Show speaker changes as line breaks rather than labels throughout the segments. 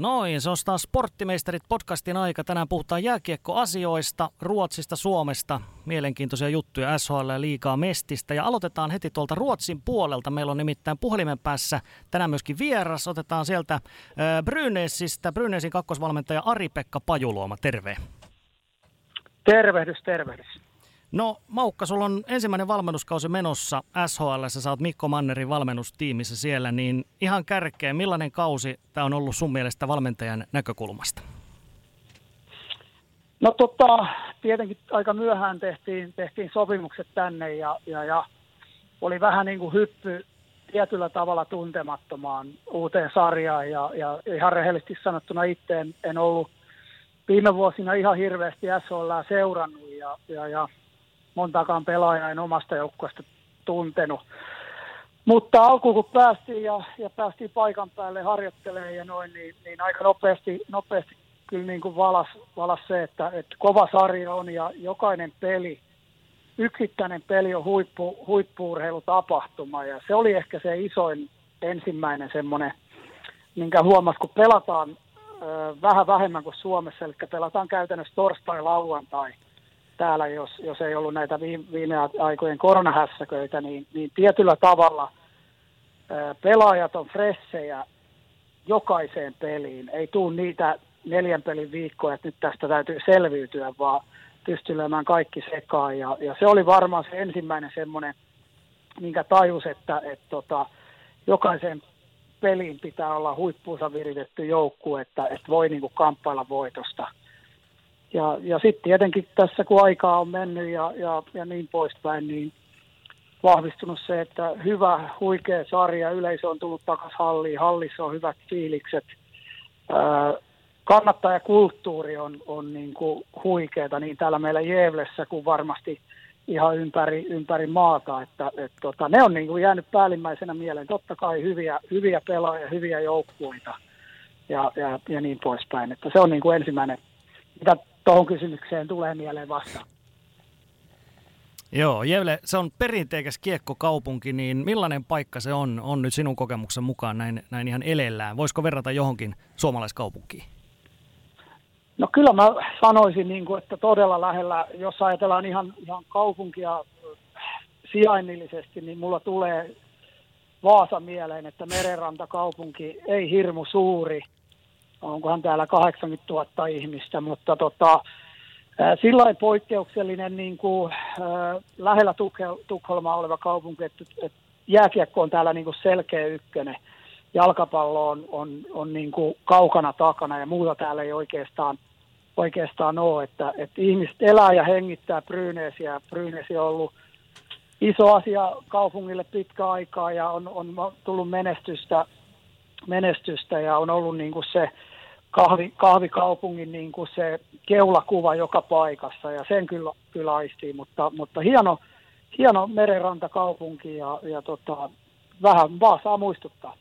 Noin, se on taas Sporttimeisterit podcastin aika. Tänään puhutaan jääkiekkoasioista, Ruotsista, Suomesta. Mielenkiintoisia juttuja SHL ja liikaa mestistä. Ja aloitetaan heti tuolta Ruotsin puolelta. Meillä on nimittäin puhelimen päässä tänään myöskin vieras. Otetaan sieltä Brynäsistä, Brynäsin kakkosvalmentaja Ari-Pekka Pajuluoma. Terve.
Tervehdys, tervehdys.
No Maukka, sulla on ensimmäinen valmennuskausi menossa SHL, sä oot Mikko Mannerin valmennustiimissä siellä, niin ihan kärkeen, millainen kausi tämä on ollut sun mielestä valmentajan näkökulmasta?
No tota, tietenkin aika myöhään tehtiin, tehtiin sopimukset tänne ja, ja, ja oli vähän niin kuin hyppy tietyllä tavalla tuntemattomaan uuteen sarjaan ja, ja ihan rehellisesti sanottuna itse en, en ollut viime vuosina ihan hirveästi SHL seurannut ja, ja, ja montakaan pelaajaa en omasta joukkueesta tuntenut. Mutta alkuun kun päästiin ja, ja päästiin paikan päälle harjoittelemaan ja noin, niin, niin aika nopeasti, nopeasti kyllä niin kuin valas, valas se, että, että kova sarja on ja jokainen peli, yksittäinen peli on huippu, huippuurheilutapahtuma ja se oli ehkä se isoin ensimmäinen semmoinen, minkä huomasi, kun pelataan ö, vähän vähemmän kuin Suomessa, eli pelataan käytännössä torstai-lauantai – täällä, jos, jos ei ollut näitä viime, aikojen koronahässäköitä, niin, niin tietyllä tavalla pelaajat on fressejä jokaiseen peliin. Ei tule niitä neljän pelin viikkoja, että nyt tästä täytyy selviytyä, vaan pystyy lyömään kaikki sekaan. Ja, ja se oli varmaan se ensimmäinen semmoinen, minkä tajus, että, että tota, jokaisen peliin pitää olla huippuunsa viritetty joukkue, että, että voi niin kuin kamppailla voitosta – ja, ja sitten tietenkin tässä kun aikaa on mennyt ja, ja, ja niin poispäin, niin vahvistunut se, että hyvä, huikea sarja, yleisö on tullut takaisin halliin, hallissa on hyvät fiilikset, kannattajakulttuuri on, on niin kuin huikeeta niin täällä meillä Jevlessä kuin varmasti ihan ympäri, ympäri maata, että et tota, ne on niin kuin jäänyt päällimmäisenä mieleen. Totta kai hyviä, hyviä pelaajia, hyviä joukkueita ja, ja, ja niin poispäin. Että se on niin kuin ensimmäinen, mitä tuohon kysymykseen tulee mieleen vastaan.
Joo, Jevle, se on perinteikäs kiekkokaupunki, niin millainen paikka se on, on nyt sinun kokemuksen mukaan näin, näin ihan elellään? Voisiko verrata johonkin suomalaiskaupunkiin?
No kyllä mä sanoisin, niin kuin, että todella lähellä, jos ajatellaan ihan, ihan kaupunkia sijainnillisesti, niin mulla tulee Vaasa mieleen, että merenrantakaupunki ei hirmu suuri – onkohan täällä 80 000 ihmistä, mutta tota, sillä poikkeuksellinen niin kuin, lähellä Tukholmaa oleva kaupunki, että, että jääkiekko on täällä niin kuin selkeä ykkönen. Jalkapallo on, on, on niin kuin kaukana takana ja muuta täällä ei oikeastaan, oikeastaan ole. Että, että ihmiset elää ja hengittää Brynesiä. Brynesi on ollut iso asia kaupungille pitkä aikaa ja on, on tullut menestystä, menestystä ja on ollut niin kuin se kahvi, kahvikaupungin niin kuin se keulakuva joka paikassa ja sen kyllä, kyllä aistii, mutta, mutta hieno, hieno merenrantakaupunki ja, ja tota, vähän vaan saa muistuttaa.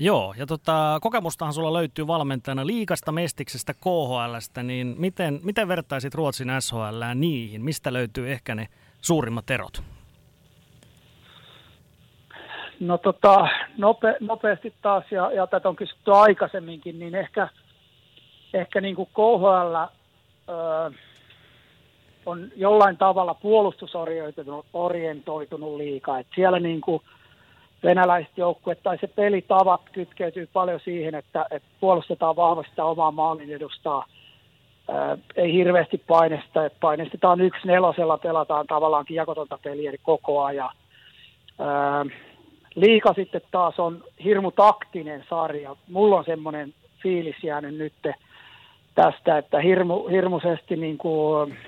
Joo, ja tota, kokemustahan sulla löytyy valmentajana liikasta, mestiksestä, KHLstä, niin miten, miten vertaisit Ruotsin SHL niihin? Mistä löytyy ehkä ne suurimmat erot?
No tota, nope, nopeasti taas, ja, ja tätä on kysytty aikaisemminkin, niin ehkä, ehkä niin kuin KHL öö, on jollain tavalla puolustusorientoitunut liikaa. Et siellä niin kuin venäläiset joukkueet tai se pelitavat kytkeytyy paljon siihen, että, että puolustetaan vahvasti sitä omaa maalin edustaa. Öö, ei hirveästi painesta, että painestetaan yksi nelosella, pelataan tavallaan jakotonta peliä koko ajan. Öö, Liika sitten taas on hirmu taktinen sarja. Mulla on semmoinen fiilis jäänyt nyt tästä, että hirmu, hirmuisesti niin kuin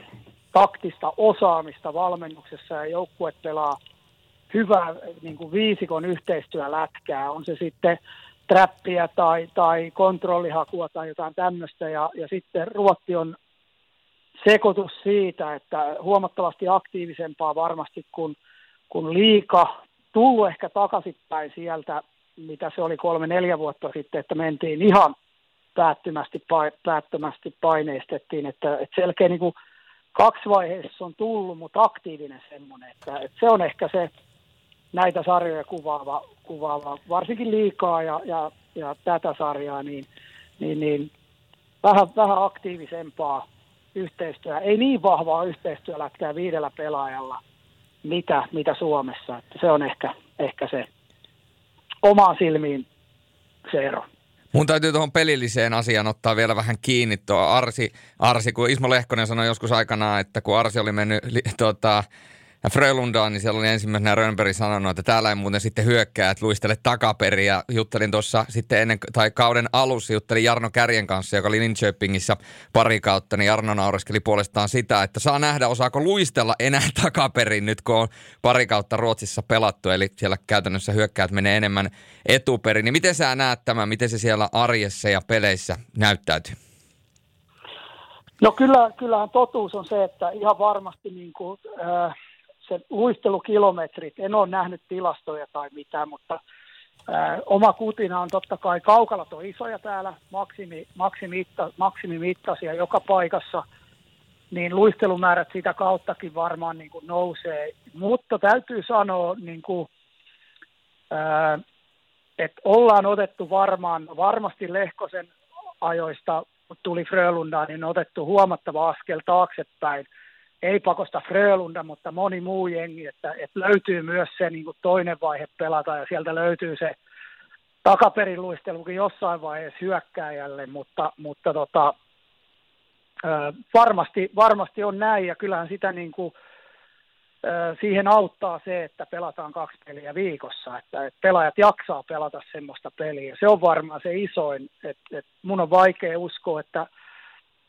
taktista osaamista valmennuksessa ja joukkue pelaa hyvää niin kuin viisikon yhteistyölätkää. On se sitten trappia tai, tai kontrollihakua tai jotain tämmöistä. Ja, ja sitten Ruotti on sekoitus siitä, että huomattavasti aktiivisempaa varmasti kuin, kuin liika tullut ehkä takaisinpäin sieltä, mitä se oli kolme-neljä vuotta sitten, että mentiin ihan päättömästi, päättömästi paineistettiin, että, että selkeä niin kuin kaksi vaiheessa on tullut, mutta aktiivinen semmoinen, että, että se on ehkä se näitä sarjoja kuvaava, kuvaava varsinkin liikaa ja, ja, ja tätä sarjaa, niin, niin, niin vähän, vähän aktiivisempaa yhteistyöä. Ei niin vahvaa yhteistyölätkää viidellä pelaajalla, mitä, mitä Suomessa. Että se on ehkä, ehkä se omaan silmiin se ero.
Mun täytyy tuohon pelilliseen asiaan ottaa vielä vähän kiinni tuo Arsi, Arsi, kun Ismo Lehkonen sanoi joskus aikanaan, että kun Arsi oli mennyt tuota, Frölundaan, niin siellä oli ensimmäisenä Rönnberg sanonut, että täällä ei muuten sitten hyökkäät luistele takaperin. Ja juttelin tuossa sitten ennen, tai kauden alussa juttelin Jarno Kärjen kanssa, joka oli Linköpingissä pari kautta, niin Jarno naureskeli puolestaan sitä, että saa nähdä, osaako luistella enää takaperin nyt, kun on pari kautta Ruotsissa pelattu, eli siellä käytännössä hyökkäät menee enemmän etuperin. Niin miten sä näet tämän, miten se siellä arjessa ja peleissä näyttäytyy?
No kyllä, kyllähän totuus on se, että ihan varmasti niin kuin, äh, se luistelukilometrit, en ole nähnyt tilastoja tai mitään, mutta ää, oma kutina on totta kai, kaukalat on isoja täällä, maksimi, maksimimitta, maksimimittaisia joka paikassa, niin luistelumäärät sitä kauttakin varmaan niin kuin nousee. Mutta täytyy sanoa, niin kuin, ää, että ollaan otettu varmaan, varmasti Lehkosen ajoista, tuli Frölundaan, niin otettu huomattava askel taaksepäin – ei pakosta Frölunda, mutta moni muu jengi, että, että löytyy myös se niin kuin toinen vaihe pelata ja sieltä löytyy se takaperin luistelukin jossain vaiheessa hyökkääjälle, mutta, mutta tota, varmasti, varmasti on näin ja kyllähän sitä niin kuin, siihen auttaa se, että pelataan kaksi peliä viikossa, että, että pelaajat jaksaa pelata semmoista peliä. Se on varmaan se isoin, että, että mun on vaikea uskoa, että –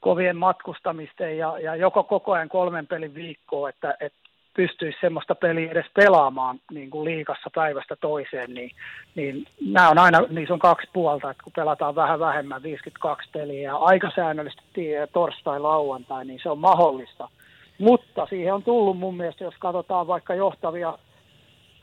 kovien matkustamisten ja, ja joko koko ajan kolmen pelin viikkoa, että, että pystyisi semmoista peliä edes pelaamaan niin kuin liikassa päivästä toiseen, niin, niin nämä on aina, niissä on kaksi puolta, että kun pelataan vähän vähemmän, 52 peliä ja aika säännöllisesti torstai-lauantai, niin se on mahdollista. Mutta siihen on tullut mun mielestä, jos katsotaan vaikka johtavia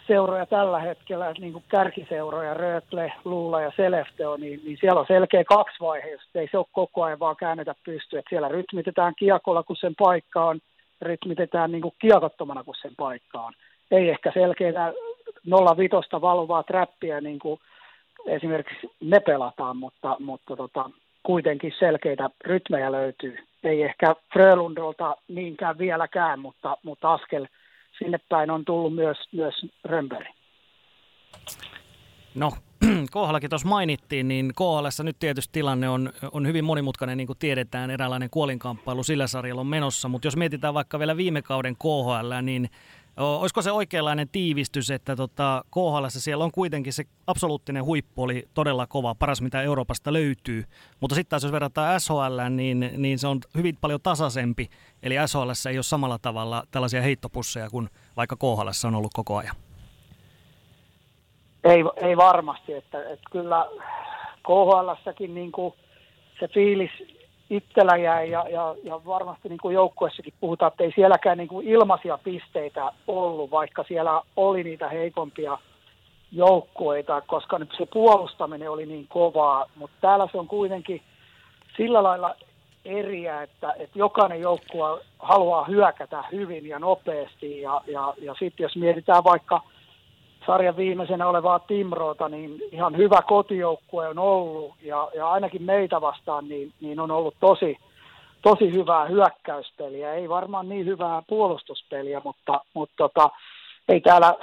seuroja tällä hetkellä, niin kuin kärkiseuroja, Rögle, Luula ja Selefteo, niin, niin siellä on selkeä kaksi vaiheessa, ei se ole koko ajan vaan käännetä pystyä. Siellä rytmitetään kiekolla, kun sen paikka on, rytmitetään niin kuin kiekottomana, kun sen paikka on. Ei ehkä selkeää 05 valuvaa trappia, niin kuin esimerkiksi me pelataan, mutta, mutta tota, kuitenkin selkeitä rytmejä löytyy. Ei ehkä Frölundolta niinkään vieläkään, mutta, mutta askel – sinne päin on tullut myös, myös Römberi.
No, KHLkin tuossa mainittiin, niin KHL nyt tietysti tilanne on, on hyvin monimutkainen, niin kuin tiedetään, eräänlainen kuolinkamppailu sillä sarjalla on menossa, mutta jos mietitään vaikka vielä viime kauden KHL, niin Olisiko se oikeanlainen tiivistys, että tota, KHL siellä on kuitenkin se absoluuttinen huippu oli todella kova, paras mitä Euroopasta löytyy, mutta sitten taas jos verrataan SHL, niin, niin se on hyvin paljon tasaisempi, eli SHL ei ole samalla tavalla tällaisia heittopusseja kuin vaikka KHL on ollut koko ajan.
Ei, ei varmasti, että, että kyllä KHLssäkin niin kuin se fiilis itsellä jäi ja, ja, ja varmasti niin kuin joukkueessakin puhutaan, että ei sielläkään niin kuin ilmaisia pisteitä ollut, vaikka siellä oli niitä heikompia joukkueita, koska nyt se puolustaminen oli niin kovaa, mutta täällä se on kuitenkin sillä lailla eriä, että, että jokainen joukkue haluaa hyökätä hyvin ja nopeasti. Ja, ja, ja sitten jos mietitään vaikka – sarjan viimeisenä olevaa Timroota, niin ihan hyvä kotijoukkue on ollut ja, ja ainakin meitä vastaan niin, niin on ollut tosi, tosi hyvää hyökkäyspeliä. Ei varmaan niin hyvää puolustuspeliä, mutta, mutta tota, ei täällä,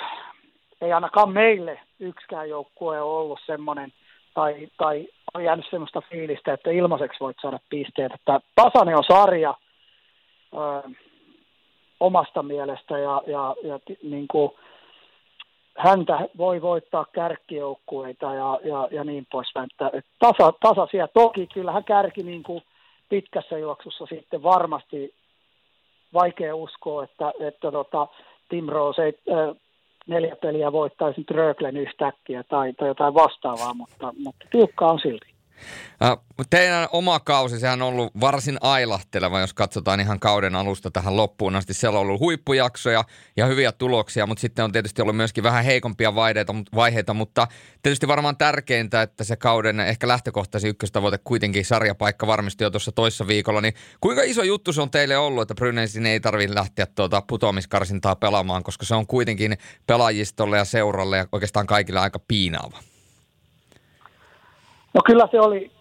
ei ainakaan meille yksikään joukkue ole ollut semmoinen, tai, tai on jäänyt semmoista fiilistä, että ilmaiseksi voit saada pisteet. Että tasainen on sarja ö, omasta mielestä ja, ja, ja niin kuin, häntä voi voittaa kärkkijoukkueita ja, ja, ja niin poispäin. Että, tasa, tasaisia. Toki kyllähän kärki niin kuin pitkässä juoksussa sitten varmasti vaikea uskoa, että, että tota, Tim Rose ei, äh, neljä peliä voittaisi Röglen yhtäkkiä tai, tai jotain vastaavaa, mutta, mutta tiukkaa on silti.
Teidän oma kausi, sehän on ollut varsin ailahteleva, jos katsotaan ihan kauden alusta tähän loppuun asti. Siellä on ollut huippujaksoja ja hyviä tuloksia, mutta sitten on tietysti ollut myöskin vähän heikompia vaiheita, vaiheita mutta tietysti varmaan tärkeintä, että se kauden ehkä lähtökohtaisi ykköstavoite kuitenkin sarjapaikka varmistui jo tuossa toissa viikolla. Niin kuinka iso juttu se on teille ollut, että Brynäisin ei tarvitse lähteä tuota putoamiskarsintaa pelaamaan, koska se on kuitenkin pelaajistolle ja seuralle ja oikeastaan kaikille aika piinaava?
No kyllä se oli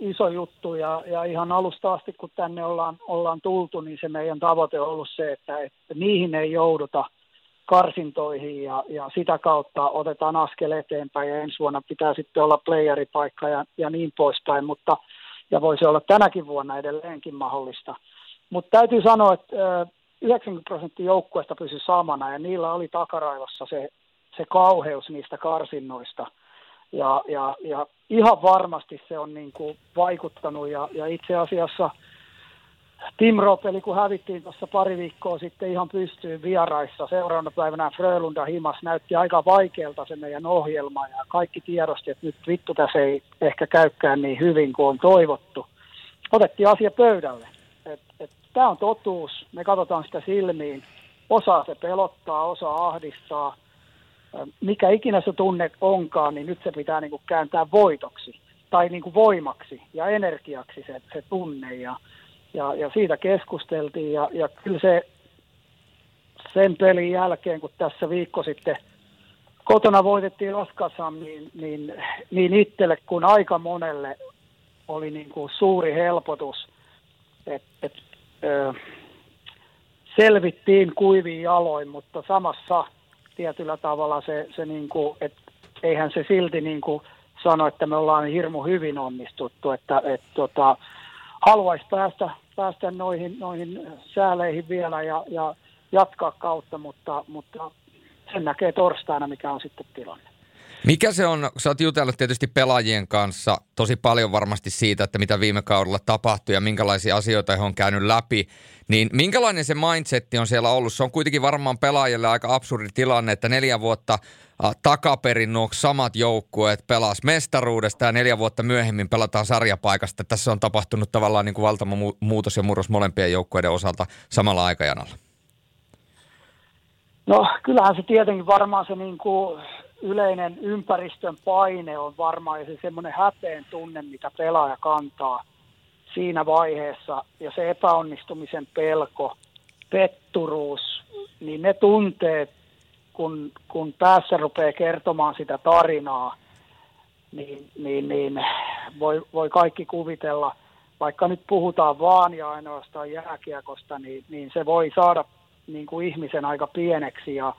iso juttu ja, ja ihan alusta asti kun tänne ollaan, ollaan tultu, niin se meidän tavoite on ollut se, että, että niihin ei jouduta karsintoihin ja, ja sitä kautta otetaan askel eteenpäin ja ensi vuonna pitää sitten olla playeripaikka ja, ja niin poispäin, mutta ja voisi olla tänäkin vuonna edelleenkin mahdollista. Mutta täytyy sanoa, että 90 prosenttia joukkueesta pysyi samana ja niillä oli takaraivossa se, se kauheus niistä karsinnoista – ja, ja, ja ihan varmasti se on niin kuin vaikuttanut ja, ja itse asiassa Tim Ropeli, kun hävittiin tuossa pari viikkoa sitten ihan pystyyn vieraissa, seuraavana päivänä Frölunda himas näytti aika vaikealta se meidän ohjelma ja kaikki tiedosti, että nyt vittu tässä ei ehkä käykään niin hyvin kuin on toivottu. Otettiin asia pöydälle. Tämä on totuus, me katsotaan sitä silmiin. Osa se pelottaa, osa ahdistaa – mikä ikinä se tunne onkaan, niin nyt se pitää niin kuin kääntää voitoksi tai niin kuin voimaksi ja energiaksi se, se tunne. Ja, ja, ja siitä keskusteltiin ja, ja kyllä se sen pelin jälkeen, kun tässä viikko sitten kotona voitettiin Oskarsam, niin, niin, niin itselle kuin aika monelle oli niin kuin suuri helpotus, että et, selvittiin kuiviin jaloin, mutta samassa tietyllä tavalla se, se niin kuin, että eihän se silti niin kuin sano, että me ollaan hirmu hyvin onnistuttu, että et, tota, haluaisi päästä, päästä noihin, noihin sääleihin vielä ja, ja jatkaa kautta, mutta, mutta sen näkee torstaina, mikä on sitten tilanne.
Mikä se on, sä oot jutellut tietysti pelaajien kanssa tosi paljon varmasti siitä, että mitä viime kaudella tapahtui ja minkälaisia asioita he on käynyt läpi, niin minkälainen se mindsetti on siellä ollut? Se on kuitenkin varmaan pelaajille aika absurdi tilanne, että neljä vuotta takaperin nuo samat joukkueet pelas mestaruudesta ja neljä vuotta myöhemmin pelataan sarjapaikasta. Tässä on tapahtunut tavallaan niin kuin valtava muutos ja murros molempien joukkueiden osalta samalla aikajanalla.
No kyllähän se tietenkin varmaan se niin kuin yleinen ympäristön paine on varmaan ja se semmoinen häpeen tunne, mitä pelaaja kantaa siinä vaiheessa. Ja se epäonnistumisen pelko, petturuus, niin ne tunteet, kun, kun päässä rupeaa kertomaan sitä tarinaa, niin, niin, niin voi, voi kaikki kuvitella, vaikka nyt puhutaan vaan ja ainoastaan jääkiekosta, niin, niin se voi saada niin kuin ihmisen aika pieneksi. Ja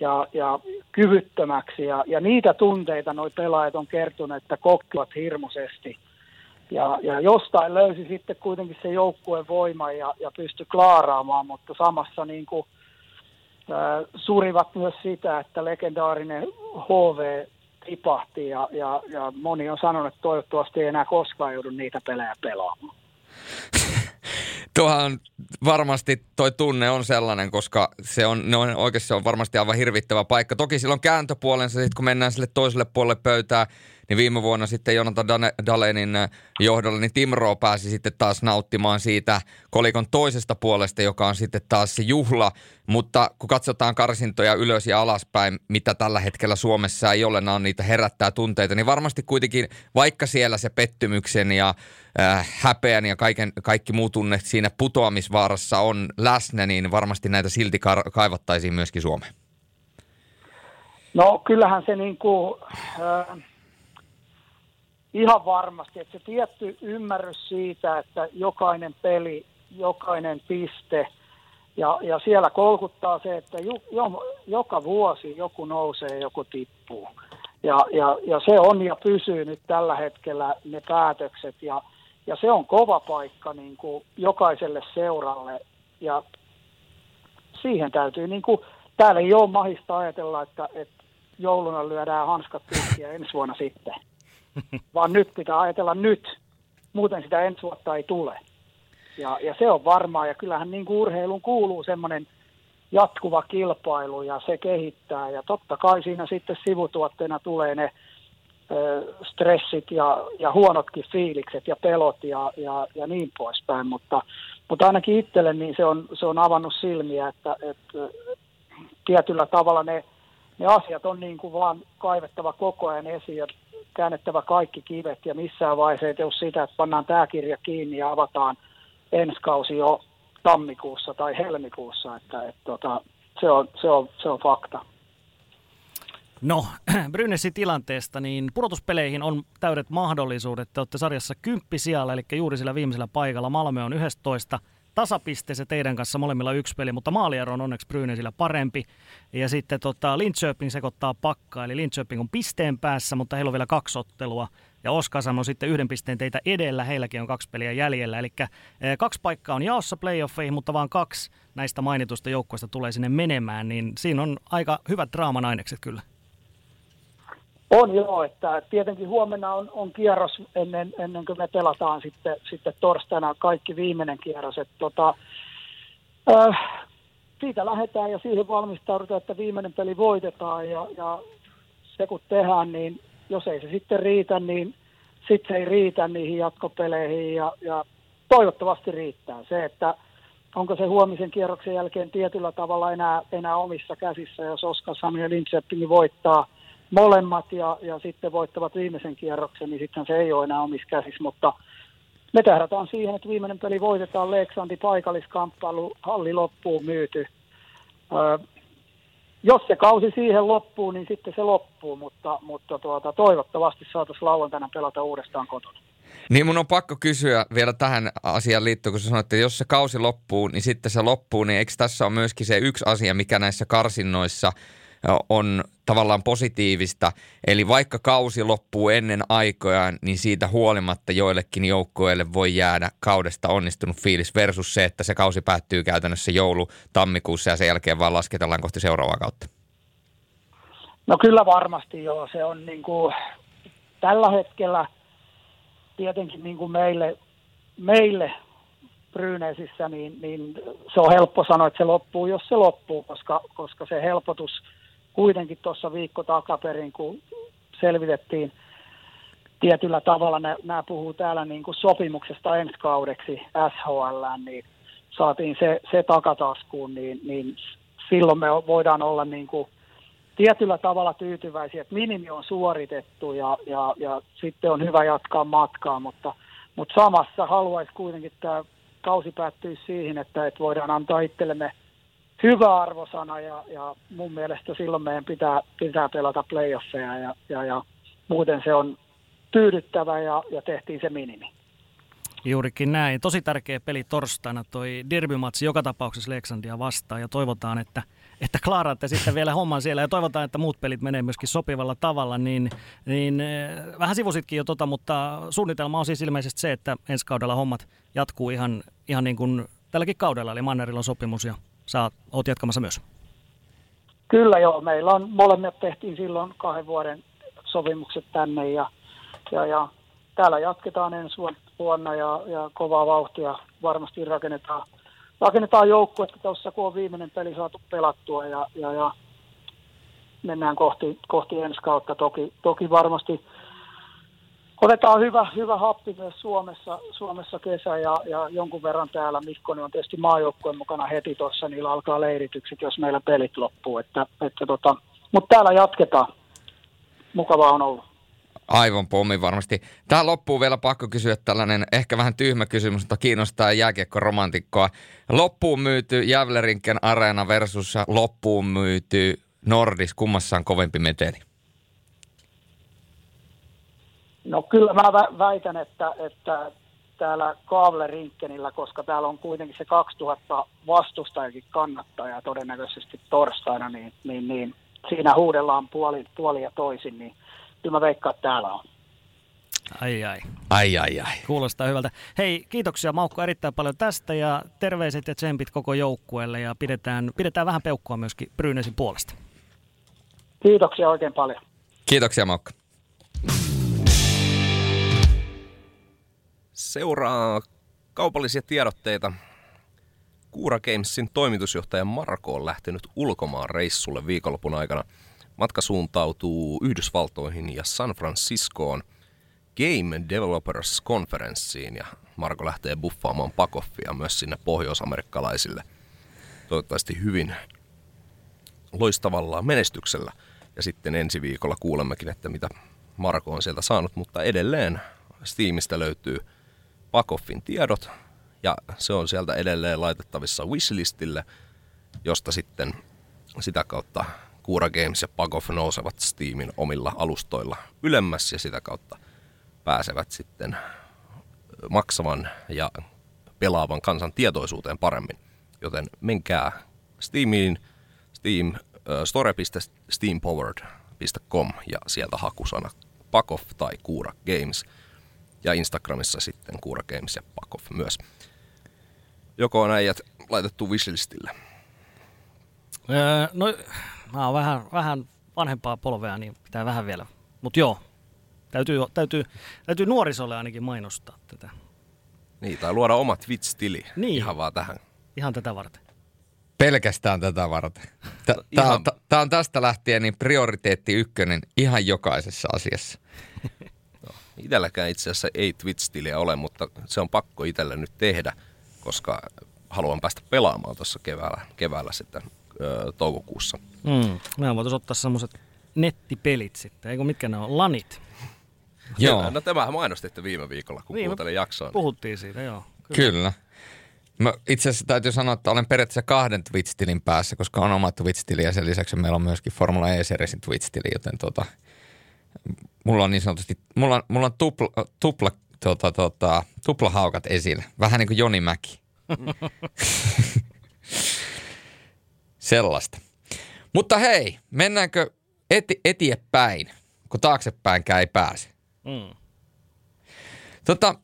ja, ja kyvyttömäksi. Ja, ja niitä tunteita nuo pelaajat on kertonut, että kokkivat hirmuisesti. Ja, ja jostain löysi sitten kuitenkin se joukkueen voima ja, ja pystyi klaaraamaan, mutta samassa niin kuin, äh, surivat myös sitä, että legendaarinen HV tipahti ja, ja, ja moni on sanonut, että toivottavasti ei enää koskaan joudu niitä pelejä pelaamaan.
Tuohan varmasti toi tunne on sellainen, koska se on, ne on oikeasti se on varmasti aivan hirvittävä paikka. Toki silloin kääntöpuolensa, sit kun mennään sille toiselle puolelle pöytää, niin viime vuonna sitten Jonathan Dalenin äh, johdolla, niin Timro pääsi sitten taas nauttimaan siitä kolikon toisesta puolesta, joka on sitten taas se juhla. Mutta kun katsotaan karsintoja ylös ja alaspäin, mitä tällä hetkellä Suomessa ei ole, nämä on niitä herättää tunteita, niin varmasti kuitenkin, vaikka siellä se pettymyksen ja äh, häpeän ja kaiken, kaikki muu tunne siinä putoamisvaarassa on läsnä, niin varmasti näitä silti kaivattaisiin myöskin Suomeen.
No kyllähän se niin kuin, äh, ihan varmasti, että se tietty ymmärrys siitä, että jokainen peli, jokainen piste ja, ja siellä kolkuttaa se, että ju, jo, joka vuosi joku nousee, joku tippuu. Ja, ja, ja se on ja pysyy nyt tällä hetkellä ne päätökset ja, ja se on kova paikka niin kuin jokaiselle seuralle. Ja siihen täytyy, niin kuin, täällä ei ole mahista ajatella, että, että jouluna lyödään hanskat ja ensi vuonna sitten vaan nyt pitää ajatella nyt. Muuten sitä ensi vuotta ei tule. Ja, ja se on varmaa, ja kyllähän niin kuin urheiluun kuuluu semmoinen jatkuva kilpailu, ja se kehittää, ja totta kai siinä sitten sivutuotteena tulee ne stressit ja, ja huonotkin fiilikset ja pelot ja, ja, ja niin poispäin, mutta, mutta ainakin itselle niin se on, se on avannut silmiä, että, että tietyllä tavalla ne, ne asiat on niin kuin vaan kaivettava koko ajan esiin ja käännettävä kaikki kivet ja missään vaiheessa ei tee sitä, että pannaan tämä kirja kiinni ja avataan ensi kausi jo tammikuussa tai helmikuussa, että, että tota, se, on, se, on, se on fakta.
No, Brynnessin tilanteesta, niin pudotuspeleihin on täydet mahdollisuudet. Te olette sarjassa kymppisialla, eli juuri sillä viimeisellä paikalla. Malmö on 11 tasapisteessä teidän kanssa molemmilla yksi peli, mutta maaliero on onneksi Brynäsillä parempi. Ja sitten tota, Linköping sekoittaa pakkaa, eli Linköping on pisteen päässä, mutta heillä on vielä kaksi ottelua. Ja Oskarshamn on sitten yhden pisteen teitä edellä, heilläkin on kaksi peliä jäljellä. Eli eh, kaksi paikkaa on jaossa playoffeihin, mutta vain kaksi näistä mainitusta joukkoista tulee sinne menemään, niin siinä on aika hyvät draaman ainekset kyllä.
On joo, että tietenkin huomenna on, on kierros ennen, ennen kuin me pelataan sitten, sitten torstaina kaikki viimeinen kierros. Että tota, äh, siitä lähdetään ja siihen valmistaudutaan, että viimeinen peli voitetaan ja, ja se kun tehdään, niin jos ei se sitten riitä, niin sitten ei riitä niihin jatkopeleihin ja, ja toivottavasti riittää. Se, että onko se huomisen kierroksen jälkeen tietyllä tavalla enää, enää omissa käsissä, jos Oskarshamn ja Linköping voittaa – molemmat ja, ja sitten voittavat viimeisen kierroksen, niin sitten se ei ole enää omissa käsissä, mutta me tähdätään siihen, että viimeinen peli voitetaan Leksandi paikalliskamppailu, halli loppuun myyty. Öö, jos se kausi siihen loppuu, niin sitten se loppuu, mutta, mutta tuota, toivottavasti saataisiin lauantaina pelata uudestaan kotona.
Niin mun on pakko kysyä vielä tähän asiaan liittyen, kun sä sanoit, että jos se kausi loppuu, niin sitten se loppuu, niin eikö tässä ole myöskin se yksi asia, mikä näissä karsinnoissa – on tavallaan positiivista. Eli vaikka kausi loppuu ennen aikojaan, niin siitä huolimatta joillekin joukkueille voi jäädä kaudesta onnistunut fiilis versus se, että se kausi päättyy käytännössä joulu tammikuussa ja sen jälkeen vaan lasketellaan kohti seuraavaa kautta.
No kyllä varmasti joo. Se on niin kuin, tällä hetkellä tietenkin niin kuin meille, meille Brynesissä, niin, niin se on helppo sanoa, että se loppuu, jos se loppuu, koska, koska se helpotus – kuitenkin tuossa viikko takaperin, kun selvitettiin tietyllä tavalla, nämä puhuu täällä niin kuin sopimuksesta ensi kaudeksi SHL, niin saatiin se, se takataskuun, niin, niin silloin me voidaan olla niin kuin tietyllä tavalla tyytyväisiä, että minimi on suoritettu ja, ja, ja sitten on hyvä jatkaa matkaa, mutta, mutta samassa haluaisi kuitenkin tämä kausi päättyä siihen, että, että voidaan antaa itsellemme – hyvä arvosana ja, ja mun mielestä silloin meidän pitää, pitää pelata playoffeja ja, ja, ja muuten se on tyydyttävä ja, ja tehtiin se minimi.
Juurikin näin. Tosi tärkeä peli torstaina toi derbymatsi joka tapauksessa Leksandia vastaan ja toivotaan, että, että klaaraatte sitten vielä homman siellä ja toivotaan, että muut pelit menee myöskin sopivalla tavalla, niin, niin eh, vähän sivusitkin jo tota, mutta suunnitelma on siis ilmeisesti se, että ensi kaudella hommat jatkuu ihan, ihan niin kuin tälläkin kaudella, eli Mannerilla on sopimus ja sä oot jatkamassa myös.
Kyllä joo, meillä on molemmat tehtiin silloin kahden vuoden sopimukset tänne ja, ja, ja täällä jatketaan ensi vuonna ja, ja kovaa vauhtia varmasti rakennetaan, rakennetaan joukkuetta tuossa, kun on viimeinen peli saatu pelattua ja, ja, ja mennään kohti, kohti ensi kautta. Toki, toki varmasti otetaan hyvä, hyvä happi myös Suomessa, Suomessa kesä ja, ja jonkun verran täällä. Mikkonen on tietysti maajoukkueen mukana heti tuossa, niillä alkaa leiritykset, jos meillä pelit loppuu. Että, että tota, mutta täällä jatketaan. Mukavaa on ollut.
Aivan pommi varmasti. Tähän loppuu vielä pakko kysyä tällainen ehkä vähän tyhmä kysymys, mutta kiinnostaa jääkiekko-romantikkoa. Loppuun myyty Jävlerinken areena versus loppuun myyty Nordis, kummassa on kovempi meteli?
No kyllä mä väitän, että, että täällä Kaavle-rinkkenillä, koska täällä on kuitenkin se 2000 vastustajakin kannattajaa todennäköisesti torstaina, niin, niin, niin siinä huudellaan puoli, puoli ja toisin, niin kyllä mä veikkaan, että täällä on.
Ai ai.
Ai ai ai.
Kuulostaa hyvältä. Hei, kiitoksia Maukko erittäin paljon tästä ja terveiset ja tsempit koko joukkueelle ja pidetään, pidetään vähän peukkua myöskin Brynäsin puolesta.
Kiitoksia oikein paljon.
Kiitoksia Maukko.
Seuraa kaupallisia tiedotteita. Kuura Gamesin toimitusjohtaja Marko on lähtenyt ulkomaan reissulle viikonlopun aikana. Matka suuntautuu Yhdysvaltoihin ja San Franciscoon Game Developers Conferenceen ja Marko lähtee buffaamaan pakoffia myös sinne pohjoisamerikkalaisille. Toivottavasti hyvin loistavalla menestyksellä. Ja sitten ensi viikolla kuulemmekin, että mitä Marko on sieltä saanut, mutta edelleen Steamista löytyy Pakoffin tiedot ja se on sieltä edelleen laitettavissa wishlistille, josta sitten sitä kautta Kuura Games ja Pakoff nousevat Steamin omilla alustoilla ylemmäs ja sitä kautta pääsevät sitten maksavan ja pelaavan kansan tietoisuuteen paremmin. Joten menkää Steamiin, Steam, store.steampowered.com ja sieltä hakusana Pakoff tai Kuura Games. Ja Instagramissa sitten Kuura Games ja Pakoff myös. Joko on äijät laitettu wishlistille?
Öö, no, mä oon vähän, vähän vanhempaa polvea, niin pitää vähän vielä. Mutta joo, täytyy, täytyy, täytyy nuorisolle ainakin mainostaa tätä.
Niin, tai luoda oma Twitch-tili
Niin.
ihan vaan tähän.
Ihan tätä varten.
Pelkästään tätä varten. Tämä
Ihan-
on, tää on tästä lähtien niin prioriteetti ykkönen ihan jokaisessa asiassa.
Itselläkään itse asiassa ei Twitch-tiliä ole, mutta se on pakko itselle nyt tehdä, koska haluan päästä pelaamaan tuossa keväällä, keväällä sitten ö, toukokuussa.
Mm. Mehän voitaisiin ottaa semmoiset nettipelit sitten, eikö mitkä ne on? Lanit.
Joo,
No tämähän mainostitte viime viikolla, kun
Niin,
kuuntelin jaksoa. Niin.
Puhuttiin siitä, joo.
kyllä. Mä itse asiassa täytyy sanoa, että olen periaatteessa kahden Twitch-tilin päässä, koska on oma Twitch-tili ja sen lisäksi meillä on myöskin Formula E-Seriesin Twitch-tili, joten tota, mulla on niin sanotusti, mulla on, mulla on tupla, tupla, tota, tota, tuplahaukat esillä. Vähän niin kuin Joni Mäki. Sellaista. Mutta hei, mennäänkö eti, eteenpäin, kun taaksepäinkään ei pääse?
Mm.
Tota,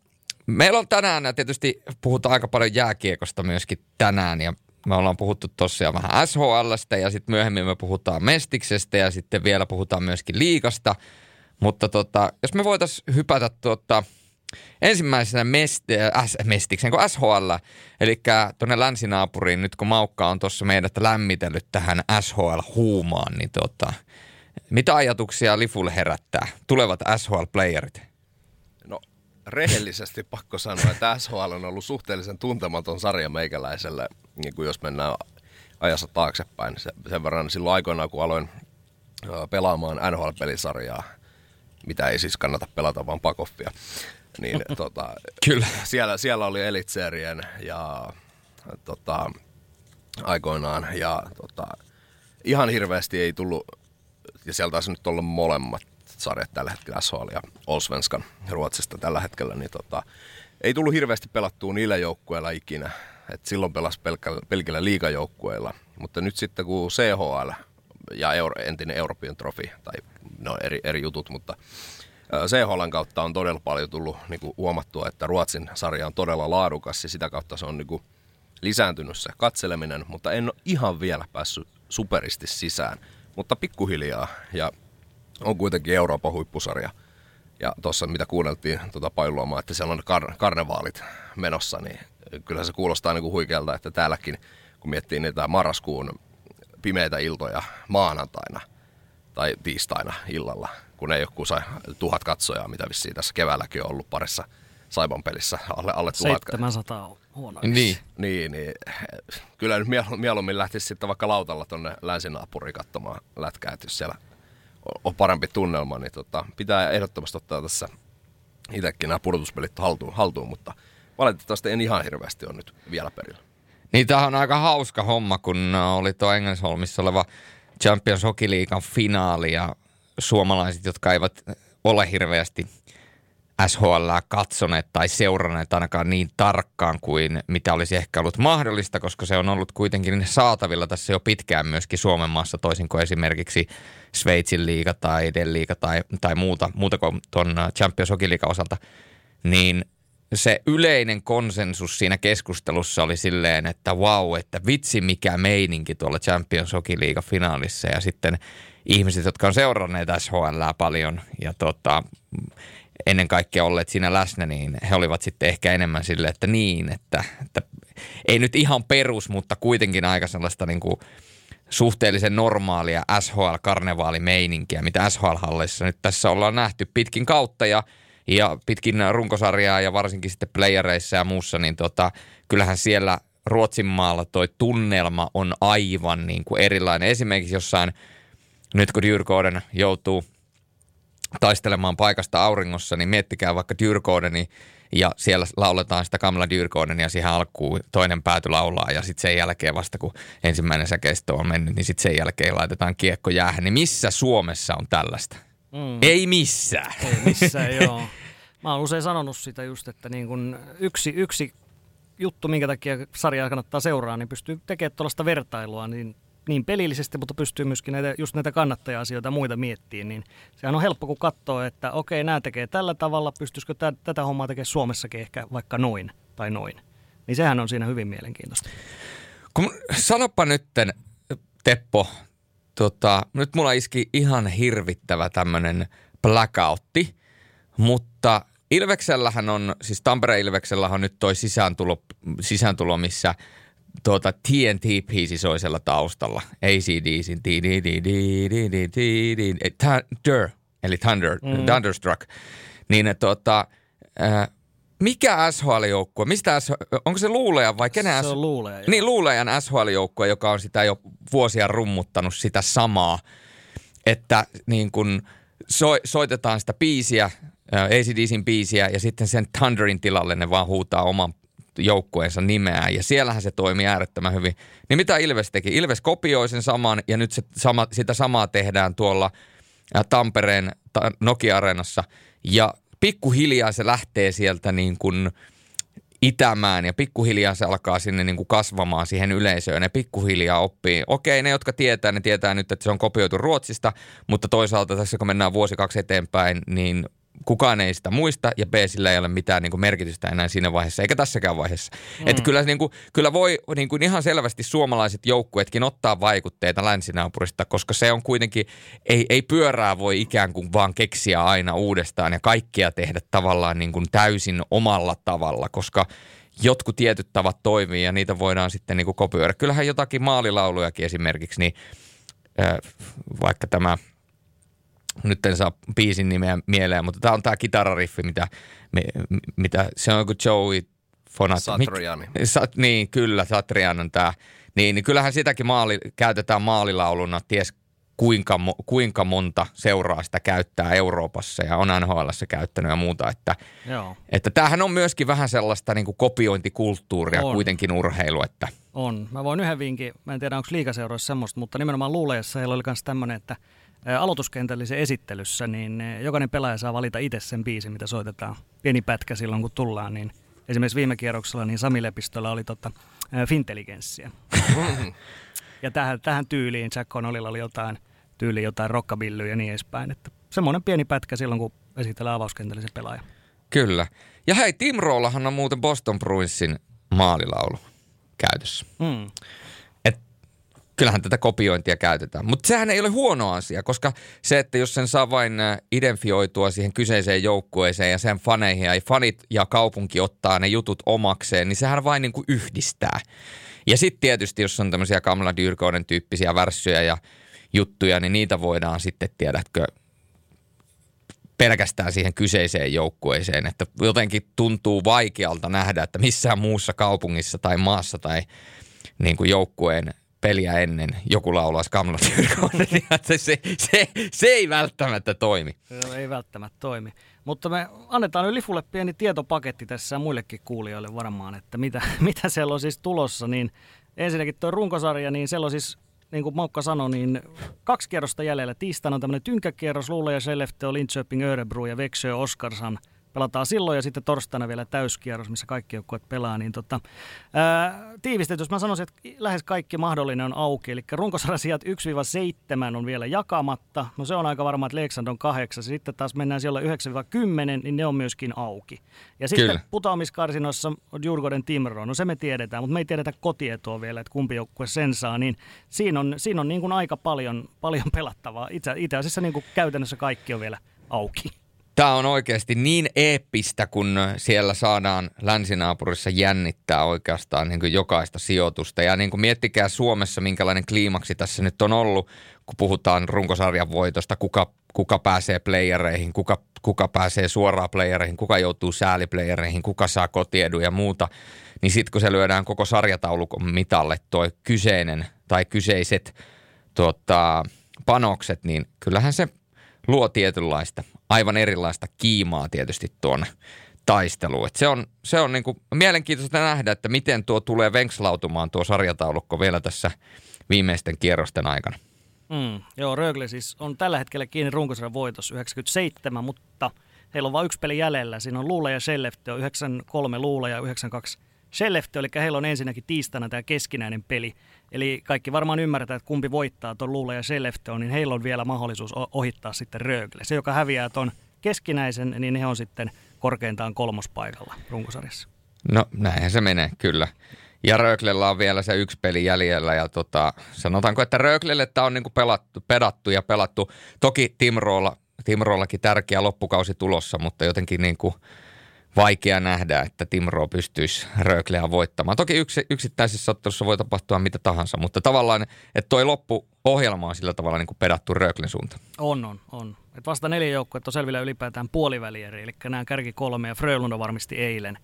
meillä on tänään, ja tietysti puhutaan aika paljon jääkiekosta myöskin tänään, ja me ollaan puhuttu tosiaan vähän SHLstä, ja sitten myöhemmin me puhutaan Mestiksestä, ja sitten vielä puhutaan myöskin liikasta. Mutta tota, jos me voitaisiin hypätä tuota, ensimmäisenä mest, äh, Mestiksen kuin SHL, eli tuonne länsinaapuriin, nyt kun Maukka on tuossa meidät lämmitellyt tähän SHL-huumaan, niin tota, mitä ajatuksia Lifulle herättää tulevat SHL-playerit?
No rehellisesti pakko sanoa, että SHL on ollut suhteellisen tuntematon sarja meikäläiselle, niin kuin jos mennään ajassa taaksepäin. Se, sen verran silloin aikoinaan, kun aloin pelaamaan NHL-pelisarjaa, mitä ei siis kannata pelata, vaan pakoffia, niin tota,
Kyllä.
siellä, siellä oli Elitserien ja tota, aikoinaan ja tota, ihan hirveästi ei tullut, ja siellä taisi nyt olla molemmat sarjat tällä hetkellä, SHL ja Allsvenskan Ruotsista tällä hetkellä, niin tota, ei tullut hirveästi pelattua niillä joukkueilla ikinä. Et silloin pelasi pelkällä, pelkillä liigajoukkueilla, mutta nyt sitten kun CHL ja Euro, entinen European Trophy, tai no eri, eri jutut, mutta Ö, CHLn kautta on todella paljon tullut niin kuin huomattua, että Ruotsin sarja on todella laadukas ja sitä kautta se on niin kuin lisääntynyt se katseleminen, mutta en ole ihan vielä päässyt superisti sisään, mutta pikkuhiljaa ja on kuitenkin Euroopan huippusarja. Ja tuossa mitä kuunneltiin tuota Pailuomaa, että siellä on kar- karnevaalit menossa, niin kyllä se kuulostaa niin kuin huikealta, että täälläkin kun miettii niitä marraskuun pimeitä iltoja maanantaina tai tiistaina illalla, kun ei joku sai tuhat katsojaa, mitä vissiin tässä keväälläkin on ollut parissa Saiban pelissä alle, alle tuhat.
700 on huono.
Niin.
Niin, niin kyllä nyt miel- mieluummin lähtisi sitten vaikka lautalla tonne länsinaapuriin katsomaan lätkää, että jos siellä on- on parempi tunnelma, niin tota, pitää ehdottomasti ottaa tässä itsekin nämä pudotuspelit haltuun, haltuun, mutta valitettavasti en ihan hirveästi ole nyt vielä perillä.
Niin tämä on aika hauska homma, kun oli tuo Engelsholmissa oleva Champions Hockey Leaguean finaali ja suomalaiset, jotka eivät ole hirveästi SHL katsoneet tai seuranneet ainakaan niin tarkkaan kuin mitä olisi ehkä ollut mahdollista, koska se on ollut kuitenkin saatavilla tässä jo pitkään myöskin Suomen maassa, toisin kuin esimerkiksi Sveitsin liiga tai Den liiga tai, tai muuta, muuta kuin tuon Champions Hockey osalta, niin se yleinen konsensus siinä keskustelussa oli silleen, että wow, että vitsi mikä meininki tuolla Champions Hockey League finaalissa. Ja sitten ihmiset, jotka on seuranneet SHL paljon ja tota, ennen kaikkea olleet siinä läsnä, niin he olivat sitten ehkä enemmän silleen, että niin, että, että ei nyt ihan perus, mutta kuitenkin aika sellaista niin kuin suhteellisen normaalia SHL-karnevaalimeininkiä, mitä SHL-halleissa nyt tässä ollaan nähty pitkin kautta. Ja, ja pitkin runkosarjaa ja varsinkin sitten playereissa ja muussa, niin tota, kyllähän siellä Ruotsin maalla toi tunnelma on aivan niin kuin erilainen. Esimerkiksi jossain, nyt kun Dyrkoden joutuu taistelemaan paikasta auringossa, niin miettikää vaikka Dyrkodeni ja siellä lauletaan sitä Kamla Dyrkodenia ja siihen alkuun toinen pääty laulaa ja sitten sen jälkeen vasta kun ensimmäinen säkeistö on mennyt, niin sitten sen jälkeen laitetaan kiekko jäähän. Niin missä Suomessa on tällaista? Mm. Ei missään.
Ei missään, joo. Mä oon usein sanonut sitä just, että niin kun yksi, yksi juttu, minkä takia sarjaa kannattaa seuraa, niin pystyy tekemään tuollaista vertailua, niin niin pelillisesti, mutta pystyy myöskin näitä, just näitä kannattaja-asioita ja muita miettimään, niin sehän on helppo, kun katsoo, että okei, nämä tekee tällä tavalla, pystyisikö tä, tätä hommaa tekemään Suomessakin ehkä vaikka noin tai noin. Niin sehän on siinä hyvin mielenkiintoista.
Kun, sanoppa nytten, Teppo, tota, nyt mulla iski ihan hirvittävä tämmöinen blackoutti, mutta Ilveksellähän on, siis Tampereen Ilveksellähän on nyt toi sisääntulo, sisääntulo missä – tuota TNT-biisi soi siellä taustalla. ACDCin Thunder, eli Thunder, mm. Thunderstruck. Niin tuota, äh, mikä SHL-joukkue, mistä SHL, onko se Luuleja vai kenen?
Se on Luuleja.
Niin, Luulejan SHL-joukkue, joka on sitä jo vuosia rummuttanut sitä samaa, että niin kun so, soitetaan sitä biisiä, ACDCin biisiä ja sitten sen Thunderin tilalle ne vaan huutaa oman joukkueensa nimeä ja siellähän se toimii äärettömän hyvin. Niin mitä Ilves teki? Ilves kopioi sen saman ja nyt se sama, sitä samaa tehdään tuolla Tampereen Nokia-areenassa ja pikkuhiljaa se lähtee sieltä niin kuin itämään ja pikkuhiljaa se alkaa sinne niin kuin kasvamaan siihen yleisöön ja pikkuhiljaa oppii. Okei, ne jotka tietää, ne tietää nyt, että se on kopioitu Ruotsista, mutta toisaalta tässä kun mennään vuosi kaksi eteenpäin, niin kukaan ei sitä muista ja B sillä ei ole mitään niin kuin merkitystä enää siinä vaiheessa, eikä tässäkään vaiheessa. Mm. Että kyllä, niin kuin, kyllä voi niin kuin ihan selvästi suomalaiset joukkueetkin ottaa vaikutteita länsinaapurista, koska se on kuitenkin, ei, ei pyörää voi ikään kuin vaan keksiä aina uudestaan ja kaikkia tehdä tavallaan niin kuin täysin omalla tavalla, koska jotkut tietyt tavat toimii ja niitä voidaan sitten niin kuin kopioida. Kyllähän jotakin maalilaulujakin esimerkiksi, niin äh, vaikka tämä – nyt en saa biisin nimeä mieleen, mutta tämä on tämä kitarariffi, mitä, me, mitä se on joku Joey Fonat.
Satriani.
Mik, sa, niin, kyllä, Satrian on tämä. Niin, niin kyllähän sitäkin maali, käytetään maalilauluna ties kuinka, kuinka monta seuraa sitä käyttää Euroopassa ja on NHL käyttänyt ja muuta. Että, Joo. että tämähän on myöskin vähän sellaista niin kuin kopiointikulttuuria on. kuitenkin urheilu. Että.
On. Mä voin yhden vinkin, mä en tiedä onko liikaseuroissa semmoista, mutta nimenomaan luuleessa heillä oli myös tämmöinen, että – aloituskentällisen esittelyssä, niin jokainen pelaaja saa valita itse sen biisin, mitä soitetaan. Pieni pätkä silloin, kun tullaan, niin esimerkiksi viime kierroksella niin Sami Lepistöllä oli tota, fintelligenssiä. ja tähän, tähän tyyliin Jack Connellilla oli jotain tyyliin jotain rockabillyä ja niin edespäin. Että semmoinen pieni pätkä silloin, kun esitellään avauskentällisen pelaaja.
Kyllä. Ja hei, Tim Rollahan on muuten Boston Bruinsin maalilaulu käytössä. Mm kyllähän tätä kopiointia käytetään. Mutta sehän ei ole huono asia, koska se, että jos sen saa vain äh, identifioitua siihen kyseiseen joukkueeseen ja sen faneihin ja fanit ja kaupunki ottaa ne jutut omakseen, niin sehän vain niin kuin yhdistää. Ja sitten tietysti, jos on tämmöisiä Kamala Dyrkouden tyyppisiä värssyjä ja juttuja, niin niitä voidaan sitten, tiedätkö, pelkästään siihen kyseiseen joukkueeseen. Että jotenkin tuntuu vaikealta nähdä, että missään muussa kaupungissa tai maassa tai niin kuin joukkueen peliä ennen joku laulaisi Kamla se, se, se, se ei välttämättä toimi.
Se ei välttämättä toimi. Mutta me annetaan nyt Lifulle pieni tietopaketti tässä muillekin kuulijoille varmaan, että mitä, mitä siellä on siis tulossa. Niin ensinnäkin tuo runkosarja, niin siellä on siis niin kuin Maukka sanoi, niin kaksi kierrosta jäljellä. Tiistaina on tämmöinen tynkäkierros, Luule ja Skellefteå, Linköping, Örebro ja Växjö, Oskarshamn – pelataan silloin ja sitten torstaina vielä täyskierros, missä kaikki joukkueet pelaa. Niin tota, ää, jos mä sanoisin, että lähes kaikki mahdollinen on auki. Eli runkosarjasijat 1-7 on vielä jakamatta. No se on aika varma, että Leksand on kahdeksan. Sitten taas mennään siellä 9-10, niin ne on myöskin auki. Ja sitten Kyllä. putoamiskarsinoissa on Jurgoden Timro. No se me tiedetään, mutta me ei tiedetä kotietoa vielä, että kumpi joukkue sen saa. Niin siinä on, siinä on niin kuin aika paljon, paljon pelattavaa. Itse, itse asiassa niin kuin käytännössä kaikki on vielä auki.
Tämä on oikeasti niin eeppistä, kun siellä saadaan länsinaapurissa jännittää oikeastaan niin kuin jokaista sijoitusta. Ja niin kuin miettikää Suomessa, minkälainen kliimaksi tässä nyt on ollut, kun puhutaan runkosarjan voitosta, kuka, kuka pääsee playereihin, kuka, kuka pääsee suoraan playereihin, kuka joutuu sääliplayereihin, kuka saa kotiedu ja muuta. Niin sitten kun se lyödään koko sarjataulukon mitalle toi kyseinen tai kyseiset tota, panokset, niin kyllähän se luo tietynlaista, aivan erilaista kiimaa tietysti tuonne taisteluun. Et se on, se on niinku mielenkiintoista nähdä, että miten tuo tulee venkslautumaan tuo sarjataulukko vielä tässä viimeisten kierrosten aikana.
Mm, joo, Rögle siis on tällä hetkellä kiinni runkosarjan voitos 97, mutta heillä on vain yksi peli jäljellä. Siinä on Luula ja Shellefte, on 93 Luula ja 92 Shellefte, eli heillä on ensinnäkin tiistaina tämä keskinäinen peli. Eli kaikki varmaan ymmärretään, että kumpi voittaa tuon Luula ja Shellefte on, niin heillä on vielä mahdollisuus ohittaa sitten Rögle. Se, joka häviää tuon keskinäisen, niin he on sitten korkeintaan kolmospaikalla runkosarjassa.
No näinhän se menee, kyllä. Ja Röglellä on vielä se yksi peli jäljellä ja tota, sanotaanko, että Röglelle tämä on niinku pelattu, pedattu ja pelattu. Toki Timroolla, Timroollakin tärkeä loppukausi tulossa, mutta jotenkin niinku vaikea nähdä, että Timroo pystyisi Rögleä voittamaan. Toki yksi, yksittäisessä ottelussa voi tapahtua mitä tahansa, mutta tavallaan, että toi loppuohjelma on sillä tavalla niin kuin pedattu Röglen suuntaan.
On, on, on. Et vasta neljä joukkoa on selvillä ylipäätään puolivälieri, eli nämä kärki kolme ja Frölunda varmisti eilen.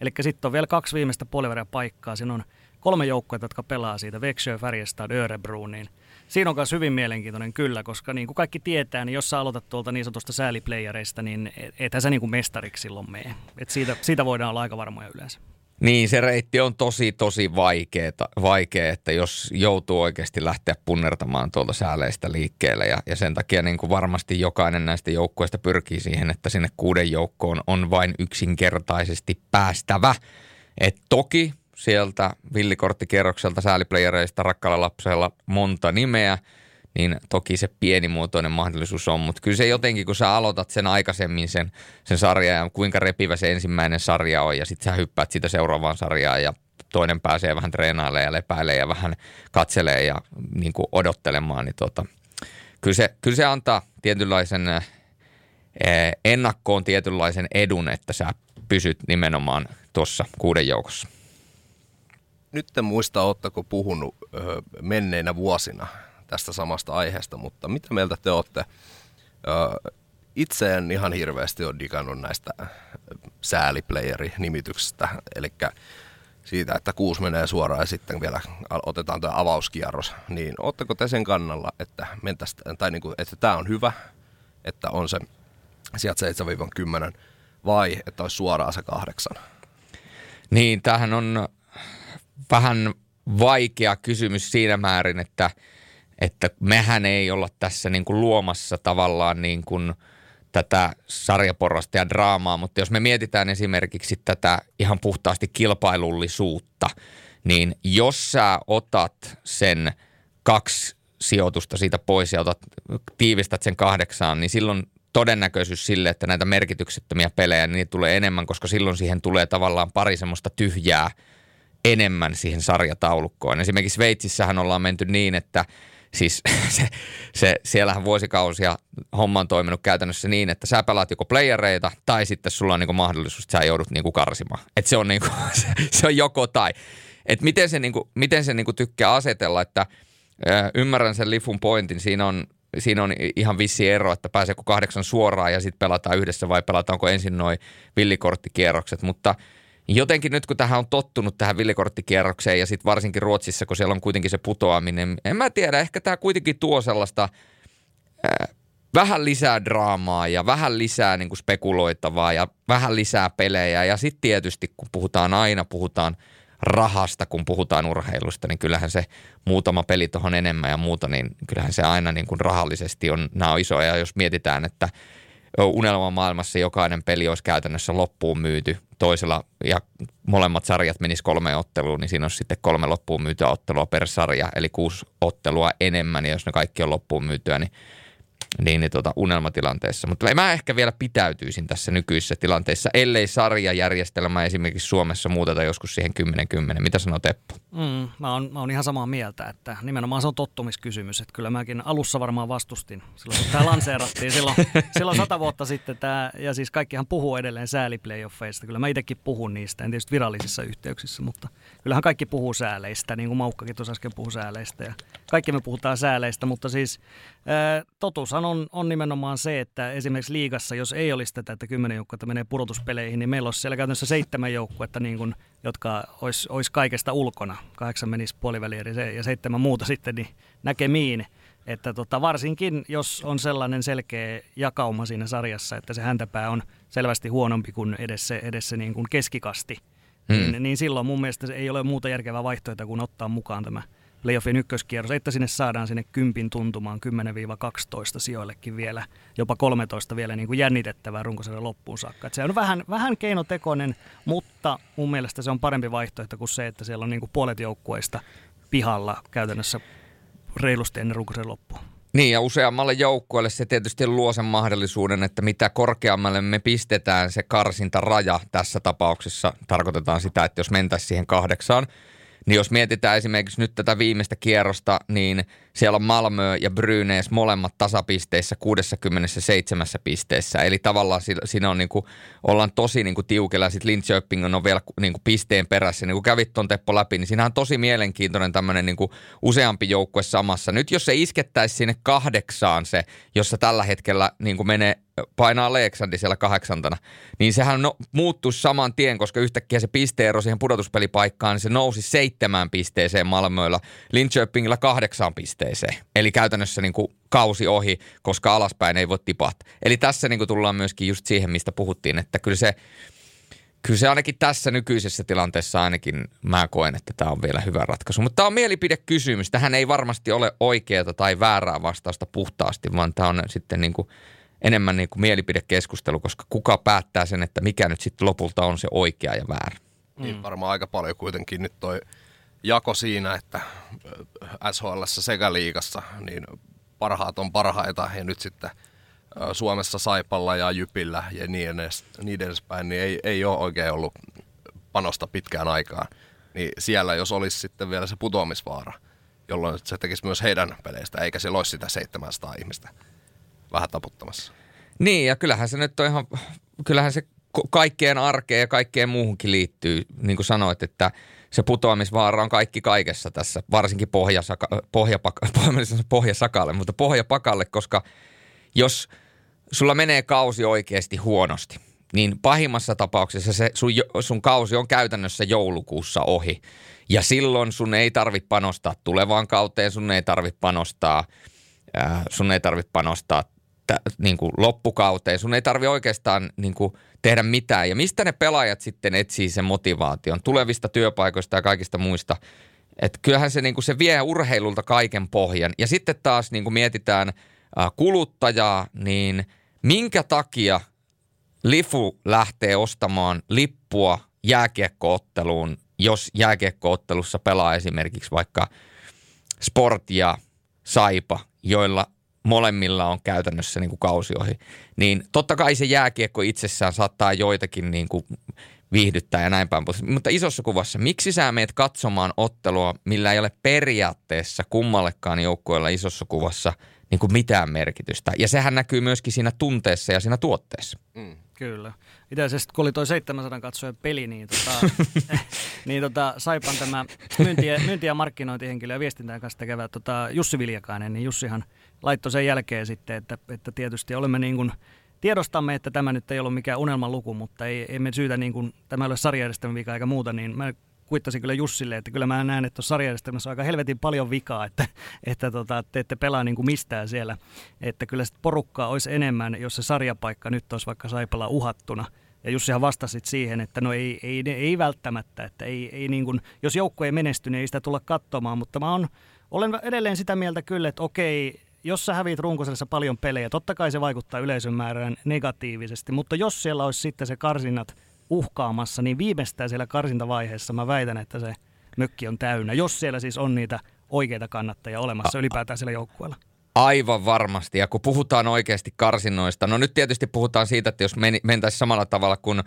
Eli sitten on vielä kaksi viimeistä puoliväriä paikkaa. Siinä on kolme joukkoa, jotka pelaa siitä, Växjö, Färjestad, Örebro, niin siinä on myös hyvin mielenkiintoinen kyllä, koska niin kuin kaikki tietää, niin jos sä aloitat tuolta niin sanotusta sääliplayereista, niin ethän sä niin kuin mestariksi silloin mene. Et siitä, siitä voidaan olla aika varmoja yleensä.
Niin, se reitti on tosi, tosi vaikea, vaikea että jos joutuu oikeasti lähteä punnertamaan tuolta sääleistä liikkeelle. Ja, ja sen takia niin kuin varmasti jokainen näistä joukkueista pyrkii siihen, että sinne kuuden joukkoon on vain yksinkertaisesti päästävä. Et toki sieltä villikorttikierrokselta sääliplayereista rakkalla lapsella monta nimeä, niin toki se pienimuotoinen mahdollisuus on, mutta kyllä se jotenkin, kun sä aloitat sen aikaisemmin sen, sen sarjan ja kuinka repivä se ensimmäinen sarja on ja sitten sä hyppäät sitä seuraavaan sarjaan ja toinen pääsee vähän treenailemaan ja lepäilee ja vähän katselee ja niin kuin odottelemaan, niin tota, kyllä, se, kyllä se antaa tietynlaisen ennakkoon tietynlaisen edun, että sä pysyt nimenomaan tuossa kuuden joukossa
nyt en muista, oletteko puhunut ö, menneinä vuosina tästä samasta aiheesta, mutta mitä mieltä te olette? Ö, itse en ihan hirveästi ole digannut näistä sääliplayeri-nimityksistä, eli siitä, että kuusi menee suoraan ja sitten vielä otetaan tuo avauskierros, niin ootteko te sen kannalla, että, mentäisi, tai niin kuin, että tämä on hyvä, että on se sieltä 7-10, vai että olisi suoraan se kahdeksan?
Niin, tämähän on vähän vaikea kysymys siinä määrin, että, että mehän ei olla tässä niin kuin luomassa tavallaan niin kuin tätä sarjaporrasta ja draamaa, mutta jos me mietitään esimerkiksi tätä ihan puhtaasti kilpailullisuutta, niin jos sä otat sen kaksi sijoitusta siitä pois ja otat, tiivistät sen kahdeksaan, niin silloin todennäköisyys sille, että näitä merkityksettömiä pelejä, niin tulee enemmän, koska silloin siihen tulee tavallaan pari semmoista tyhjää – enemmän siihen sarjataulukkoon. Esimerkiksi Sveitsissähän ollaan menty niin, että siis se, se, siellähän vuosikausia homma on toiminut käytännössä niin, että sä pelaat joko playereita tai sitten sulla on niinku mahdollisuus, että sä joudut niinku karsimaan. Et se on, niinku, se, se on joko tai. Et miten se, niinku, miten se niinku tykkää asetella, että ö, ymmärrän sen Lifun pointin, siinä on, siinä on ihan vissi ero, että pääseekö kahdeksan suoraan ja sitten pelataan yhdessä vai pelataanko ensin noin villikorttikierrokset, mutta – jotenkin nyt kun tähän on tottunut tähän villikorttikierrokseen ja sitten varsinkin Ruotsissa, kun siellä on kuitenkin se putoaminen, en mä tiedä, ehkä tämä kuitenkin tuo sellaista äh, vähän lisää draamaa ja vähän lisää niin kuin spekuloitavaa ja vähän lisää pelejä. Ja sitten tietysti, kun puhutaan aina, puhutaan rahasta, kun puhutaan urheilusta, niin kyllähän se muutama peli tuohon enemmän ja muuta, niin kyllähän se aina niin kuin rahallisesti on, nämä on isoja. Jos mietitään, että unelman maailmassa jokainen peli olisi käytännössä loppuun myyty. Toisella ja molemmat sarjat menis kolme otteluun, niin siinä on sitten kolme loppuun myytyä ottelua per sarja, eli kuusi ottelua enemmän, ja jos ne kaikki on loppuun myytyä, niin niin, niin tuota, unelmatilanteessa. Mutta mä ehkä vielä pitäytyisin tässä nykyisessä tilanteessa, ellei sarjajärjestelmä esimerkiksi Suomessa muuteta joskus siihen 10-10. Mitä sanoo Teppo?
Mm, mä, oon, mä oon ihan samaa mieltä, että nimenomaan se on tottumiskysymys. Että kyllä mäkin alussa varmaan vastustin silloin, kun tämä lanseerattiin silloin, silloin sata vuotta sitten. Tää, ja siis kaikkihan puhuu edelleen sääliplayoffeista. Kyllä mä itsekin puhun niistä, en tietysti virallisissa yhteyksissä, mutta kyllähän kaikki puhuu sääleistä, niin kuin Maukkakin tuossa äsken puhui sääleistä. Ja kaikki me puhutaan sääleistä, mutta siis totuushan on, on nimenomaan se, että esimerkiksi liigassa, jos ei olisi tätä, että kymmenen joukkuetta menee pudotuspeleihin, niin meillä olisi siellä käytännössä seitsemän joukkuetta, niin kuin, jotka olisi, olisi kaikesta ulkona. Kahdeksan menisi puoliväliin ja seitsemän muuta sitten niin näkemiin. Että tota, varsinkin, jos on sellainen selkeä jakauma siinä sarjassa, että se häntäpää on selvästi huonompi kuin edes se, edes se niin kuin keskikasti, hmm. niin, niin silloin mun mielestä se ei ole muuta järkevää vaihtoehtoa kuin ottaa mukaan tämä – playoffin ykköskierros, että sinne saadaan sinne kympin tuntumaan 10-12 sijoillekin vielä, jopa 13 vielä niin kuin jännitettävää runkosarjan loppuun saakka. Et se on vähän, vähän keinotekoinen, mutta mun mielestä se on parempi vaihtoehto kuin se, että siellä on niin kuin puolet joukkueista pihalla käytännössä reilusti ennen runkosarjan loppua.
Niin ja useammalle joukkueelle se tietysti luo sen mahdollisuuden, että mitä korkeammalle me pistetään se karsintaraja tässä tapauksessa, tarkoitetaan sitä, että jos mentäisiin siihen kahdeksaan, niin jos mietitään esimerkiksi nyt tätä viimeistä kierrosta, niin siellä on Malmö ja Brynäs molemmat tasapisteissä 67 pisteessä. Eli tavallaan siinä on niin kuin, ollaan tosi niin kuin tiukilla ja sitten on vielä niin kuin pisteen perässä. Niin kuin kävit tuon Teppo läpi, niin siinä on tosi mielenkiintoinen tämmöinen niin kuin useampi joukkue samassa. Nyt jos se iskettäisiin sinne kahdeksaan se, jossa tällä hetkellä niin kuin menee painaa Aleksandi siellä kahdeksantana, niin sehän no, muuttuisi saman tien, koska yhtäkkiä se pisteero siihen pudotuspelipaikkaan, niin se nousi seitsemään pisteeseen Malmöillä, Linköpingillä kahdeksaan pisteeseen. Eli käytännössä niin kuin kausi ohi, koska alaspäin ei voi tipahtaa. Eli tässä niin kuin tullaan myöskin just siihen, mistä puhuttiin, että kyllä se, kyllä se ainakin tässä nykyisessä tilanteessa ainakin mä koen, että tämä on vielä hyvä ratkaisu. Mutta tämä on mielipidekysymys. Tähän ei varmasti ole oikeaa tai väärää vastausta puhtaasti, vaan tämä on sitten niin kuin – enemmän niin kuin mielipidekeskustelu, koska kuka päättää sen, että mikä nyt sitten lopulta on se oikea ja väärä.
Niin mm. varmaan aika paljon kuitenkin nyt toi jako siinä, että SHL sekä liigassa, niin parhaat on parhaita ja nyt sitten Suomessa Saipalla ja Jypillä ja niin, edes, niin edespäin, niin ei, ei ole oikein ollut panosta pitkään aikaan. Niin siellä jos olisi sitten vielä se putoamisvaara, jolloin se tekisi myös heidän peleistä, eikä siellä olisi sitä 700 ihmistä vähän taputtamassa.
Niin, ja kyllähän se nyt on ihan, kyllähän se kaikkeen arkeen ja kaikkeen muuhunkin liittyy, niin kuin sanoit, että se putoamisvaara on kaikki kaikessa tässä, varsinkin pohjasaka, pohjapaka, pohjasakalle, mutta pohjapakalle, koska jos sulla menee kausi oikeasti huonosti, niin pahimmassa tapauksessa se sun, sun kausi on käytännössä joulukuussa ohi. Ja silloin sun ei tarvitse panostaa tulevaan kauteen, sun ei tarvitse panostaa, äh, sun ei tarvitse panostaa niin kuin loppukauteen. Sun ei tarvi oikeastaan niin kuin tehdä mitään. Ja mistä ne pelaajat sitten etsii sen motivaation? Tulevista työpaikoista ja kaikista muista. Et kyllähän se, niin kuin se vie urheilulta kaiken pohjan. Ja sitten taas niin kuin mietitään äh, kuluttajaa, niin minkä takia Lifu lähtee ostamaan lippua jääkiekkootteluun, jos jääkiekkoottelussa pelaa esimerkiksi vaikka Sport ja Saipa, joilla molemmilla on käytännössä niin kuin kausi ohi. Niin totta kai se jääkiekko itsessään saattaa joitakin niin kuin viihdyttää ja näin päin. Mutta isossa kuvassa, miksi sä meet katsomaan ottelua, millä ei ole periaatteessa kummallekaan joukkueella isossa kuvassa niin kuin mitään merkitystä. Ja sehän näkyy myöskin siinä tunteessa ja siinä tuotteessa. Mm.
Kyllä. Itse asiassa kun oli toi 700 katsojen peli, niin, tota, niin tota, Saipan tämä myynti- ja, myynti- ja markkinointihenkilö ja viestintään kanssa tekevä tota, Jussi Viljakainen, niin Jussihan laittoi sen jälkeen sitten, että, että tietysti olemme niin kuin, tiedostamme, että tämä nyt ei ollut mikään unelman luku, mutta ei, emme syytä, niin kuin, tämä ei ole sarjajärjestelmän vika eikä muuta, niin mä kuittasin kyllä Jussille, että kyllä mä näen, että tuossa sarjajärjestelmässä on aika helvetin paljon vikaa, että, että tota, te ette pelaa niin kuin mistään siellä. Että kyllä sitä porukkaa olisi enemmän, jos se sarjapaikka nyt olisi vaikka Saipala uhattuna. Ja Jussihan vastasi siihen, että no ei, ei, ei välttämättä, että ei, ei niin kuin, jos joukko ei menesty, niin ei sitä tulla katsomaan, mutta mä on, olen edelleen sitä mieltä kyllä, että okei, jos sä hävit runkosarjassa paljon pelejä, totta kai se vaikuttaa yleisön määrään negatiivisesti, mutta jos siellä olisi sitten se karsinnat uhkaamassa, niin viimeistään siellä karsintavaiheessa mä väitän, että se mökki on täynnä, jos siellä siis on niitä oikeita kannattajia olemassa ylipäätään siellä joukkueella.
Aivan varmasti. Ja kun puhutaan oikeasti karsinnoista, no nyt tietysti puhutaan siitä, että jos mentäisiin samalla tavalla kuin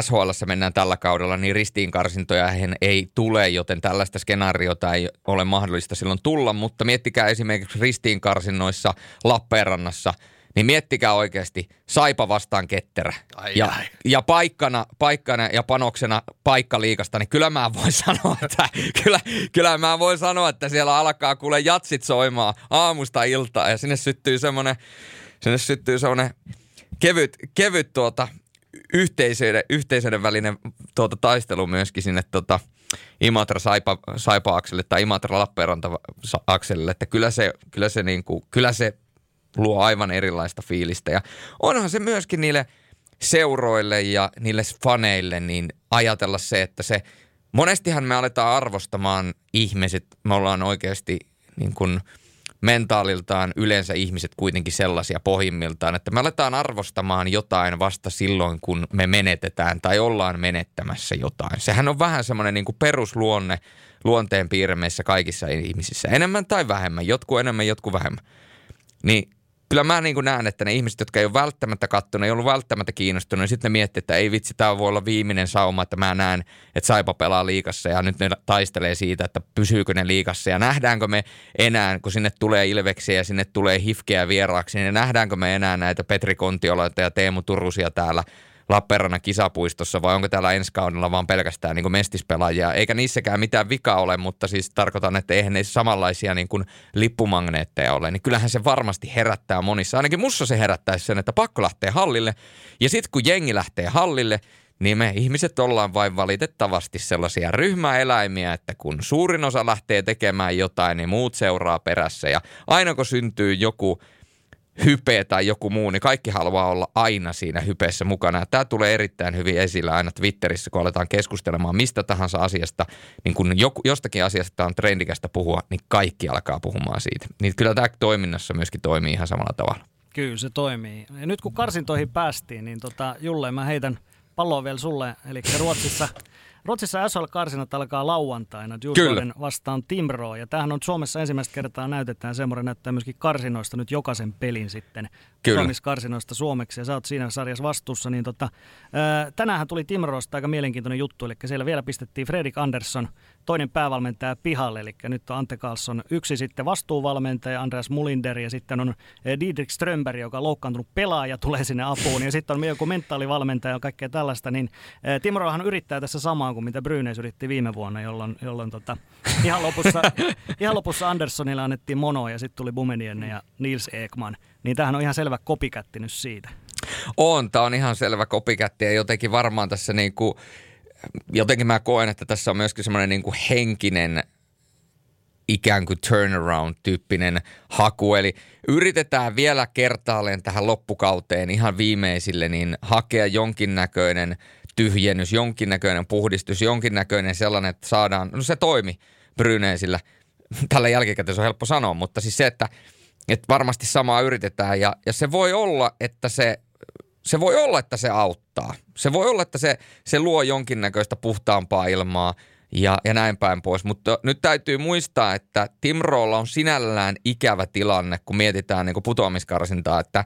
SHL mennään tällä kaudella, niin ristiinkarsintoja ei tule, joten tällaista skenaariota ei ole mahdollista silloin tulla. Mutta miettikää esimerkiksi ristiinkarsinnoissa Lappeenrannassa – niin miettikää oikeasti Saipa vastaan ketterä. Ai ja, ai. ja paikkana, paikkana ja panoksena paikka liikasta, niin kyllä mä voin sanoa, että kyllä, kyllä mä voin sanoa, että siellä alkaa kuule jatsit soimaan aamusta iltaa ja sinne syttyy semmoinen, sinne syttyy semmoinen kevyt, kevyt tuota, yhteisöiden, yhteisöiden välinen tuota, taistelu myöskin sinne tuota, Imatra Saipa, Saipa-akselille tai Imatra Lappeenranta-akselille, että kyllä se, kyllä se, niin kuin, kyllä se luo aivan erilaista fiilistä. Ja onhan se myöskin niille seuroille ja niille faneille niin ajatella se, että se, monestihan me aletaan arvostamaan ihmiset, me ollaan oikeasti niin kuin mentaaliltaan yleensä ihmiset kuitenkin sellaisia pohjimmiltaan, että me aletaan arvostamaan jotain vasta silloin, kun me menetetään tai ollaan menettämässä jotain. Sehän on vähän semmoinen niin kuin perusluonne luonteen piirmeissä kaikissa ihmisissä, enemmän tai vähemmän, jotkut enemmän, jotkut vähemmän. Niin kyllä mä niin näen, että ne ihmiset, jotka ei ole välttämättä kattonut, ei ollut välttämättä kiinnostunut, niin sitten ne miettii, että ei vitsi, tämä voi olla viimeinen sauma, että mä näen, että Saipa pelaa liikassa ja nyt ne taistelee siitä, että pysyykö ne liikassa ja nähdäänkö me enää, kun sinne tulee Ilveksiä ja sinne tulee Hifkeä vieraaksi, niin nähdäänkö me enää näitä Petri Kontiolaita ja Teemu Turusia täällä – Lappeenrannan kisapuistossa vai onko täällä ensi kaudella vaan pelkästään niin kuin mestispelaajia. Eikä niissäkään mitään vikaa ole, mutta siis tarkoitan, että eihän ne samanlaisia niin kuin lippumagneetteja ole. Niin kyllähän se varmasti herättää monissa. Ainakin mussa se herättäisi sen, että pakko lähtee hallille. Ja sitten kun jengi lähtee hallille, niin me ihmiset ollaan vain valitettavasti sellaisia ryhmäeläimiä, että kun suurin osa lähtee tekemään jotain, niin muut seuraa perässä. Ja aina kun syntyy joku hype tai joku muu, niin kaikki haluaa olla aina siinä hypeessä mukana. Tämä tulee erittäin hyvin esillä aina Twitterissä, kun aletaan keskustelemaan mistä tahansa asiasta. Niin kun jostakin asiasta on trendikästä puhua, niin kaikki alkaa puhumaan siitä. Niin kyllä tämä toiminnassa myöskin toimii ihan samalla tavalla.
Kyllä se toimii. Ja nyt kun karsintoihin päästiin, niin tota, Julle mä heitän palloa vielä sulle. Eli Ruotsissa Ruotsissa SHL-karsinat alkaa lauantaina Djurgården vastaan Timroo. Ja tämähän on Suomessa ensimmäistä kertaa näytetään semmoinen, näyttää myöskin karsinoista nyt jokaisen pelin sitten. Kyllä. suomeksi ja sä oot siinä sarjassa vastuussa. Niin tota, ää, tänään tuli Timroosta aika mielenkiintoinen juttu, eli siellä vielä pistettiin Fredrik Andersson toinen päävalmentaja pihalle, eli nyt on Ante Karlsson yksi sitten vastuuvalmentaja, Andreas Mulinder ja sitten on Didrik Strömberg, joka on loukkaantunut pelaaja, tulee sinne apuun ja sitten on joku mentaalivalmentaja ja kaikkea tällaista, niin Timrohan yrittää tässä samaa kuin mitä Brynäs yritti viime vuonna, jolloin, jolloin tota, ihan, lopussa, ihan lopussa Anderssonille annettiin mono ja sitten tuli Bumenienne ja Nils Ekman, niin tämähän on ihan selvä kopikätti nyt siitä.
On, tämä on ihan selvä kopikätti ja jotenkin varmaan tässä niin kuin jotenkin mä koen, että tässä on myöskin semmoinen niin henkinen ikään kuin turnaround-tyyppinen haku. Eli yritetään vielä kertaalleen tähän loppukauteen ihan viimeisille, niin hakea jonkinnäköinen tyhjennys, jonkinnäköinen puhdistus, jonkinnäköinen sellainen, että saadaan, no se toimi Bryneesillä. Tällä jälkikäteen se on helppo sanoa, mutta siis se, että, että varmasti samaa yritetään ja, ja se voi olla, että se se voi olla, että se auttaa. Se voi olla, että se, se luo jonkinnäköistä puhtaampaa ilmaa ja, ja näin päin pois. Mutta nyt täytyy muistaa, että Timroolla on sinällään ikävä tilanne, kun mietitään niin putoamiskarsintaa, että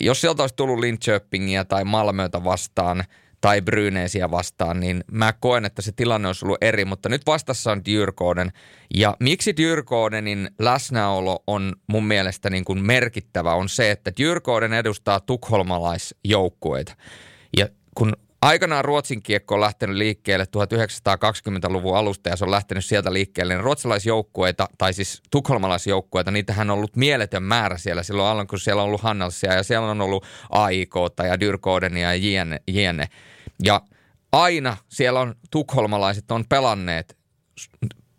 jos sieltä olisi tullut Linköpingiä tai Malmöitä vastaan – tai Bryneesiä vastaan, niin mä koen, että se tilanne olisi ollut eri, mutta nyt vastassa on Dyrkoden. Ja miksi Dyrkodenin läsnäolo on mun mielestä niin kuin merkittävä on se, että Dyrkoden edustaa tukholmalaisjoukkueita. Ja kun aikanaan Ruotsin kiekko on lähtenyt liikkeelle 1920-luvun alusta ja se on lähtenyt sieltä liikkeelle, niin ruotsalaisjoukkueita, tai siis tukholmalaisjoukkueita, niitähän on ollut mieletön määrä siellä silloin alun, kun siellä on ollut Hannelsia ja siellä on ollut AIK ja Dyrkodenia ja jne, jne. Ja aina siellä on tukholmalaiset on pelanneet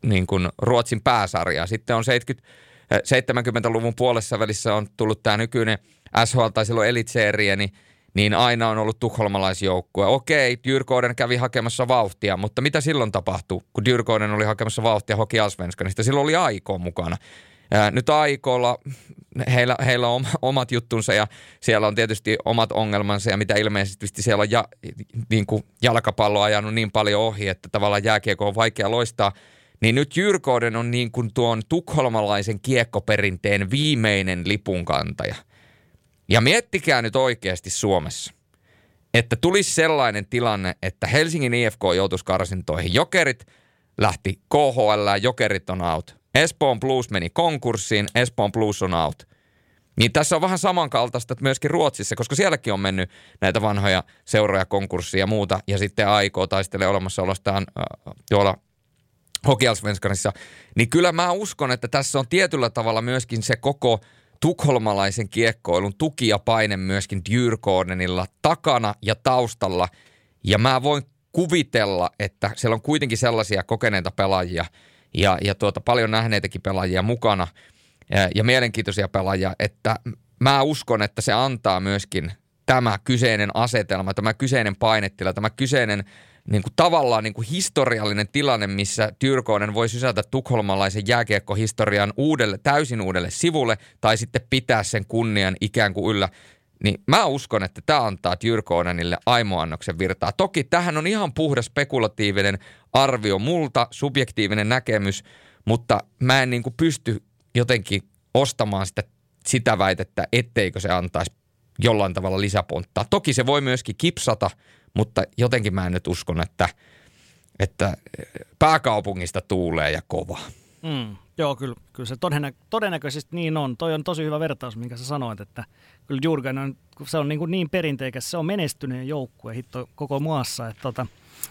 niin kuin Ruotsin pääsarjaa. Sitten on 70, 70-luvun puolessa välissä on tullut tämä nykyinen SHL tai silloin Elitseeriä, niin niin aina on ollut tukholmalaisjoukkue. Okei, Dyrkoden kävi hakemassa vauhtia, mutta mitä silloin tapahtui, kun Dyrkoden oli hakemassa vauhtia Hoki Allsvenskanista? Silloin oli Aiko mukana. Ja nyt Aikolla, heillä, heillä on omat juttunsa ja siellä on tietysti omat ongelmansa ja mitä ilmeisesti siellä on ja, niin kuin jalkapallo ajanut niin paljon ohi, että tavallaan jääkiekko on vaikea loistaa. niin nyt Jyrkoiden on niin kuin tuon tukholmalaisen kiekkoperinteen viimeinen lipunkantaja. Ja miettikää nyt oikeasti Suomessa, että tulisi sellainen tilanne, että Helsingin IFK joutuisi karsintoihin. Jokerit lähti KHL, Jokerit on out. Espoon Blues meni konkurssiin, Espoon Blues on out. Niin tässä on vähän samankaltaista myöskin Ruotsissa, koska sielläkin on mennyt näitä vanhoja seuroja, konkurssia ja muuta, ja sitten aikoo taistelee olemassaolostaan äh, tuolla Hokialsvenskanissa, niin kyllä mä uskon, että tässä on tietyllä tavalla myöskin se koko tukholmalaisen kiekkoilun tuki ja paine myöskin Djurgårdenilla takana ja taustalla. Ja mä voin kuvitella, että siellä on kuitenkin sellaisia kokeneita pelaajia ja, ja tuota, paljon nähneitäkin pelaajia mukana ja, ja mielenkiintoisia pelaajia, että mä uskon, että se antaa myöskin tämä kyseinen asetelma, tämä kyseinen painetila, tämä kyseinen niin kuin tavallaan niin kuin historiallinen tilanne, missä Tyrkoinen voi sysätä tukholmalaisen jääkiekkohistorian uudelle, täysin uudelle sivulle tai sitten pitää sen kunnian ikään kuin yllä. Niin mä uskon, että tämä antaa Tyrkoonenille aimoannoksen virtaa. Toki tähän on ihan puhdas spekulatiivinen arvio multa, subjektiivinen näkemys, mutta mä en niin kuin pysty jotenkin ostamaan sitä, sitä väitettä, etteikö se antaisi jollain tavalla lisäponttaa. Toki se voi myöskin kipsata – mutta jotenkin mä en nyt uskon, että, että pääkaupungista tuulee ja kova.
Mm, joo, kyllä, kyllä se todennä, todennäköisesti niin on. Toi on tosi hyvä vertaus, minkä sä sanoit, että kyllä Jurgen on, se on niin, kuin niin perinteikäs, se on menestyneen joukkue hitto koko maassa, että tota,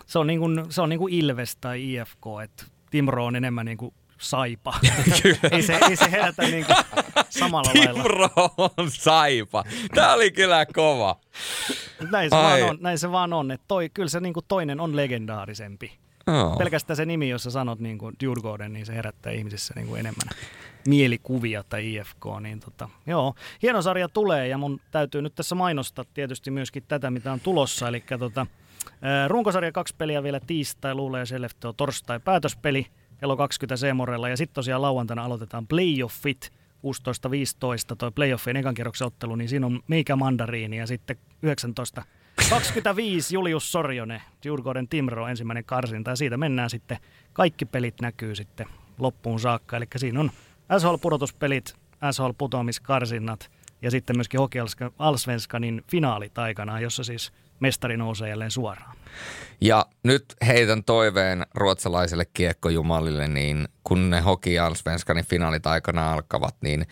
se on, niin kuin, se on niin kuin Ilves tai IFK, että Timro on enemmän niin kuin saipa. ei, se, ei se herätä niin kuin samalla
Timro lailla. on saipa. Tämä oli kyllä kova.
Näin se, vaan on, näin se vaan on. Että toi, kyllä se niin kuin toinen on legendaarisempi. Oh. Pelkästään se nimi, jos sä sanot niin kuin Djurgården, niin se herättää ihmisissä niin kuin enemmän mielikuvia tai IFK. Niin tota, joo, hieno sarja tulee ja mun täytyy nyt tässä mainostaa tietysti myöskin tätä, mitä on tulossa. Eli tota, runkosarja kaksi peliä vielä tiistai, luulee ja torstai päätöspeli kello 20 Seemorella. Ja sitten tosiaan lauantaina aloitetaan playoffit 16-15, toi playoffien ekan kierroksen ottelu, niin siinä on Meikä Mandariini ja sitten 19 25 Julius Sorjonen, Djurgården Timro ensimmäinen karsinta ja siitä mennään sitten, kaikki pelit näkyy sitten loppuun saakka. Eli siinä on SHL-pudotuspelit, SHL-putoamiskarsinnat ja sitten myöskin Hockey Allsvenskanin finaalit aikanaan, jossa siis mestari nousee jälleen suoraan.
Ja nyt heitän toiveen ruotsalaiselle kiekkojumalille, niin kun ne Hockey Allsvenskanin finaalit aikana alkavat, niin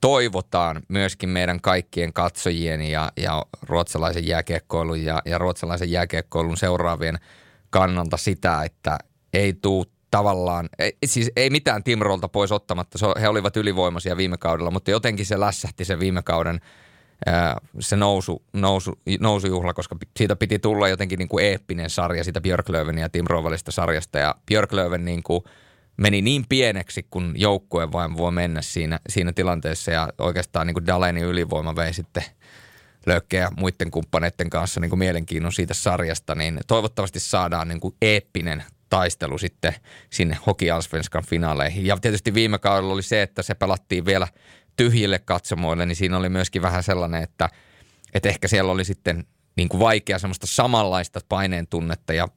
toivotaan myöskin meidän kaikkien katsojien ja, ja ruotsalaisen jääkiekkoilun ja, ja ruotsalaisen jääkiekkoilun seuraavien kannalta sitä, että ei tuu tavallaan, ei, siis ei mitään Timrolta pois ottamatta, he olivat ylivoimaisia viime kaudella, mutta jotenkin se lässähti se viime kauden – se nousu, nousu, nousujuhla, koska siitä piti tulla jotenkin niin kuin eeppinen sarja siitä Björklövenin ja Tim Rovalista sarjasta. Ja Björklöven niin kuin meni niin pieneksi, kun joukkue vain voi mennä siinä, siinä tilanteessa. Ja oikeastaan niin kuin Dalenin ylivoima vei sitten löykkeä muiden kumppaneiden kanssa niin kuin mielenkiinnon siitä sarjasta. Niin toivottavasti saadaan niin kuin eeppinen taistelu sitten sinne Hockey Allsvenskan finaaleihin. Ja tietysti viime kaudella oli se, että se pelattiin vielä – tyhjille katsomoille, niin siinä oli myöskin vähän sellainen, että, että ehkä siellä oli sitten niin kuin vaikea semmoista samanlaista paineen tunnetta ja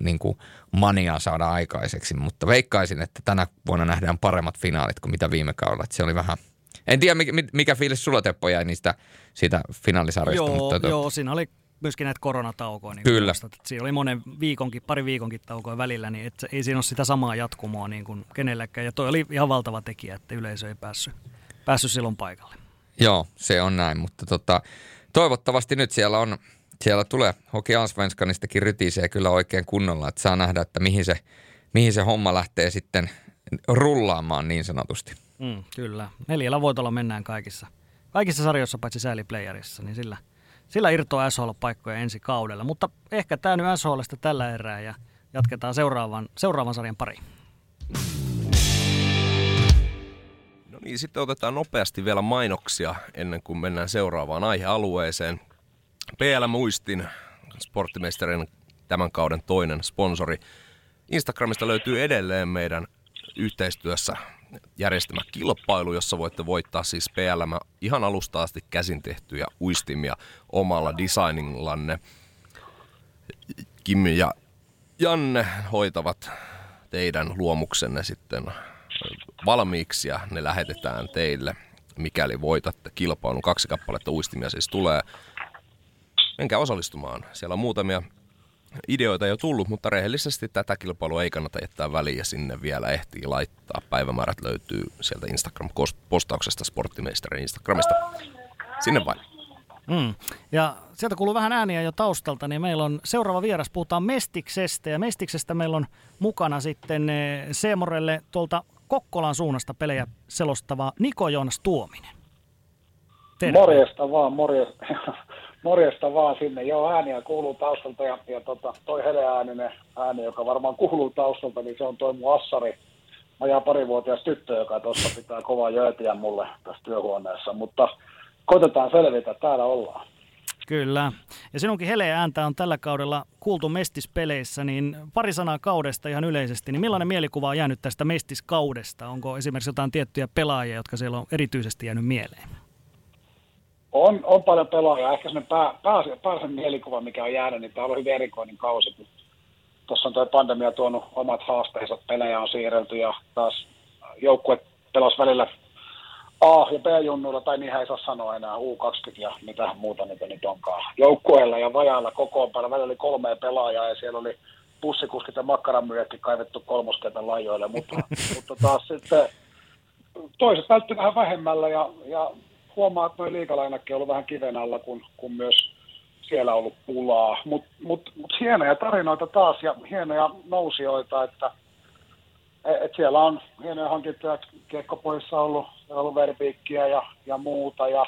niin kuin maniaa saada aikaiseksi, mutta veikkaisin, että tänä vuonna nähdään paremmat finaalit kuin mitä viime kaudella. Että se oli vähän, en tiedä mikä, mikä fiilis sulla Teppo jäi niistä siitä finaalisarjasta.
Joo,
mutta,
joo siinä oli myöskin näitä koronataukoja. Niin
Kyllä.
Että siinä oli monen viikonkin, pari viikonkin taukoja välillä, niin et ei siinä ole sitä samaa jatkumoa niin kuin kenelläkään. Ja toi oli ihan valtava tekijä, että yleisö ei päässyt päässyt silloin paikalle.
Joo, se on näin, mutta tota, toivottavasti nyt siellä on, siellä tulee Hoki Ansvenskanistakin rytisee kyllä oikein kunnolla, että saa nähdä, että mihin se, mihin se homma lähtee sitten rullaamaan niin sanotusti.
Mm, kyllä. Neljällä voitolla mennään kaikissa, kaikissa sarjoissa paitsi sääliplayerissa, niin sillä, sillä irtoaa SHL-paikkoja ensi kaudella. Mutta ehkä tämä nyt SHLista tällä erää ja jatketaan seuraavan, seuraavan sarjan pariin.
Niin, sitten otetaan nopeasti vielä mainoksia ennen kuin mennään seuraavaan aihealueeseen. PL Muistin, sporttimestarin tämän kauden toinen sponsori. Instagramista löytyy edelleen meidän yhteistyössä järjestämä kilpailu, jossa voitte voittaa siis PLM ihan alusta asti käsin tehtyjä uistimia omalla designillanne. Kim ja Janne hoitavat teidän luomuksenne sitten valmiiksi ja ne lähetetään teille, mikäli voitatte kilpailun. Kaksi kappaletta uistimia siis tulee. Menkää osallistumaan. Siellä on muutamia ideoita jo tullut, mutta rehellisesti tätä kilpailua ei kannata jättää väliin ja sinne vielä ehtii laittaa. Päivämäärät löytyy sieltä Instagram-postauksesta Sporttimeisterin Instagramista. Sinne vain.
Mm. Ja sieltä kuuluu vähän ääniä jo taustalta, niin meillä on seuraava vieras, puhutaan Mestiksestä ja Mestiksestä meillä on mukana sitten eh, Seemorelle tuolta Kokkolan suunnasta pelejä selostava Niko Joonas Tuominen.
Terve. Morjesta vaan, morjesta, morjesta vaan sinne. Joo, ääniä kuuluu taustalta ja, ja tota, toi heleääninen ääni, joka varmaan kuuluu taustalta, niin se on toi mun assari, ajaa parivuotias tyttö, joka tuossa pitää kovaa jöötiä mulle tässä työhuoneessa, mutta koitetaan selvitä, täällä ollaan.
Kyllä. Ja sinunkin heleä ääntä on tällä kaudella kuultu mestispeleissä, niin pari sanaa kaudesta ihan yleisesti. Niin millainen mielikuva on jäänyt tästä mestiskaudesta? Onko esimerkiksi jotain tiettyjä pelaajia, jotka siellä on erityisesti jäänyt mieleen?
On, on paljon pelaajia. Ehkä sellainen pää, pää, pää mielikuva, mikä on jäänyt, niin tämä on hyvin erikoinen kausi. Tuossa on tuo pandemia tuonut omat haasteensa, pelejä on siirrelty ja taas joukkue pelasi välillä A- ja B-junnuilla, tai niin ei saa sanoa enää, U20 ja mitä muuta niitä nyt onkaan. Joukkueella ja vajaalla kokoonpano, välillä oli kolme pelaajaa ja siellä oli bussikuskit ja makkaramyyjätkin kaivettu kolmoskentän lajoille, mutta, mutta taas sitten toiset vältty vähän vähemmällä ja, ja huomaa, että noin liikalainakin on ollut vähän kiven alla, kun, kun myös siellä on ollut pulaa. Mutta mut, mut hienoja tarinoita taas ja hienoja nousijoita, että et siellä on hienoja hankintoja kiekkopoissa ollut, on ollut verbiikkiä ja, ja muuta. Ja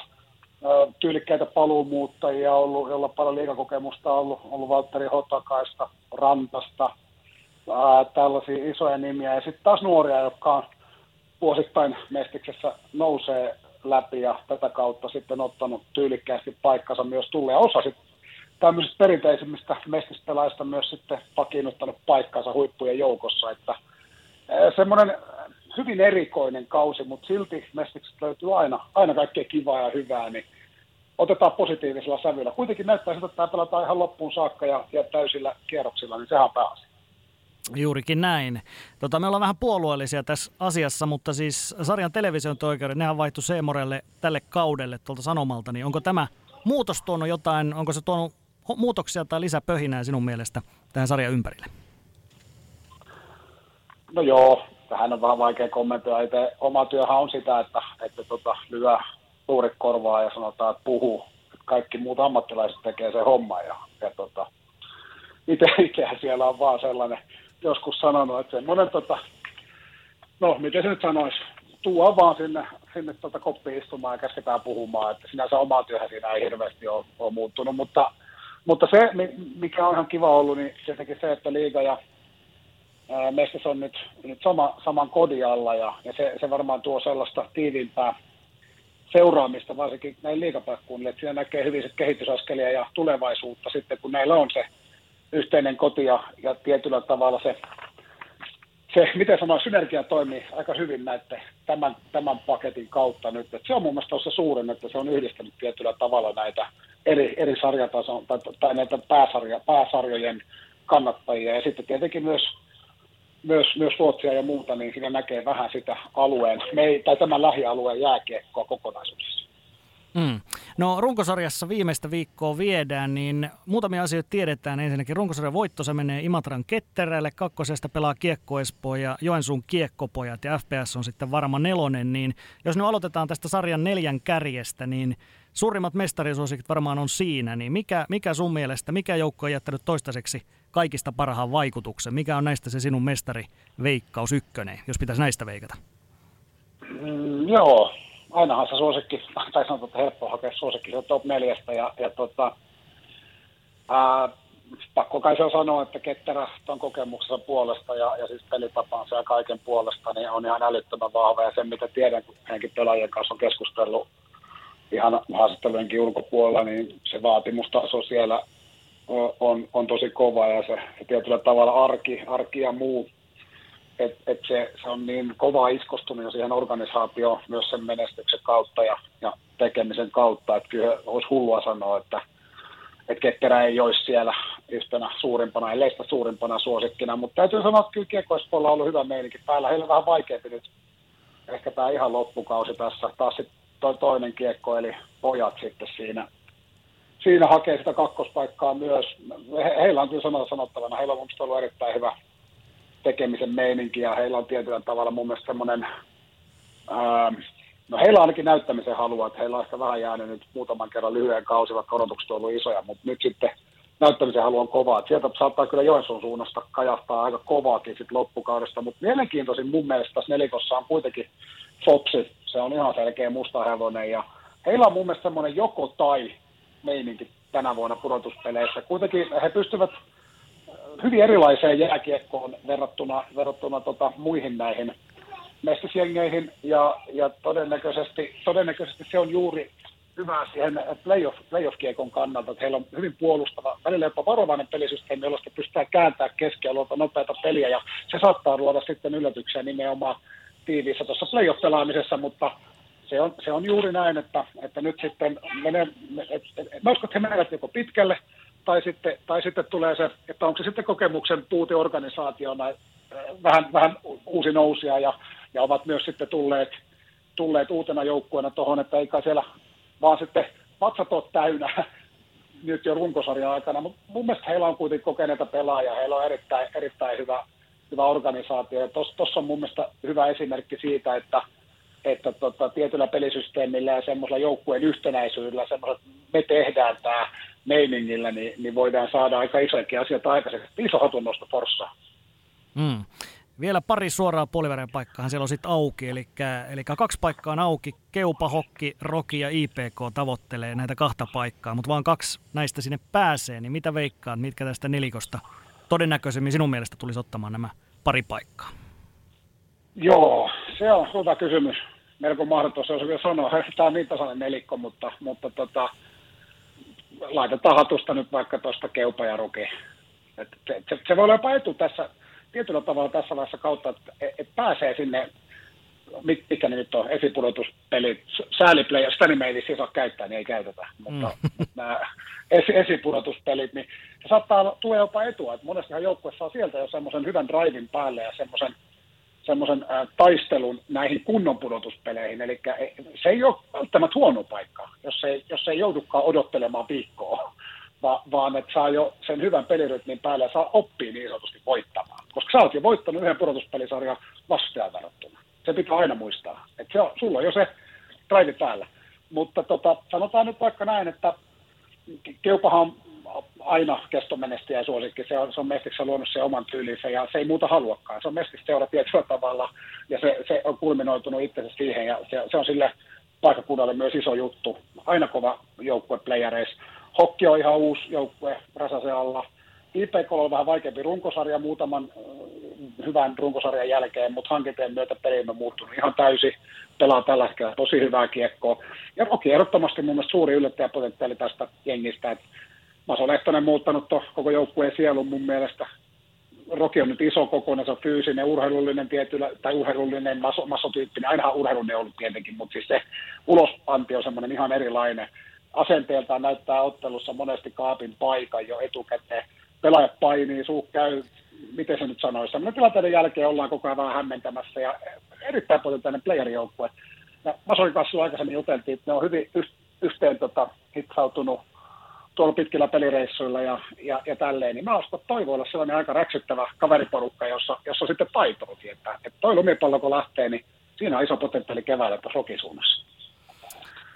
ö, tyylikkäitä paluumuuttajia ollut, jolla on paljon liikakokemusta ollut, ollut Valtteri Hotakaista, Rantasta, ää, tällaisia isoja nimiä. Ja sitten taas nuoria, jotka on vuosittain Mestiksessä nousee läpi ja tätä kautta sitten ottanut tyylikkäästi paikkansa myös tulee osa sitten tämmöisistä perinteisimmistä mestispelaajista myös sitten pakiinnuttanut paikkansa huippujen joukossa, että – semmoinen hyvin erikoinen kausi, mutta silti Mestiksestä löytyy aina, aina kaikkea kivaa ja hyvää, niin otetaan positiivisella sävyllä. Kuitenkin näyttää siltä, että tämä pelataan ihan loppuun saakka ja, ja täysillä kierroksilla, niin sehän pääasia.
Juurikin näin. Tota, me ollaan vähän puolueellisia tässä asiassa, mutta siis sarjan television oikeudet, nehän vaihtui Seemorelle tälle kaudelle tuolta Sanomalta, niin onko tämä muutos tuonut jotain, onko se tuonut muutoksia tai lisäpöhinää sinun mielestä tähän sarjan ympärille?
No joo, tähän on vähän vaikea kommentoida. Itse oma työhän on sitä, että, että tota, lyö suuri korvaa ja sanotaan, että puhuu. Että kaikki muut ammattilaiset tekee se homma. Ja, ja tota, itse, itsehän siellä on vaan sellainen joskus sanonut, että semmoinen, tota, no miten se nyt sanoisi, tuo vaan sinne, sinne tota koppiin istumaan ja käsketään puhumaan, että sinänsä oma työhän siinä ei hirveästi ole, ole muuttunut, mutta, mutta se, mikä on ihan kiva ollut, niin tietenkin se, että liiga ja Mestas on nyt, nyt sama, saman kodin alla ja, ja se, se, varmaan tuo sellaista tiiviimpää seuraamista varsinkin näin liikapaikkuun, että siinä näkee hyvin kehitysaskelia ja tulevaisuutta sitten, kun näillä on se yhteinen koti ja, ja tietyllä tavalla se, se, miten sanoa, synergia toimii aika hyvin näiden tämän, tämän paketin kautta nyt. Et se on mun mielestä se suurin, että se on yhdistänyt tietyllä tavalla näitä eri, eri sarjatason tai, tai näitä pääsarja, pääsarjojen kannattajia ja sitten tietenkin myös myös, myös Ruotsia ja muuta, niin siinä näkee vähän sitä alueen, me, tai tämän lähialueen jääkiekkoa kokonaisuudessa.
Mm. No runkosarjassa viimeistä viikkoa viedään, niin muutamia asioita tiedetään. Ensinnäkin runkosarjan voitto se menee Imatran ketterälle, kakkosesta pelaa Kiekko Espoo ja Joensuun Kiekkopojat ja FPS on sitten varma nelonen. Niin jos nyt aloitetaan tästä sarjan neljän kärjestä, niin suurimmat mestarisuosikit varmaan on siinä. Niin mikä, mikä sun mielestä, mikä joukko on jättänyt toistaiseksi kaikista parhaan vaikutuksen? Mikä on näistä se sinun mestari Veikkaus ykkönen, jos pitäisi näistä veikata?
Mm, joo, ainahan se suosikki, tai sanotaan, että helppo hakea suosikki se top neljästä, ja, ja tota, ää, pakko kai se on sanoa, että Ketterä tuon kokemuksensa puolesta ja, ja siis pelitapansa ja kaiken puolesta, niin on ihan älyttömän vahva, ja sen mitä tiedän, kun hänkin pelaajien kanssa on keskustellut ihan haastattelujenkin ulkopuolella, niin se vaatimustaso siellä on, on tosi kova ja se, se tietyllä tavalla arki, arki ja muu, että et se, se, on niin kova iskostunut jo siihen organisaatioon myös sen menestyksen kautta ja, ja tekemisen kautta, että kyllä olisi hullua sanoa, että et ketterä ei olisi siellä yhtenä suurimpana, ellei sitä suurimpana suosikkina, mutta täytyy sanoa, että kyllä Kiekko-Espoolla on ollut hyvä meininki päällä. Heillä on vähän vaikeampi nyt ehkä tämä ihan loppukausi tässä. Taas sitten toi toinen kiekko, eli pojat sitten siinä, siinä hakee sitä kakkospaikkaa myös. He, heillä on kyllä sanottavana, heillä on mun ollut erittäin hyvä tekemisen meininki ja heillä on tietyllä tavalla mun mielestä semmoinen, no heillä on ainakin näyttämisen halua, että heillä on ehkä vähän jäänyt nyt muutaman kerran lyhyen kausi, vaikka odotukset on ollut isoja, mutta nyt sitten näyttämisen halu on kovaa. Sieltä saattaa kyllä Joensuun suunnasta kajastaa aika kovaakin sit loppukaudesta, mutta mielenkiintoisin mun mielestä tässä nelikossa on kuitenkin Foxi. Se on ihan selkeä musta hevonen ja heillä on mun mielestä semmoinen joko tai meininki tänä vuonna pudotuspeleissä. Kuitenkin he pystyvät hyvin erilaiseen jääkiekkoon verrattuna, verrattuna tota, muihin näihin mestisjengeihin ja, ja todennäköisesti, todennäköisesti se on juuri hyvä siihen playoff, playoff-kiekon kannalta, että heillä on hyvin puolustava, välillä jopa varovainen pelisysteemi, jolla pystytään kääntämään keskialueelta nopeata peliä, ja se saattaa luoda sitten yllätyksiä nimenomaan tiiviissä tuossa playoff-pelaamisessa, mutta se on, se on juuri näin, että, että nyt sitten menee, et, et, et, mä uskon, että joko pitkälle, tai sitten, tai sitten tulee se, että onko se sitten kokemuksen puute organisaationa äh, vähän, vähän uusi nousia ja, ja ovat myös sitten tulleet, tulleet uutena joukkueena tuohon, että ei kai siellä vaan sitten patsat on täynnä nyt jo runkosarjan aikana, mutta mun mielestä heillä on kuitenkin kokeneita pelaajia, heillä on erittäin, erittäin hyvä, hyvä organisaatio, ja tuossa on mun mielestä hyvä esimerkki siitä, että, että tota, tietyllä pelisysteemillä ja semmoisella joukkueen yhtenäisyydellä, semmoisella, me tehdään tämä meiningillä, niin, niin voidaan saada aika isojakin asioita aikaiseksi. Iso hatunnosto Forssaa.
Mm. Vielä pari suoraa puolivälin paikkaa siellä on sitten auki, eli, eli kaksi paikkaa on auki. Keupa, Hokki, Roki ja IPK tavoittelee näitä kahta paikkaa, mutta vaan kaksi näistä sinne pääsee. Niin mitä veikkaat, mitkä tästä nelikosta todennäköisemmin sinun mielestä tulisi ottamaan nämä pari paikkaa?
Joo, se on hyvä kysymys. Melko mahdoton se on vielä sanoa. Tämä on niin tasainen nelikko, mutta, mutta tota, laitetaan hatusta nyt vaikka tuosta Keupa ja Roki. Et se, se, se, voi olla jopa etu tässä tietyllä tavalla tässä vaiheessa kautta, että et pääsee sinne, mikä ne nyt on, esipudotuspelit, sääliplayer, sitä nimeä ei siis saa käyttää, niin ei käytetä, mutta, mm. mutta nämä esi, esipudotuspelit, niin se saattaa tulla jopa etua, että monestihan joukkue saa sieltä jo semmoisen hyvän drivin päälle ja semmoisen semmoisen taistelun näihin kunnon pudotuspeleihin. Eli se ei ole välttämättä huono paikka, jos ei, jos ei joudukaan odottelemaan viikkoa va, vaan että saa jo sen hyvän pelirytmin päälle ja saa oppia niin sanotusti voittamaan. Koska sä oot jo voittanut yhden pudotuspelisarjan vastajan verrattuna. Se pitää aina muistaa. Että se on, sulla on jo se drive päällä. Mutta tota, sanotaan nyt vaikka näin, että Keupahan on aina kestomenestäjä ja suosikki. Se on, se on Mestiksessä luonut se oman tyylinsä ja se ei muuta haluakaan. Se on Mestiksessä seura tietyllä tavalla ja se, se on kulminoitunut itsensä siihen ja se, se on sille paikakunnalle myös iso juttu. Aina kova joukkue playereissa Hokki on ihan uusi joukkue Rasasen alla. IPK on vähän vaikeampi runkosarja muutaman hyvän runkosarjan jälkeen, mutta hankinteen myötä peli on muuttunut ihan täysin. Pelaa tällä hetkellä tosi hyvää kiekkoa. Ja Roki ehdottomasti mun mielestä suuri yllättäjäpotentiaali tästä jengistä. Että Maso Lehtonen muuttanut to, koko joukkueen sielun mun mielestä. Roki on nyt iso kokoinen, se on fyysinen, urheilullinen tietyllä, tai urheilullinen, maso, masotyyppinen. Ainahan urheilullinen ollut tietenkin, mutta siis se ulospanti on semmoinen ihan erilainen asenteeltaan näyttää ottelussa monesti kaapin paikan jo etukäteen. Pelaajat painii, suu käy, miten se nyt sanoisi, sellainen tilanteiden jälkeen ollaan koko ajan vähän hämmentämässä ja erittäin potentiaalinen playerijoukkue. Ja Masorin kanssa aikaisemmin juteltiin, että ne on hyvin yhteen tota, hitsautunut tuolla pitkillä pelireissuilla ja, ja, ja tälleen, niin mä uskon, että toi voi olla sellainen aika räksyttävä kaveriporukka, jossa, jossa on sitten taitoa tietää. Että toi lumipallo kun lähtee, niin siinä on iso potentiaali keväällä tuossa rokisuunnassa.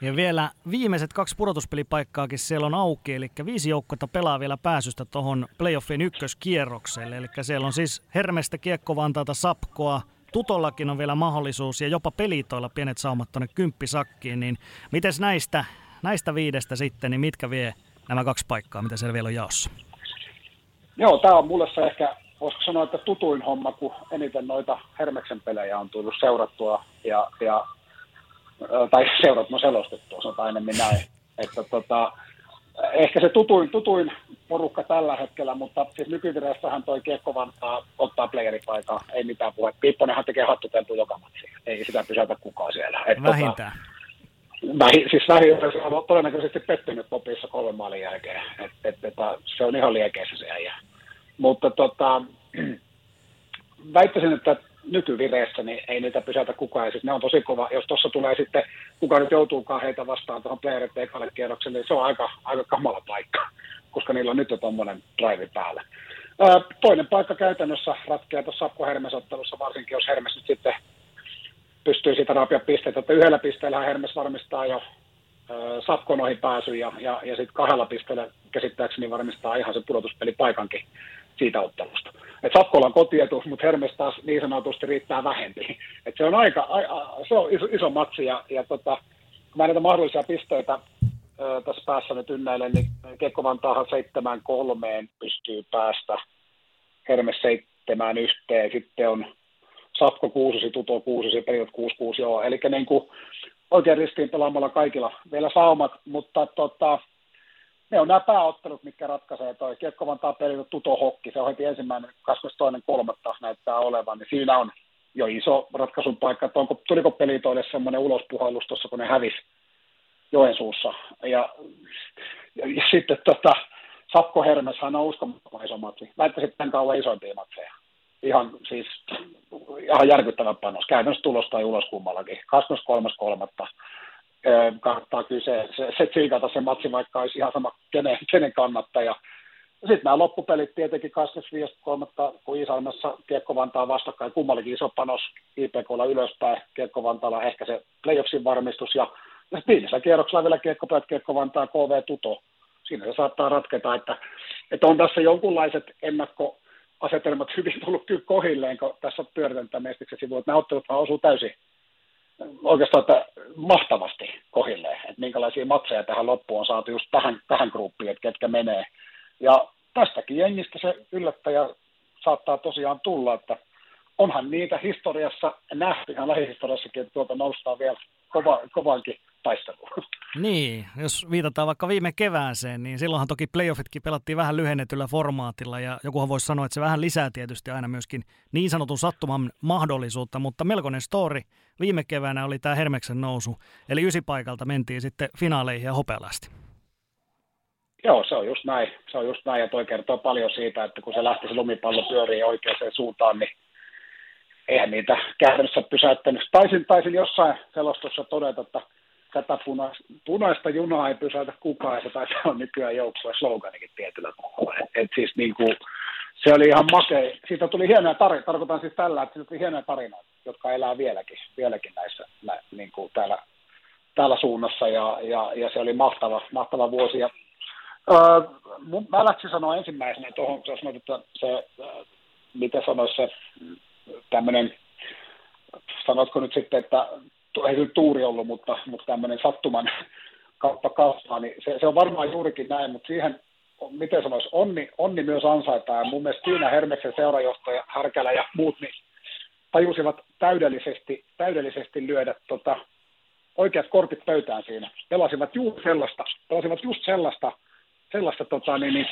Ja vielä viimeiset kaksi pudotuspelipaikkaakin siellä on auki, eli viisi joukkoa pelaa vielä pääsystä tuohon playoffin ykköskierrokselle. Eli siellä on siis Hermestä, Kiekko, Vantaalta, Sapkoa, Tutollakin on vielä mahdollisuus ja jopa pelitoilla pienet saumat tuonne kymppisakkiin. Niin miten näistä, näistä viidestä sitten, niin mitkä vie nämä kaksi paikkaa, mitä siellä vielä on jaossa?
Joo, tämä on mulle se ehkä, voisiko sanoa, että tutuin homma, kun eniten noita Hermeksen pelejä on tullut seurattua ja, ja tai seurat on selostettu, sanotaan enemmän näin. Että tota, ehkä se tutuin, tutuin porukka tällä hetkellä, mutta siis nykyvireessähän toi Kiekko Vantaa ottaa playeripaikan, ei mitään puhe. Pipponenhan tekee hattuteltu joka matsi, ei sitä pysäytä kukaan siellä.
Et tota, Vähintään.
Tota, vähi, siis vähi on todennäköisesti pettynyt popissa kolmen maalin jälkeen. Et, et, et, se on ihan liekeissä se äijä. Mutta tota, väittäisin, että nykyvireessä niin ei niitä pysäytä kukaan. Ja siis ne on tosi kova. Jos tuossa tulee sitten, kuka nyt joutuukaan heitä vastaan tuohon playerit kierrokselle, niin se on aika, aika kamala paikka, koska niillä on nyt jo tuommoinen drive päällä. Ää, toinen paikka käytännössä ratkeaa tuossa Sapko Hermes-ottelussa, varsinkin jos Hermes nyt sitten pystyy siitä raapia pisteitä, että yhdellä pisteellä Hermes varmistaa jo Sapkon ohi pääsy ja, ja, ja sitten kahdella pisteellä käsittääkseni varmistaa ihan se pudotuspelipaikankin siitä ottelusta. Et Sapkolla on kotietus, mutta Hermes taas niin sanotusti riittää vähempi. Et se on aika, a, se on iso, iso matsi ja, ja tota, kun mä näitä mahdollisia pisteitä ö, tässä päässä nyt ynnäilen, niin Kekko Vantaahan seitsemään kolmeen pystyy päästä, Hermes seitsemään yhteen, sitten on Sapko kuusi, Tuto kuusi, Periot kuusi kuusi, joo. Eli niin kuin oikein ristiin pelaamalla kaikilla vielä saumat, mutta tota, ne on nämä pääottelut, mitkä ratkaisee toi Kiekko Vantaa peli Tuto Hokki, se on heti ensimmäinen 22.3. näyttää olevan, niin siinä on jo iso ratkaisun paikka, että onko, tuliko pelitoille semmoinen ulospuhallus tuossa, kun ne hävisi Joensuussa. Ja, ja, ja sitten tota, Sapko Hermeshän on uskomattoman iso matsi. Väittäisin tämän kauan isoimpia matseja. Ihan siis ihan järkyttävä panos. Käytännössä tulosta ei ulos kummallakin. 23.3 kannattaa kyllä se, se, se tsiikata se matsi, vaikka olisi ihan sama kenen, kenen kannattaja. Sitten nämä loppupelit tietenkin 25.3. kun Iisalmessa Kiekko Vantaa vastakkain, kummallakin iso panos IPKlla ylöspäin, Kiekko Vantaalla ehkä se playoffsin varmistus ja, viimeisellä kierroksella vielä Kiekko Päät, Kiekko Vantaa KV Tuto. Siinä se saattaa ratketa, että, että on tässä jonkunlaiset ennakkoasetelmat hyvin tullut kohilleen, kun tässä on pyöritetään mestiksen sivuun, nämä ottelut vaan osuu täysin oikeastaan että mahtavasti kohilleen, että minkälaisia matseja tähän loppuun on saatu just tähän, tähän gruppiin, että ketkä menee. Ja tästäkin jengistä se yllättäjä saattaa tosiaan tulla, että onhan niitä historiassa nähty, ihan lähihistoriassakin, että tuolta noustaan vielä kova, kovankin taisteluun.
Niin, jos viitataan vaikka viime kevääseen, niin silloinhan toki playoffitkin pelattiin vähän lyhennetyllä formaatilla ja jokuhan voisi sanoa, että se vähän lisää tietysti aina myöskin niin sanotun sattuman mahdollisuutta, mutta melkoinen story viime keväänä oli tämä Hermeksen nousu, eli ysipaikalta mentiin sitten finaaleihin ja hopealasti.
Joo, se on just näin. Se on just näin ja toi kertoo paljon siitä, että kun se lähti se lumipallo pyörii oikeaan suuntaan, niin eihän niitä käytännössä pysäyttänyt. Taisin, taisin jossain selostussa todeta, että tätä punaista, punaista junaa ei pysäytä kukaan, se taitaa olla nykyään joukkueen sloganikin tietyllä tavalla. Et, et siis niin kuin, se oli ihan makea. Siitä tuli hienoja tarinoita, tarkoitan siis tällä, että siitä tuli hienoja tarinoita, jotka elää vieläkin, vieläkin näissä, nä, niin kuin täällä, täällä suunnassa, ja, ja, ja, se oli mahtava, mahtava vuosi. Ja, öö, mä läksin sanoa ensimmäisenä tuohon, jos sanoit, että se, äh, miten sanoisi se tämmöinen, sanotko nyt sitten, että ei nyt tuuri ollut, mutta, mutta tämmöinen sattuman kautta kasvaa, niin se, se on varmaan juurikin näin, mutta siihen, miten sanoisi, onni, onni myös ansaitaan. Ja mun mielestä siinä Hermeksen seurajohtaja Härkälä ja muut niin tajusivat täydellisesti, täydellisesti lyödä tota, oikeat kortit pöytään siinä. Pelasivat juuri sellaista, pelasivat just sellaista, sellaista tota, niin, niin,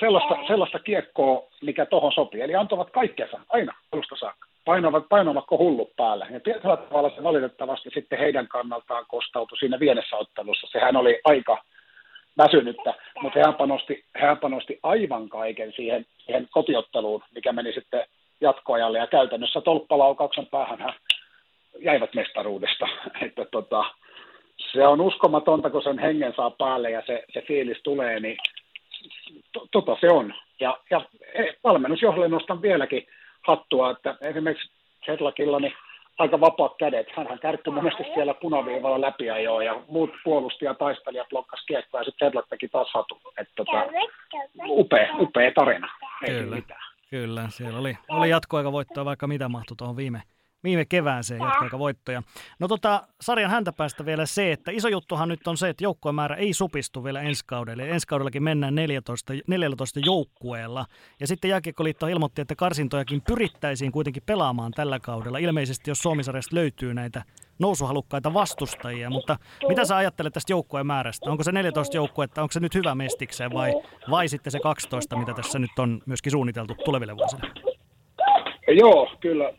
sellaista, sellaista kiekkoa, mikä tuohon sopii. Eli antoivat kaikkensa aina alusta saakka. Painavat, painoivatko hullut päälle. Ja tietyllä tavalla se valitettavasti sitten heidän kannaltaan kostautui siinä vienessä ottelussa. Sehän oli aika väsynyttä, mutta hän panosti, hän panosti aivan kaiken siihen, siihen kotiotteluun, mikä meni sitten jatkoajalle. Ja käytännössä tolppalaukauksen päähän hän jäivät mestaruudesta. Että tota, se on uskomatonta, kun sen hengen saa päälle ja se, se fiilis tulee, niin tota se on. Ja, ja e, valmennusjohdolle nostan vieläkin hattua, että esimerkiksi Sedlakilla niin aika vapaat kädet. Hänhän kärkky monesti siellä punaviivalla läpi jo ja muut puolustajat ja taistelijat blokkas kiekkoa ja sitten Sedlak teki taas hatu. Että tota, upea, upea tarina. Ei
Kyllä. Mitään. Kyllä, siellä oli, oli jatkoaika voittoa vaikka mitä mahtui tuohon viime, viime kevääseen voittoja. No tota, sarjan häntä päästä vielä se, että iso juttuhan nyt on se, että joukkueen määrä ei supistu vielä ensi kaudelle. Ensi kaudellakin mennään 14, 14 joukkueella. Ja sitten Jääkiekkoliitto ilmoitti, että karsintojakin pyrittäisiin kuitenkin pelaamaan tällä kaudella. Ilmeisesti, jos Suomisarjasta löytyy näitä nousuhalukkaita vastustajia, mutta mitä sä ajattelet tästä joukkueen määrästä? Onko se 14 joukkuetta, onko se nyt hyvä mestikseen vai, vai sitten se 12, mitä tässä nyt on myöskin suunniteltu tuleville vuosille?
Joo, kyllä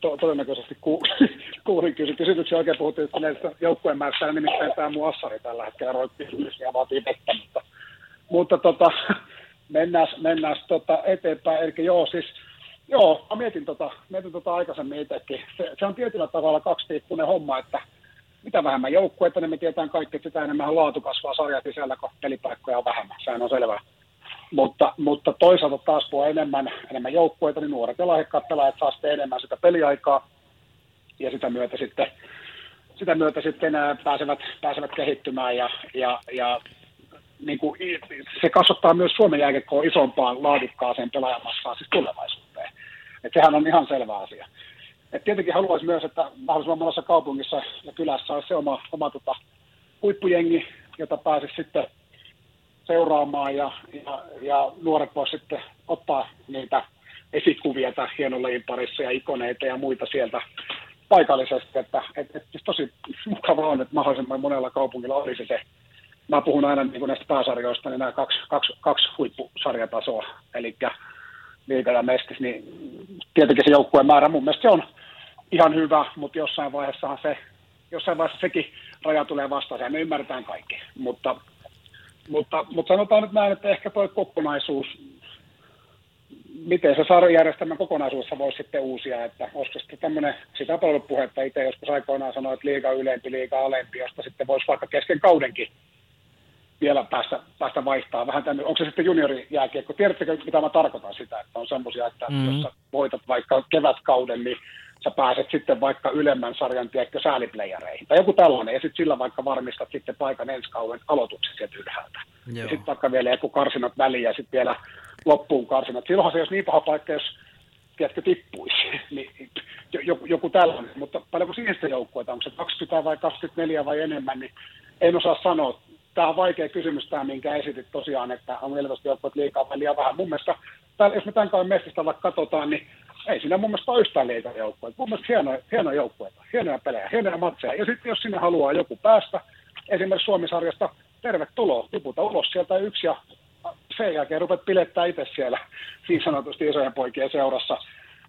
to, todennäköisesti ku, kuulin kysy, kysymyksiä oikein puhuttiin näistä joukkueen määrästä, nimittäin tämä mun assari tällä hetkellä roikkii ja vaatii vettä, mutta, mutta tota, mennään, mennään tota eteenpäin. Eli joo, siis joo, mä mietin tota, mietin tota aikaisemmin itsekin. Se, se, on tietyllä tavalla kaksipiippunen homma, että mitä vähemmän joukkueita, niin me tietään kaikki, että sitä enemmän laatu kasvaa sarjat sisällä, kun pelipaikkoja on vähemmän. Sehän on selvää. Mutta, mutta toisaalta taas on enemmän, enemmän joukkueita, niin nuoret ja lahjakkaat pelaajat saa sitten enemmän sitä peliaikaa ja sitä myötä sitten, sitä myötä sitten pääsevät, pääsevät kehittymään ja, ja, ja niin kuin, se kasvattaa myös Suomen jääkiekkoon isompaan laadukkaaseen pelaajamassaan siis tulevaisuuteen. Et sehän on ihan selvä asia. Et tietenkin haluaisin myös, että mahdollisimman monessa kaupungissa ja kylässä olisi se oma, oma tota, huippujengi, jota pääsisi sitten seuraamaan ja, ja, ja nuoret voisivat sitten ottaa niitä esikuvia tai hienolajin parissa ja ikoneita ja muita sieltä paikallisesti, että et, et, siis tosi mukava on, että mahdollisimman monella kaupungilla olisi se, mä puhun aina niin näistä pääsarjoista, niin nämä kaksi, kaksi, kaksi huippusarjatasoa, eli liiga ja mestis, niin tietenkin se joukkueen määrä mun mielestä se on ihan hyvä, mutta jossain vaiheessahan se, jossain vaiheessa sekin raja tulee vastaan, ja me ymmärretään kaikki, mutta mutta, mutta sanotaan nyt näin, että ehkä tuo kokonaisuus, miten se sarjajärjestelmän kokonaisuudessa voisi sitten uusia, että olisiko sitten tämmöinen, sitä puhetta itse joskus aikoinaan sanoa, että liiga ylempi, liiga alempi, josta sitten voisi vaikka kesken kaudenkin vielä päästä, päästä vaihtaa vähän tänne. Onko se sitten juniorijääkiekko? Tiedättekö, mitä mä tarkoitan sitä, että on semmoisia, että mm. jos sä voitat vaikka kevätkauden, niin sä pääset sitten vaikka ylemmän sarjan tiedätkö, sääliplayereihin tai joku tällainen, ja sitten sillä vaikka varmistat sitten paikan ensi kauden aloituksen sieltä ylhäältä. Joo. Ja sitten vaikka vielä joku karsinat väliin ja sitten vielä loppuun karsinat. Silloinhan se olisi niin paha paikka, jos tiedätkö, tippuisi, niin joku, joku tällainen. Mutta paljonko siihen sitten joukkueita, onko se 20 vai 24 vai enemmän, niin en osaa sanoa. Tämä on vaikea kysymys tämä, minkä esitit tosiaan, että on 14 joukkueet liikaa vai liian vähän. Mun mielestä, jos me tämän kauden mestistä vaikka katsotaan, niin ei siinä mun mielestä ole yhtään liikaa joukkueita. Mun mielestä hienoja, hienoja joukkueita, hienoja pelejä, hienoja matseja. Ja sitten jos sinne haluaa joku päästä, esimerkiksi Suomisarjasta, tervetuloa, tiputa ulos sieltä yksi ja sen jälkeen rupet pilettää itse siellä niin sanotusti isojen poikien seurassa.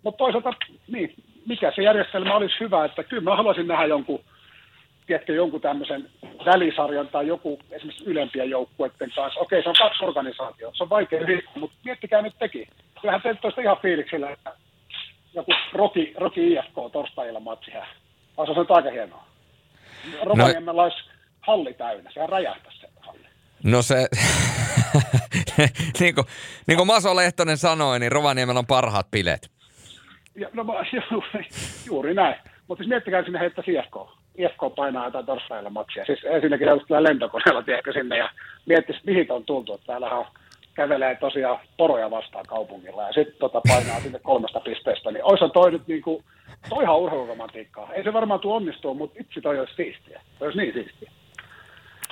Mutta toisaalta, niin, mikä se järjestelmä olisi hyvä, että kyllä mä haluaisin nähdä jonkun, tiedätkö, jonkun tämmöisen välisarjan tai joku esimerkiksi ylempien joukkueiden kanssa. Okei, se on kaksi organisaatiota, se on vaikea yhdistää, mutta miettikää nyt teki. Kyllähän te olisitte ihan fiiliksillä, että joku Roki, Roki IFK torstailla matsi. Olisi se aika hienoa. Rovaniemellä no. olisi halli täynnä, sehän räjähtäisi se halli.
No se, niin, kuin, niin kuin Maso Lehtonen sanoi, niin Rovaniemellä on parhaat bileet.
Ja, no, juuri, näin. Mutta siis miettikää sinne heittää IFK. IFK painaa jotain torstailla matsia. Siis ensinnäkin tällä lentokoneella tiedätkö sinne ja miettisi, mihin on tultu. Että täällähän on kävelee tosiaan poroja vastaan kaupungilla ja sitten tota painaa sinne kolmesta pisteestä, niin olisi toi nyt niin kuin, toi ihan urheiluromantiikkaa. Ei se varmaan tule onnistua, mutta itse toi olisi siistiä. Toi olisi niin siistiä.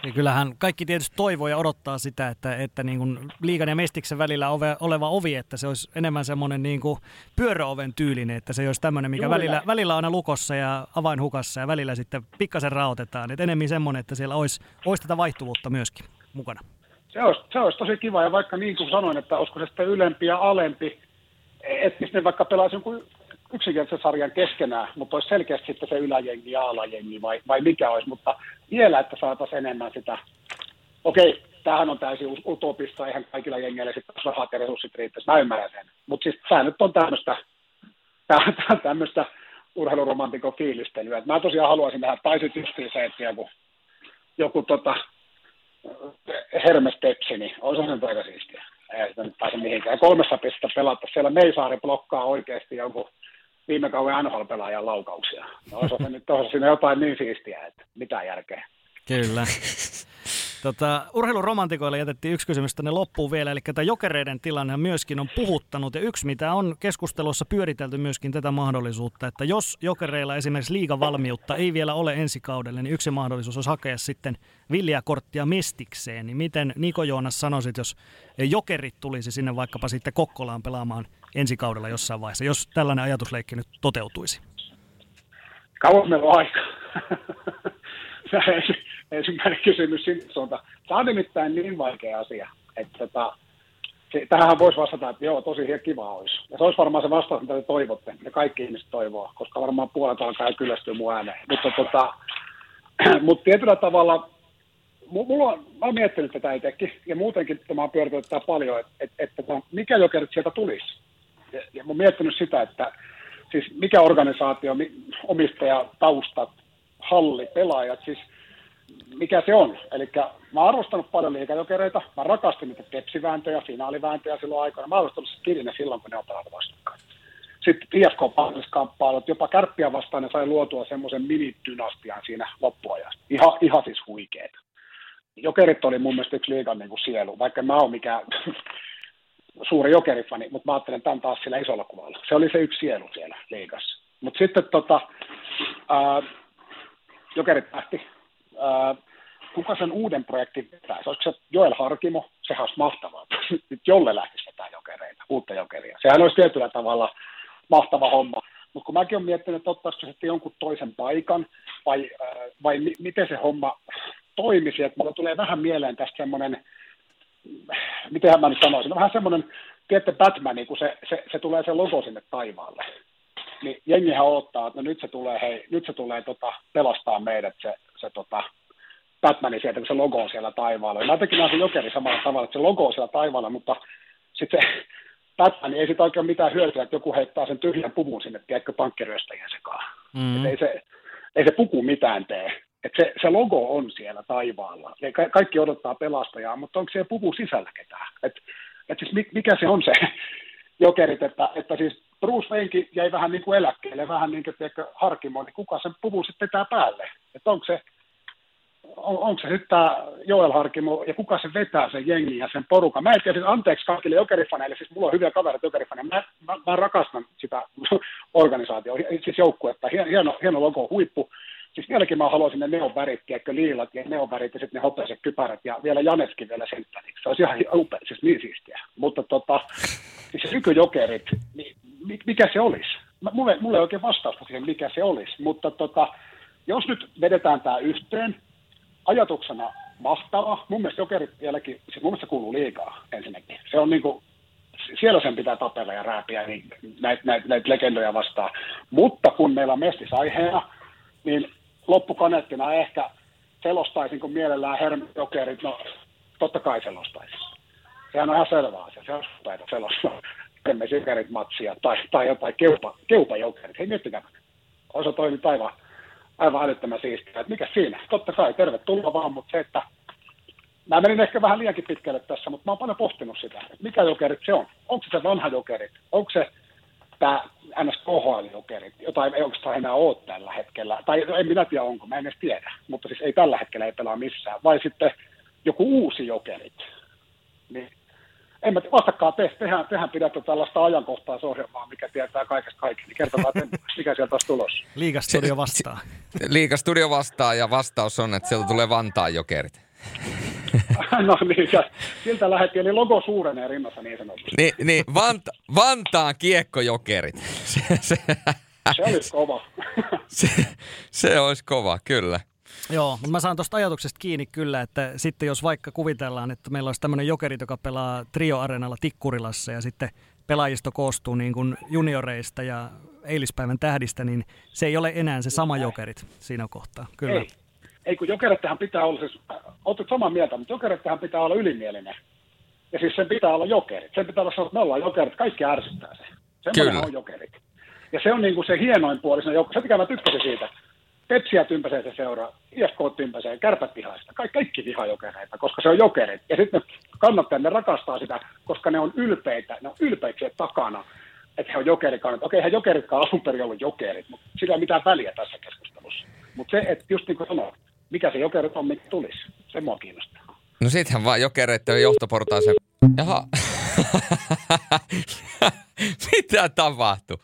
Ja kyllähän kaikki tietysti toivoo ja odottaa sitä, että, että niin kuin liikan ja mestiksen välillä ove, oleva ovi, että se olisi enemmän semmoinen niin kuin pyöräoven tyylinen, että se olisi tämmöinen, mikä välillä, välillä on aina lukossa ja avainhukassa ja välillä sitten pikkasen raotetaan. Että enemmän semmoinen, että siellä olisi, olisi tätä vaihtuvuutta myöskin mukana.
Se olisi, se olisi tosi kiva, ja vaikka niin kuin sanoin, että olisiko se sitten ylempi ja alempi, että ne vaikka pelaisi jonkun yksinkertaisen sarjan keskenään, mutta olisi selkeästi sitten se yläjengi ja alajengi, vai, vai mikä olisi, mutta vielä, että saataisiin enemmän sitä, okei, tämähän on täysin utopista, eihän kaikilla jengeillä sitten rahat ja resurssit riittäisi, mä ymmärrän sen, mutta siis tämä nyt on tämmöistä, tämmöistä urheiluromantikon fiilistelyä. Mä tosiaan haluaisin nähdä, tai sitten se, että joku, joku tota, Hermes Pepsi, niin olisi se aika siistiä. Ei sitä nyt pääse mihinkään. Kolmessa pistettä pelata. Siellä Meisaari blokkaa oikeasti joku viime kauden NHL-pelaajan laukauksia. No olisi se nyt tuossa siinä jotain niin siistiä, että mitä järkeä.
Kyllä. Tota, urheiluromantikoille jätettiin yksi kysymys tänne loppuun vielä, eli tämä jokereiden tilanne myöskin on puhuttanut, ja yksi mitä on keskustelussa pyöritelty myöskin tätä mahdollisuutta, että jos jokereilla esimerkiksi liigavalmiutta ei vielä ole ensi kaudelle, niin yksi mahdollisuus olisi hakea sitten viljakorttia mestikseen, niin miten Niko Joonas sanoisit, jos jokerit tulisi sinne vaikkapa sitten Kokkolaan pelaamaan ensi kaudella jossain vaiheessa, jos tällainen ajatusleikki nyt toteutuisi?
Kauan meillä on aikaa. ensimmäinen kysymys sinne suuntaan. Tämä on nimittäin niin vaikea asia, että tota, se, tähän voisi vastata, että joo, tosi kiva olisi. Ja se olisi varmaan se vastaus, mitä te toivotte, ja kaikki ihmiset toivoo, koska varmaan puolet alkaa kyllästyä mun ääneen. Mutta tota, mut tietyllä tavalla, mulla on, mä oon miettinyt tätä itsekin, ja muutenkin tämä on pyöritellyt paljon, että, että, että mikä jokerit sieltä tulisi. Ja, ja mä oon miettinyt sitä, että siis mikä organisaatio, omistaja, taustat, halli, pelaajat, siis – mikä se on. Eli mä oon arvostanut paljon liikajokereita, mä rakastin niitä tepsivääntöjä, finaalivääntöjä silloin aikana. Mä oon arvostanut Kirinen silloin, kun ne on pelannut vastakkain. Sitten IFK-paikalliskamppailut, jopa kärppiä vastaan ne sai luotua semmoisen mini-dynastian siinä loppuajasta. Ihan, ihan siis huikeet. Jokerit oli mun mielestä yksi liigan niin sielu, vaikka mä oon mikään suuri jokerifani, mutta mä ajattelen tämän taas sillä isolla kuvalla. Se oli se yksi sielu siellä liigassa. Mutta sitten tota, ää, jokerit lähti kuka sen uuden projektin vetää? Olisiko se Joel Harkimo? Sehän olisi mahtavaa. Nyt jolle lähtisi vetää jokereita, uutta jokeria. Sehän olisi tietyllä tavalla mahtava homma. Mutta kun mäkin olen miettinyt, että ottaisiko se jonkun toisen paikan, vai, vai mi- miten se homma toimisi, että mulla tulee vähän mieleen tästä semmoinen, mitenhän mä nyt sanoisin, no vähän semmoinen, tiedätte Batman, kun se, se, se, tulee se logo sinne taivaalle, niin jengihän odottaa, että no nyt se tulee, hei, nyt se tulee tota, pelastaa meidät se, se tota, Batmanin sieltä, kun se logo on siellä taivaalla. Mä jotenkin näen se jokeri samalla tavalla, että se logo on siellä taivaalla, mutta sitten se Batman ei siitä oikein mitään hyötyä, että joku heittää sen tyhjän puvun sinne, tiedätkö, pankkiryöstäjien sekaan. Mm. ei, se, ei se puku mitään tee. Et se, se logo on siellä taivaalla. Ja ka- kaikki odottaa pelastajaa, mutta onko se puvu sisällä ketään? Et, et siis mikä se on se jokerit, että, että siis Bruce Waynekin jäi vähän niin kuin eläkkeelle, vähän niin kuin harkimoon, niin kuka sen puvun sitten vetää päälle? Että onko se, on, onko se nyt tämä Joel Harkimo ja kuka se vetää sen jengi ja sen porukan. Mä en tiedä, siis anteeksi kaikille jokerifaneille, siis mulla on hyviä kavereita jokerifaneille, mä, mä, mä, rakastan sitä organisaatiota, siis joukkuetta, hieno, hieno logo, huippu. Siis vieläkin mä haluaisin ne neonvärit, tiedätkö, liilat ja neonvärit ja sitten ne hopeiset kypärät ja vielä Janeskin vielä senttäriksi. Se olisi ihan upea, siis niin siistiä. Mutta tota, siis nykyjokerit, niin mikä se olisi? Mulle, mulle ei oikein vastausta siihen, mikä se olisi, mutta tota, jos nyt vedetään tämä yhteen, ajatuksena mahtava. Mun mielestä jokerit vieläkin, siis mun mielestä se kuuluu liikaa ensinnäkin. Se on niinku, siellä sen pitää tapella ja rääpiä niin näitä näit, näit legendoja vastaan. Mutta kun meillä on mestis aiheena, niin loppukaneettina ehkä selostaisin, kun mielellään hermijokerit, no totta kai selostaisin. Sehän on ihan selvä asia, se on selostaa jokerit matsia tai, tai jotain keupa, keupajokerit. Hei miettikää, osa toimi aivan aivan älyttömän siistiä. Että mikä siinä? Totta kai, tervetuloa vaan, mutta se, että mä menin ehkä vähän liiankin pitkälle tässä, mutta mä oon paljon pohtinut sitä, että mikä jokerit se on. Onko se vanha jokerit? Onko se tämä ns. KHL-jokerit, jota ei oikeastaan enää ole tällä hetkellä. Tai en minä tiedä onko, mä en edes tiedä. Mutta siis ei tällä hetkellä ei pelaa missään. Vai sitten joku uusi jokerit. Niin en mä vastakkaan tee, tehän, tehän pidätte tällaista ajankohtaisohjelmaa, mikä tietää kaikesta kaiken, niin kertokaa, että mikä sieltä olisi tulossa.
Liikastudio vastaa.
Liikastudio vastaa ja vastaus on, että sieltä tulee Vantaan jokerit.
no niin, ja siltä lähdettiin, eli logo suurenee rinnassa niin sanotusti.
Niin, niin Vanta, Vantaan kiekkojokerit. Se,
se, se olisi kova.
se, se olisi kova, kyllä.
Joo, mutta mä saan tuosta ajatuksesta kiinni kyllä, että sitten jos vaikka kuvitellaan, että meillä olisi tämmöinen jokeri, joka pelaa Trio-areenalla Tikkurilassa ja sitten pelaajisto koostuu niin kuin junioreista ja eilispäivän tähdistä, niin se ei ole enää se sama jokerit siinä kohtaa. Kyllä.
Ei, ei kun jokerittehän pitää olla, siis olet samaa mieltä, mutta jokerittehan pitää olla ylimielinen. Ja siis sen pitää olla jokerit. Sen pitää olla sanoa, että me ollaan jokerit, kaikki ärsyttää se. Semmoinen on jokerit. Ja se on niin kuin se hienoin puoli siinä Se mikä mä tykkäsin siitä, Pepsiä tympäsee se seura, IFK tympäsee, kärpät vihaista, kaikki, kaikki vihaa jokereita, koska se on jokerit. Ja sitten kannattaa, ne rakastaa sitä, koska ne on ylpeitä, ne on ylpeitä takana, että he on jokerikannat. Okei, he jokeritkaan alun perin ollut jokerit, mutta sillä ei mitään väliä tässä keskustelussa. Mutta se, että just niin kuin sanoin, mikä se jokerit on, mikä tulisi, se mua kiinnostaa.
No sittenhän vaan jokereiden johtoportaaseen. Jaha. Mitä tapahtui?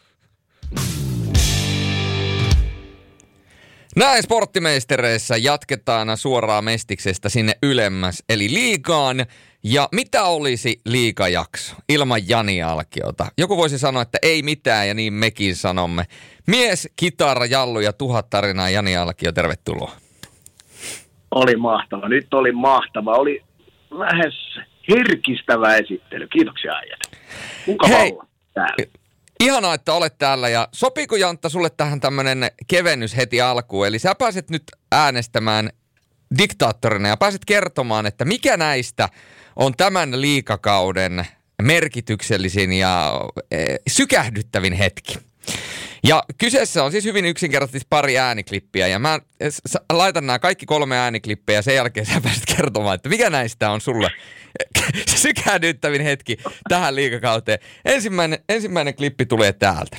Näin sporttimeistereissä jatketaan suoraan mestiksestä sinne ylemmäs, eli liikaan. Ja mitä olisi liikajakso ilman Jani Alkiota? Joku voisi sanoa, että ei mitään ja niin mekin sanomme. Mies, kitara, jallu ja tuhat tarinaa Jani Alkio, tervetuloa.
Oli mahtava, nyt oli mahtava. Oli lähes herkistävä esittely. Kiitoksia äijät. Mukava
Hei.
olla täällä.
Ihanaa, että olet täällä ja sopiiko Jantta sulle tähän tämmönen kevennys heti alkuun? Eli sä pääset nyt äänestämään diktaattorina ja pääset kertomaan, että mikä näistä on tämän liikakauden merkityksellisin ja eh, sykähdyttävin hetki. Ja kyseessä on siis hyvin yksinkertaisesti pari ääniklippiä ja mä laitan nämä kaikki kolme ääniklippiä ja sen jälkeen sä pääset kertomaan, että mikä näistä on sulle sykähdyttävin hetki tähän liikakauteen. Ensimmäinen, ensimmäinen klippi tulee täältä.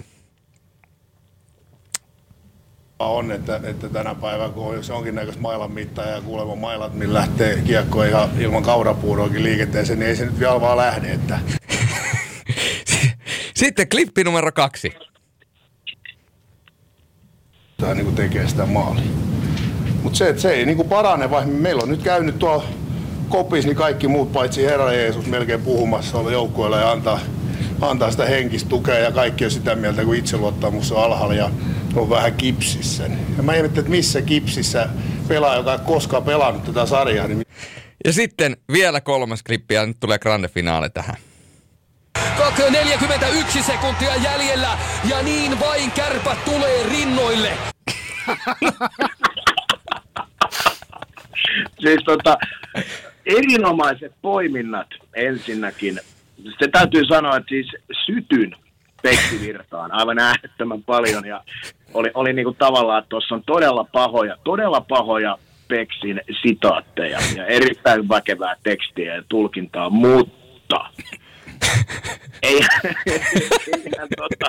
on, että, että tänä päivänä kun on jonkinnäköistä mailan mittaa ja kuulemma mailat, millä lähtee kiekko ihan ilman kaurapuuroakin liikenteeseen, niin ei se nyt vielä vaan lähde. Että
Sitten klippi numero kaksi.
Tämä niin tekee sitä maalia. Mutta se, että se ei niin kuin parane, vaikka meillä on nyt käynyt tuolla kopissa, niin kaikki muut paitsi Herra Jeesus melkein puhumassa olla joukkueella ja antaa, antaa sitä henkistä tukea ja kaikki on sitä mieltä, kun itseluottamus on alhaalla ja on vähän kipsissä. Ja mä ihmettelin, että missä kipsissä pelaa, joka ei koskaan pelannut tätä sarjaa, niin
Ja sitten vielä kolmas klippi ja nyt tulee grande finaali tähän.
41 sekuntia jäljellä ja niin vain kärpät tulee rinnoille.
Siis tota, erinomaiset poiminnat ensinnäkin. Se täytyy sanoa, että siis sytyn Pekki Virtaan aivan äärettömän paljon ja oli, oli niinku tavallaan, että tuossa on todella pahoja, todella pahoja Peksin sitaatteja ja erittäin väkevää tekstiä ja tulkintaa, mutta eihän, tota,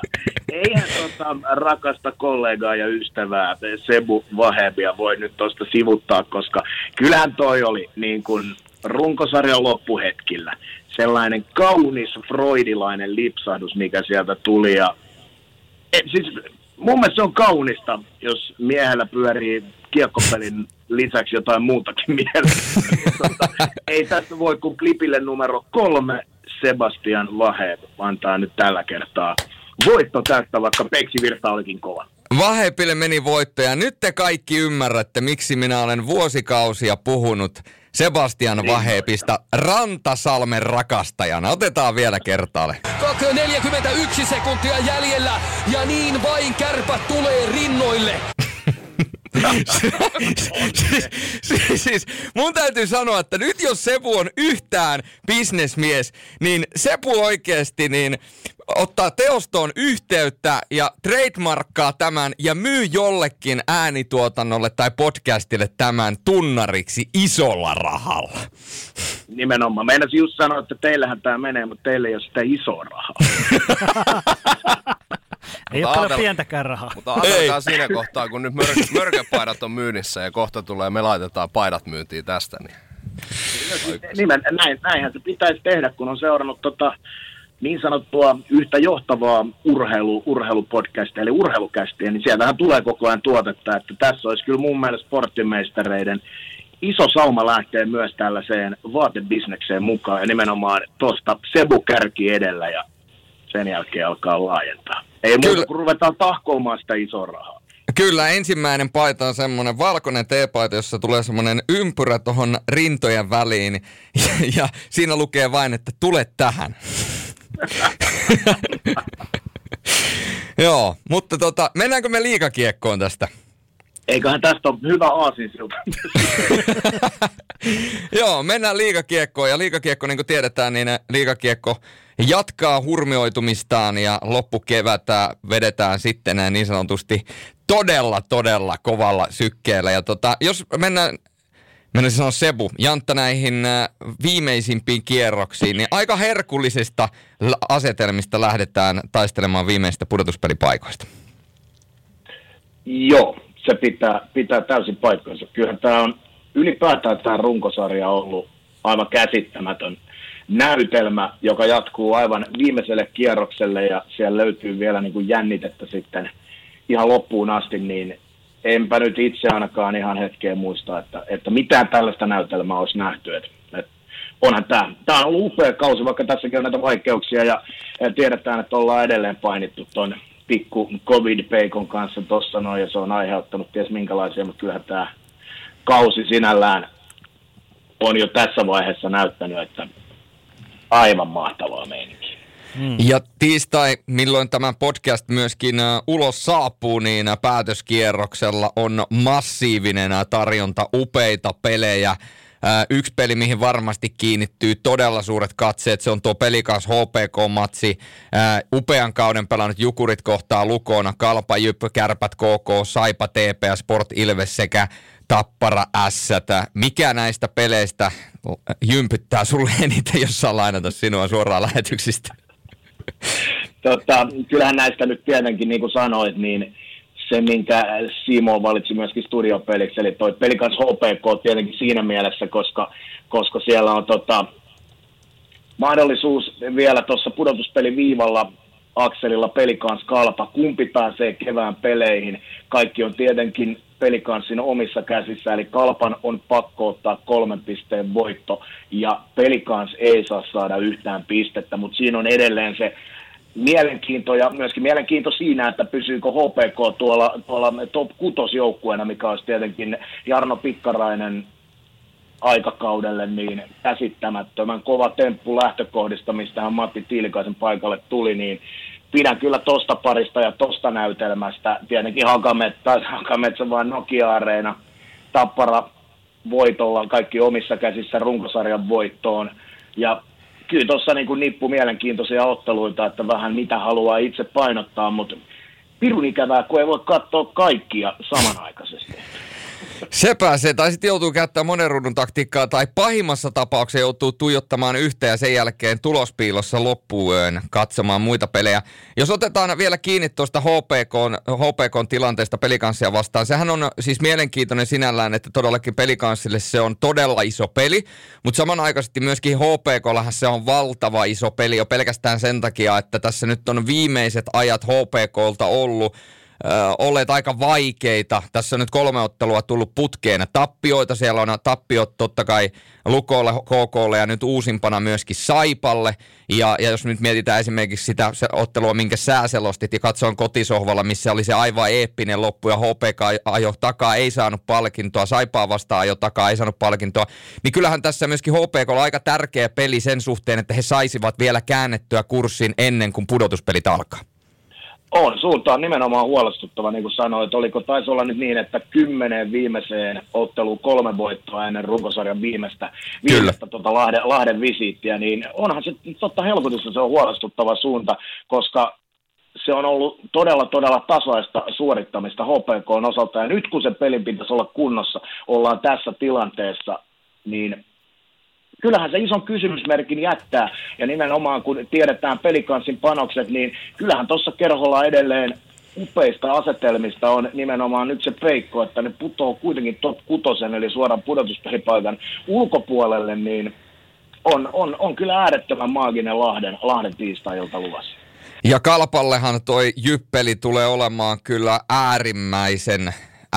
eihän tota rakasta kollegaa ja ystävää Sebu Vahebia voi nyt tuosta sivuttaa, koska kyllähän toi oli niin kuin runkosarjan loppuhetkillä sellainen kaunis freudilainen lipsahdus, mikä sieltä tuli. Ja, e, siis mun mielestä se on kaunista, jos miehellä pyörii kiekkopelin lisäksi jotain muutakin mielessä. tota, ei tästä voi kuin klipille numero kolme Sebastian Vahe antaa nyt tällä kertaa voitto tästä, vaikka Peksi Virta olikin kova.
Vahepille meni voitto ja nyt te kaikki ymmärrätte, miksi minä olen vuosikausia puhunut Sebastian Vahepista Rantasalmen rakastajana. Otetaan vielä kertaalle.
41 sekuntia jäljellä ja niin vain kärpät tulee rinnoille.
Siis, siis, siis mun täytyy sanoa, että nyt jos Sepu on yhtään bisnesmies, niin Sepu oikeasti niin ottaa teostoon yhteyttä ja trademarkkaa tämän ja myy jollekin äänituotannolle tai podcastille tämän tunnariksi isolla rahalla.
Nimenomaan. Meinasin just sanoa, että teillähän tämä menee, mutta teille ei ole sitä isoa rahaa.
Ei
Mutta
ole paljon
ajatella-
pientäkään rahaa.
Mutta ajatelkaa siinä kohtaa, kun nyt mör- mörköpaidat on myynnissä ja kohta tulee, me laitetaan paidat myyntiin tästä. Niin.
Nimen, näin, näinhän se pitäisi tehdä, kun on seurannut tota, niin sanottua yhtä johtavaa urheilu, urheilupodcastia, eli urheilukästiä, niin sieltähän tulee koko ajan tuotetta, että tässä olisi kyllä mun mielestä sporttimeistereiden iso sauma lähtee myös tällaiseen vaatebisnekseen mukaan, ja nimenomaan tuosta Sebu kärki edellä, ja sen jälkeen alkaa laajentaa. Ei
Kyllä.
muuta, kun ruvetaan tahkoamaan sitä isoa rahaa.
Kyllä, ensimmäinen paita on semmoinen valkoinen teepaita, jossa tulee semmoinen ympyrä tuohon rintojen väliin. Ja, ja siinä lukee vain, että tule tähän. Joo, mutta tota, mennäänkö me liikakiekkoon tästä?
Eiköhän tästä ole hyvä aasinsilta.
Joo, mennään liikakiekkoon ja liikakiekko, niin kuin tiedetään, niin liikakiekko jatkaa hurmioitumistaan ja loppukevätä vedetään sitten niin sanotusti todella, todella kovalla sykkeellä. Ja tota, jos mennään, mennään sanoa Sebu, Jantta näihin äh, viimeisimpiin kierroksiin, niin aika herkullisista asetelmista lähdetään taistelemaan viimeistä pudotuspelipaikoista.
Joo, se pitää, pitää täysin paikkansa. Kyllähän tämä on ylipäätään tämä runkosarja ollut aivan käsittämätön näytelmä, joka jatkuu aivan viimeiselle kierrokselle ja siellä löytyy vielä niin kuin jännitettä sitten ihan loppuun asti, niin enpä nyt itse ainakaan ihan hetkeä muista, että, että mitään tällaista näytelmää olisi nähty. Et, et onhan tämä, tämä on ollut upea kausi, vaikka tässäkin on näitä vaikeuksia ja tiedetään, että ollaan edelleen painittu tuon pikku covid-peikon kanssa tuossa noin ja se on aiheuttanut ties minkälaisia, mutta kyllähän tämä kausi sinällään on jo tässä vaiheessa näyttänyt, että aivan mahtavaa meininkiä.
Mm. Ja tiistai, milloin tämä podcast myöskin uh, ulos saapuu, niin uh, päätöskierroksella on massiivinen uh, tarjonta upeita pelejä. Yksi peli, mihin varmasti kiinnittyy todella suuret katseet, se on tuo pelikas HPK-matsi. Upean kauden pelannut Jukurit kohtaa Lukona, Kalpa, Jyppö, Kärpät, KK, Saipa, TPS, Sport, Ilves sekä Tappara S. Mikä näistä peleistä jympyttää sulle eniten, jos saa lainata sinua suoraan lähetyksistä?
Tota, kyllähän näistä nyt tietenkin, niin kuin sanoit, niin se, minkä Simo valitsi myöskin studiopeliksi, eli toi pelikas HPK tietenkin siinä mielessä, koska, koska siellä on tota, mahdollisuus vielä tuossa pudotuspelin viivalla akselilla pelikans kalpa, kumpi pääsee kevään peleihin. Kaikki on tietenkin pelikanssin omissa käsissä, eli kalpan on pakko ottaa kolmen pisteen voitto, ja pelikans ei saa saada yhtään pistettä, mutta siinä on edelleen se mielenkiinto ja myöskin mielenkiinto siinä, että pysyykö HPK tuolla, tuolla top 6 joukkueena, mikä olisi tietenkin Jarno Pikkarainen aikakaudelle niin käsittämättömän kova temppu lähtökohdista, mistä Matti Tiilikaisen paikalle tuli, niin pidän kyllä tosta parista ja tosta näytelmästä. Tietenkin Hakametsä, Hakametsä vaan Nokia-areena, Tappara voitolla, kaikki omissa käsissä runkosarjan voittoon. Ja kyllä tuossa niin nippu mielenkiintoisia otteluita, että vähän mitä haluaa itse painottaa, mutta pirun ikävää, kun ei voi katsoa kaikkia samanaikaisesti.
Se pääsee, tai sitten joutuu käyttämään monen ruudun taktiikkaa, tai pahimmassa tapauksessa joutuu tuijottamaan yhtä ja sen jälkeen tulospiilossa loppuun katsomaan muita pelejä. Jos otetaan vielä kiinni tuosta HPK, HPK tilanteesta pelikanssia vastaan, sehän on siis mielenkiintoinen sinällään, että todellakin pelikanssille se on todella iso peli, mutta samanaikaisesti myöskin HPKllahan se on valtava iso peli jo pelkästään sen takia, että tässä nyt on viimeiset ajat HPKlta ollut olleet aika vaikeita. Tässä on nyt kolme ottelua tullut putkeen. Tappioita siellä on tappiot totta kai Lukolle, KKlle ja nyt uusimpana myöskin Saipalle. Ja, ja jos nyt mietitään esimerkiksi sitä ottelua, minkä sä selostit ja katsoin kotisohvalla, missä oli se aivan eeppinen loppu ja HPK ajo takaa, ei saanut palkintoa, Saipaa vastaan ajo takaa, ei saanut palkintoa, niin kyllähän tässä myöskin HPK on aika tärkeä peli sen suhteen, että he saisivat vielä käännettyä kurssin ennen kuin pudotuspelit alkaa.
On, suunta on nimenomaan huolestuttava, niin kuin sanoit. Oliko, taisi olla nyt niin, että kymmenen viimeiseen otteluun kolme voittoa ennen runkosarjan viimeistä, viimeistä tota Lahden, Lahden visiittiä, niin onhan se totta helpotussa se on huolestuttava suunta, koska se on ollut todella, todella tasaista suorittamista HPK osalta, ja nyt kun se pelin pitäisi olla kunnossa, ollaan tässä tilanteessa, niin kyllähän se ison kysymysmerkin jättää. Ja nimenomaan kun tiedetään pelikanssin panokset, niin kyllähän tuossa kerholla edelleen upeista asetelmista on nimenomaan nyt se peikko, että ne putoo kuitenkin top kutosen, eli suoraan pudotuspelipaikan ulkopuolelle, niin on, on, on kyllä äärettömän maaginen Lahden, Lahden tiistai-ilta luvassa.
Ja Kalpallehan toi jyppeli tulee olemaan kyllä äärimmäisen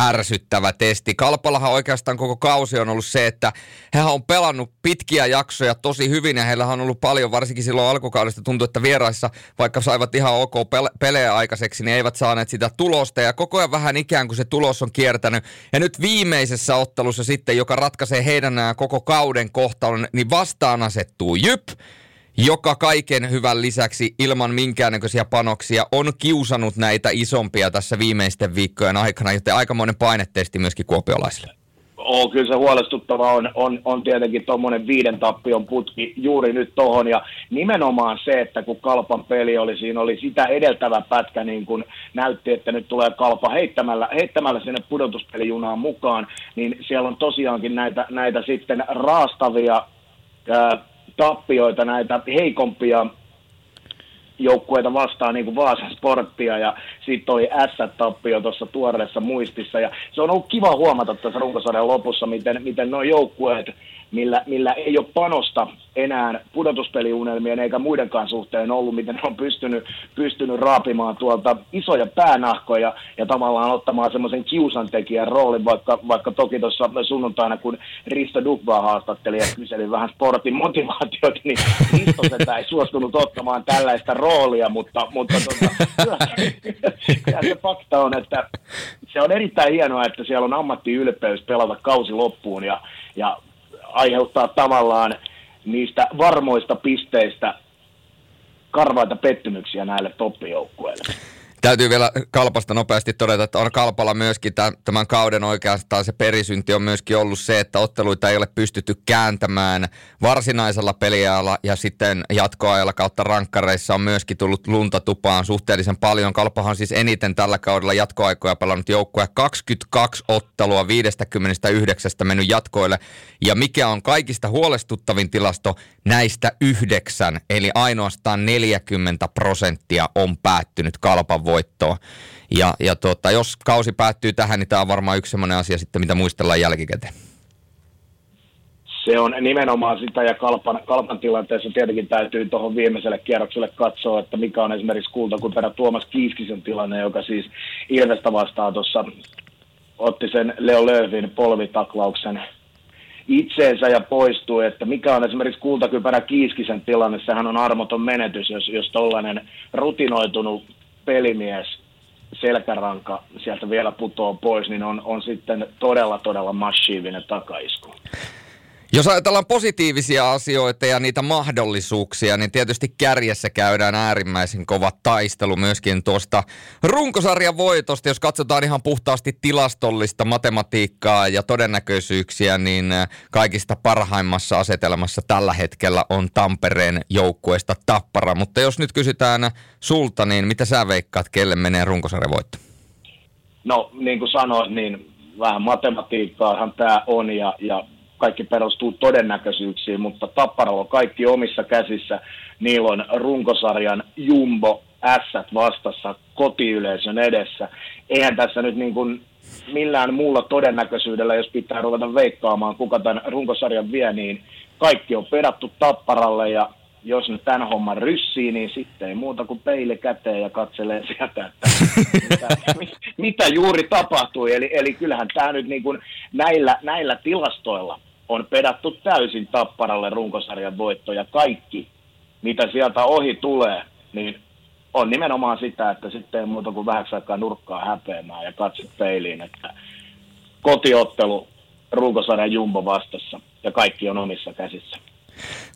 ärsyttävä testi. Kalpallahan oikeastaan koko kausi on ollut se, että he on pelannut pitkiä jaksoja tosi hyvin ja heillä on ollut paljon, varsinkin silloin alkukaudesta tuntui, että vieraissa, vaikka saivat ihan ok pelejä aikaiseksi, niin eivät saaneet sitä tulosta ja koko ajan vähän ikään kuin se tulos on kiertänyt. Ja nyt viimeisessä ottelussa sitten, joka ratkaisee heidän koko kauden kohtalon, niin vastaan asettuu Jyp joka kaiken hyvän lisäksi ilman minkäännäköisiä panoksia on kiusannut näitä isompia tässä viimeisten viikkojen aikana, joten aikamoinen painetesti myöskin kuopiolaisille.
Oh, kyllä se huolestuttava on, on, on tietenkin tuommoinen viiden tappion putki juuri nyt tohon ja nimenomaan se, että kun Kalpan peli oli, siinä oli sitä edeltävä pätkä, niin kun näytti, että nyt tulee Kalpa heittämällä, heittämällä sinne pudotuspelijunaan mukaan, niin siellä on tosiaankin näitä, näitä sitten raastavia tappioita näitä heikompia joukkueita vastaan, niin kuin Vaasan sporttia, ja sitten oli S-tappio tuossa tuoreessa muistissa, ja se on ollut kiva huomata tässä runkosarjan lopussa, miten, miten nuo joukkueet millä, millä ei ole panosta enää pudotuspeliunelmien eikä muidenkaan suhteen ollut, miten ne on pystynyt, pystynyt raapimaan tuolta isoja päänahkoja ja tavallaan ottamaan semmoisen kiusantekijän roolin, vaikka, vaikka toki tuossa sunnuntaina, kun Risto Dukvaa haastatteli ja kyseli vähän sportin motivaatiota, niin Risto sitä ei suostunut ottamaan tällaista roolia, mutta, mutta kyllä se fakta on, että se on erittäin hienoa, että siellä on ammattiylpeys pelata kausi loppuun ja, ja aiheuttaa tavallaan niistä varmoista pisteistä karvaita pettymyksiä näille toppijoukkueille.
Täytyy vielä Kalpasta nopeasti todeta, että on Kalpalla myöskin tämän kauden oikeastaan se perisynti on myöskin ollut se, että otteluita ei ole pystytty kääntämään varsinaisella peliajalla ja sitten jatkoajalla kautta rankkareissa on myöskin tullut lunta tupaan suhteellisen paljon. Kalpahan siis eniten tällä kaudella jatkoaikoja pelannut joukkue. 22 ottelua 59 mennyt jatkoille. Ja mikä on kaikista huolestuttavin tilasto näistä yhdeksän eli ainoastaan 40 prosenttia on päättynyt Kalpan voittoon. Ja, ja tuota, jos kausi päättyy tähän, niin tämä on varmaan yksi sellainen asia sitten, mitä muistellaan jälkikäteen.
Se on nimenomaan sitä, ja Kalpan, Kalpan tilanteessa tietenkin täytyy tuohon viimeiselle kierrokselle katsoa, että mikä on esimerkiksi kultakuperä Tuomas Kiiskisen tilanne, joka siis Ilvestä vastaan tuossa otti sen Leo Löövin polvitaklauksen itseensä ja poistui, että mikä on esimerkiksi kultakypärä Kiiskisen tilanne, sehän on armoton menetys, jos, jos tollainen rutinoitunut pelimies selkäranka sieltä vielä putoo pois, niin on, on sitten todella, todella massiivinen takaisku.
Jos ajatellaan positiivisia asioita ja niitä mahdollisuuksia, niin tietysti kärjessä käydään äärimmäisen kova taistelu myöskin tuosta runkosarjan voitosta. Jos katsotaan ihan puhtaasti tilastollista matematiikkaa ja todennäköisyyksiä, niin kaikista parhaimmassa asetelmassa tällä hetkellä on Tampereen joukkueesta Tappara. Mutta jos nyt kysytään sulta, niin mitä sä veikkaat, kelle menee runkosarjan voitto?
No niin kuin sanoit, niin vähän matematiikkaahan tämä on ja, ja kaikki perustuu todennäköisyyksiin, mutta Tapparalla on kaikki omissa käsissä. Niillä on runkosarjan jumbo ässät vastassa kotiyleisön edessä. Eihän tässä nyt niin kuin millään muulla todennäköisyydellä, jos pitää ruveta veikkaamaan, kuka tämän runkosarjan vie, niin kaikki on pedattu Tapparalle ja jos nyt tämän homman ryssii, niin sitten ei muuta kuin peili käteen ja katselee sieltä, että mitä, mitä juuri tapahtui. Eli, eli kyllähän tämä nyt niin kuin näillä, näillä tilastoilla on pedattu täysin Tapparalle runkosarjan voitto ja kaikki, mitä sieltä ohi tulee, niin on nimenomaan sitä, että sitten ei muuta kuin vähäksi aikaa nurkkaa häpeämään ja katse peiliin, että kotiottelu runkosarjan jumbo vastassa ja kaikki on omissa käsissä.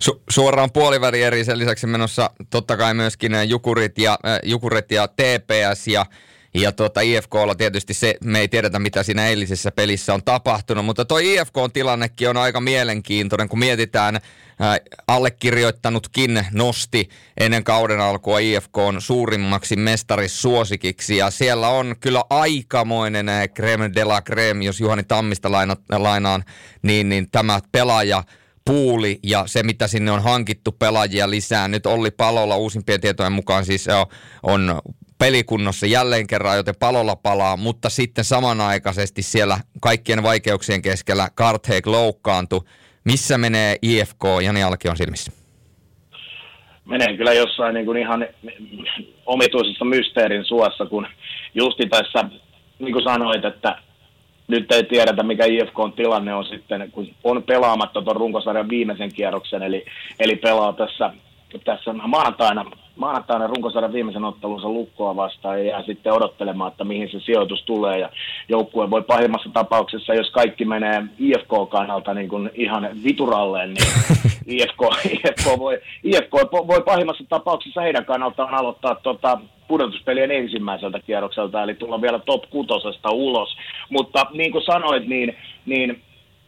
Su- suoraan puoliväli eri sen lisäksi menossa totta kai myöskin Jukurit ja, äh, Jukurit ja TPS ja ja tuota, IFKlla tietysti se, me ei tiedetä mitä siinä eilisessä pelissä on tapahtunut, mutta tuo IFK-tilannekin on aika mielenkiintoinen, kun mietitään, ää, allekirjoittanutkin nosti ennen kauden alkua on suurimmaksi mestarissuosikiksi ja siellä on kyllä aikamoinen creme de la creme, jos Juhani Tammista laina, lainaan, niin, niin tämä pelaaja puuli ja se, mitä sinne on hankittu pelaajia lisää. Nyt Olli Palolla uusimpien tietojen mukaan siis on pelikunnossa jälleen kerran, joten palolla palaa, mutta sitten samanaikaisesti siellä kaikkien vaikeuksien keskellä Kartheik loukkaantui. Missä menee IFK Jani Alkion silmissä?
Menee kyllä jossain niin kuin ihan omituisessa mysteerin suossa, kun justi tässä, niin kuin sanoit, että nyt ei tiedetä, mikä IFK on tilanne on sitten, kun on pelaamatta tuon runkosarjan viimeisen kierroksen, eli, eli pelaa tässä, tässä maanantaina maanantaina runkosarjan viimeisen ottelunsa lukkoa vastaan ja jää sitten odottelemaan, että mihin se sijoitus tulee. Ja joukkue voi pahimmassa tapauksessa, jos kaikki menee IFK-kannalta niin kuin ihan vituralleen, niin IFK, IFK, voi, IFK voi pahimmassa tapauksessa heidän kannaltaan aloittaa tota, pudotuspelien ensimmäiseltä kierrokselta, eli tulla vielä top kutosesta ulos. Mutta niin kuin sanoit, niin, niin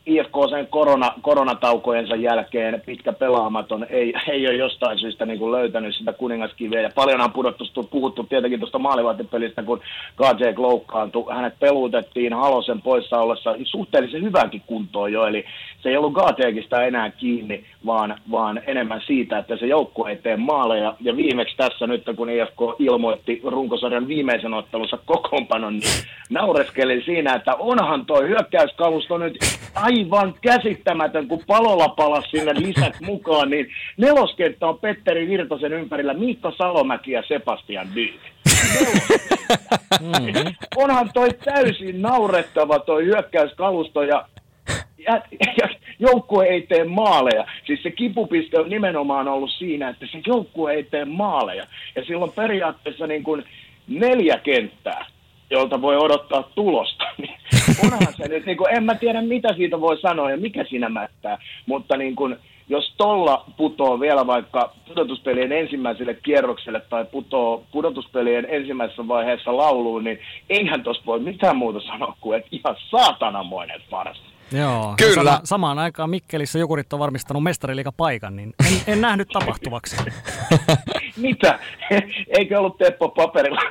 IFK sen korona, koronataukojensa jälkeen pitkä pelaamaton ei, ei ole jostain syystä niin kuin löytänyt sitä kuningaskiveä. Ja paljonhan pudottu, puhuttu tietenkin tuosta maalivahtipelistä, kun KJ loukkaantui. Hänet peluutettiin Halosen poissa ollessa suhteellisen hyvänkin kuntoon jo, eli se ei ollut Gatekista enää kiinni, vaan, vaan enemmän siitä, että se joukkue ei tee maaleja. Ja viimeksi tässä nyt, kun IFK ilmoitti runkosarjan viimeisen ottelunsa kokoonpanon, niin naureskelin siinä, että onhan toi hyökkäyskalusto nyt aivan käsittämätön, kun palolla palasi sinne lisät mukaan, niin neloskenttä on Petteri Virtasen ympärillä Miikka Salomäki ja Sebastian Dyk. Mm-hmm. Onhan toi täysin naurettava toi hyökkäyskalusto ja ja, ja joukkue ei tee maaleja. Siis se kipupiste on nimenomaan ollut siinä, että se joukkue ei tee maaleja. Ja silloin periaatteessa niin kuin neljä kenttää jolta voi odottaa tulosta. Niin onhan se nyt, niin kuin, en mä tiedä mitä siitä voi sanoa ja mikä siinä mättää, mutta niin kuin, jos tolla putoo vielä vaikka pudotuspelien ensimmäiselle kierrokselle tai putoo pudotuspelien ensimmäisessä vaiheessa lauluun, niin eihän tuossa voi mitään muuta sanoa kuin, että ihan saatanamoinen farsi.
Joo,
Kyllä.
Sama, samaan aikaan Mikkelissä Jukurit on varmistanut mestariliikapaikan, niin en, en nähnyt tapahtuvaksi.
Mitä? Eikö ollut Teppo paperilla?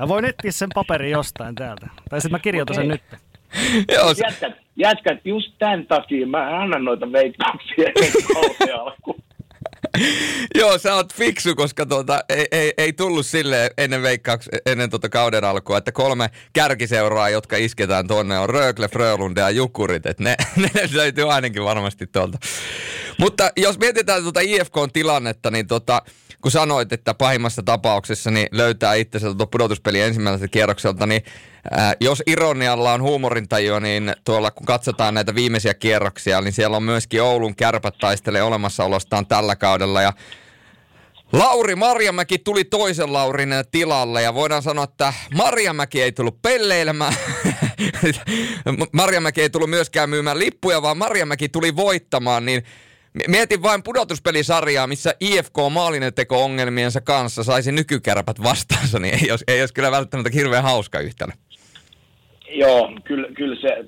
Mä voin etsiä sen paperin jostain täältä. Tai sitten mä kirjoitan sen nyt.
Joo, se-
Jätkät, jätkät, just tämän takia mä annan noita veikkauksia alkuun.
Joo, sä oot fiksu, koska tuota, ei, ei, ei tullut sille ennen veikkauks, ennen tuota kauden alkua, että kolme kärkiseuraa, jotka isketään tuonne, on Rögle, Frölunda ja Jukurit. Et ne, ne löytyy ainakin varmasti tuolta. Mutta jos mietitään tuota IFKn tilannetta, niin tota, kun sanoit, että pahimmassa tapauksessa niin löytää itsensä tuota pudotuspeli ensimmäiseltä kierrokselta, niin ää, jos ironialla on huumorintajua, niin tuolla kun katsotaan näitä viimeisiä kierroksia, niin siellä on myöskin Oulun kärpät taistelee olemassaolostaan tällä kaudella ja Lauri Marjamäki tuli toisen Laurin tilalle ja voidaan sanoa, että Marjamäki ei tullut pelleilemään. Marjamäki ei tullut myöskään myymään lippuja, vaan Marjamäki tuli voittamaan, niin Mietin vain pudotuspelisarjaa, missä IFK maalinen teko ongelmiensa kanssa saisi nykykärpät vastaansa, niin ei olisi, ei olisi kyllä välttämättä hirveän hauska yhtälö.
Joo, kyllä, kyllä se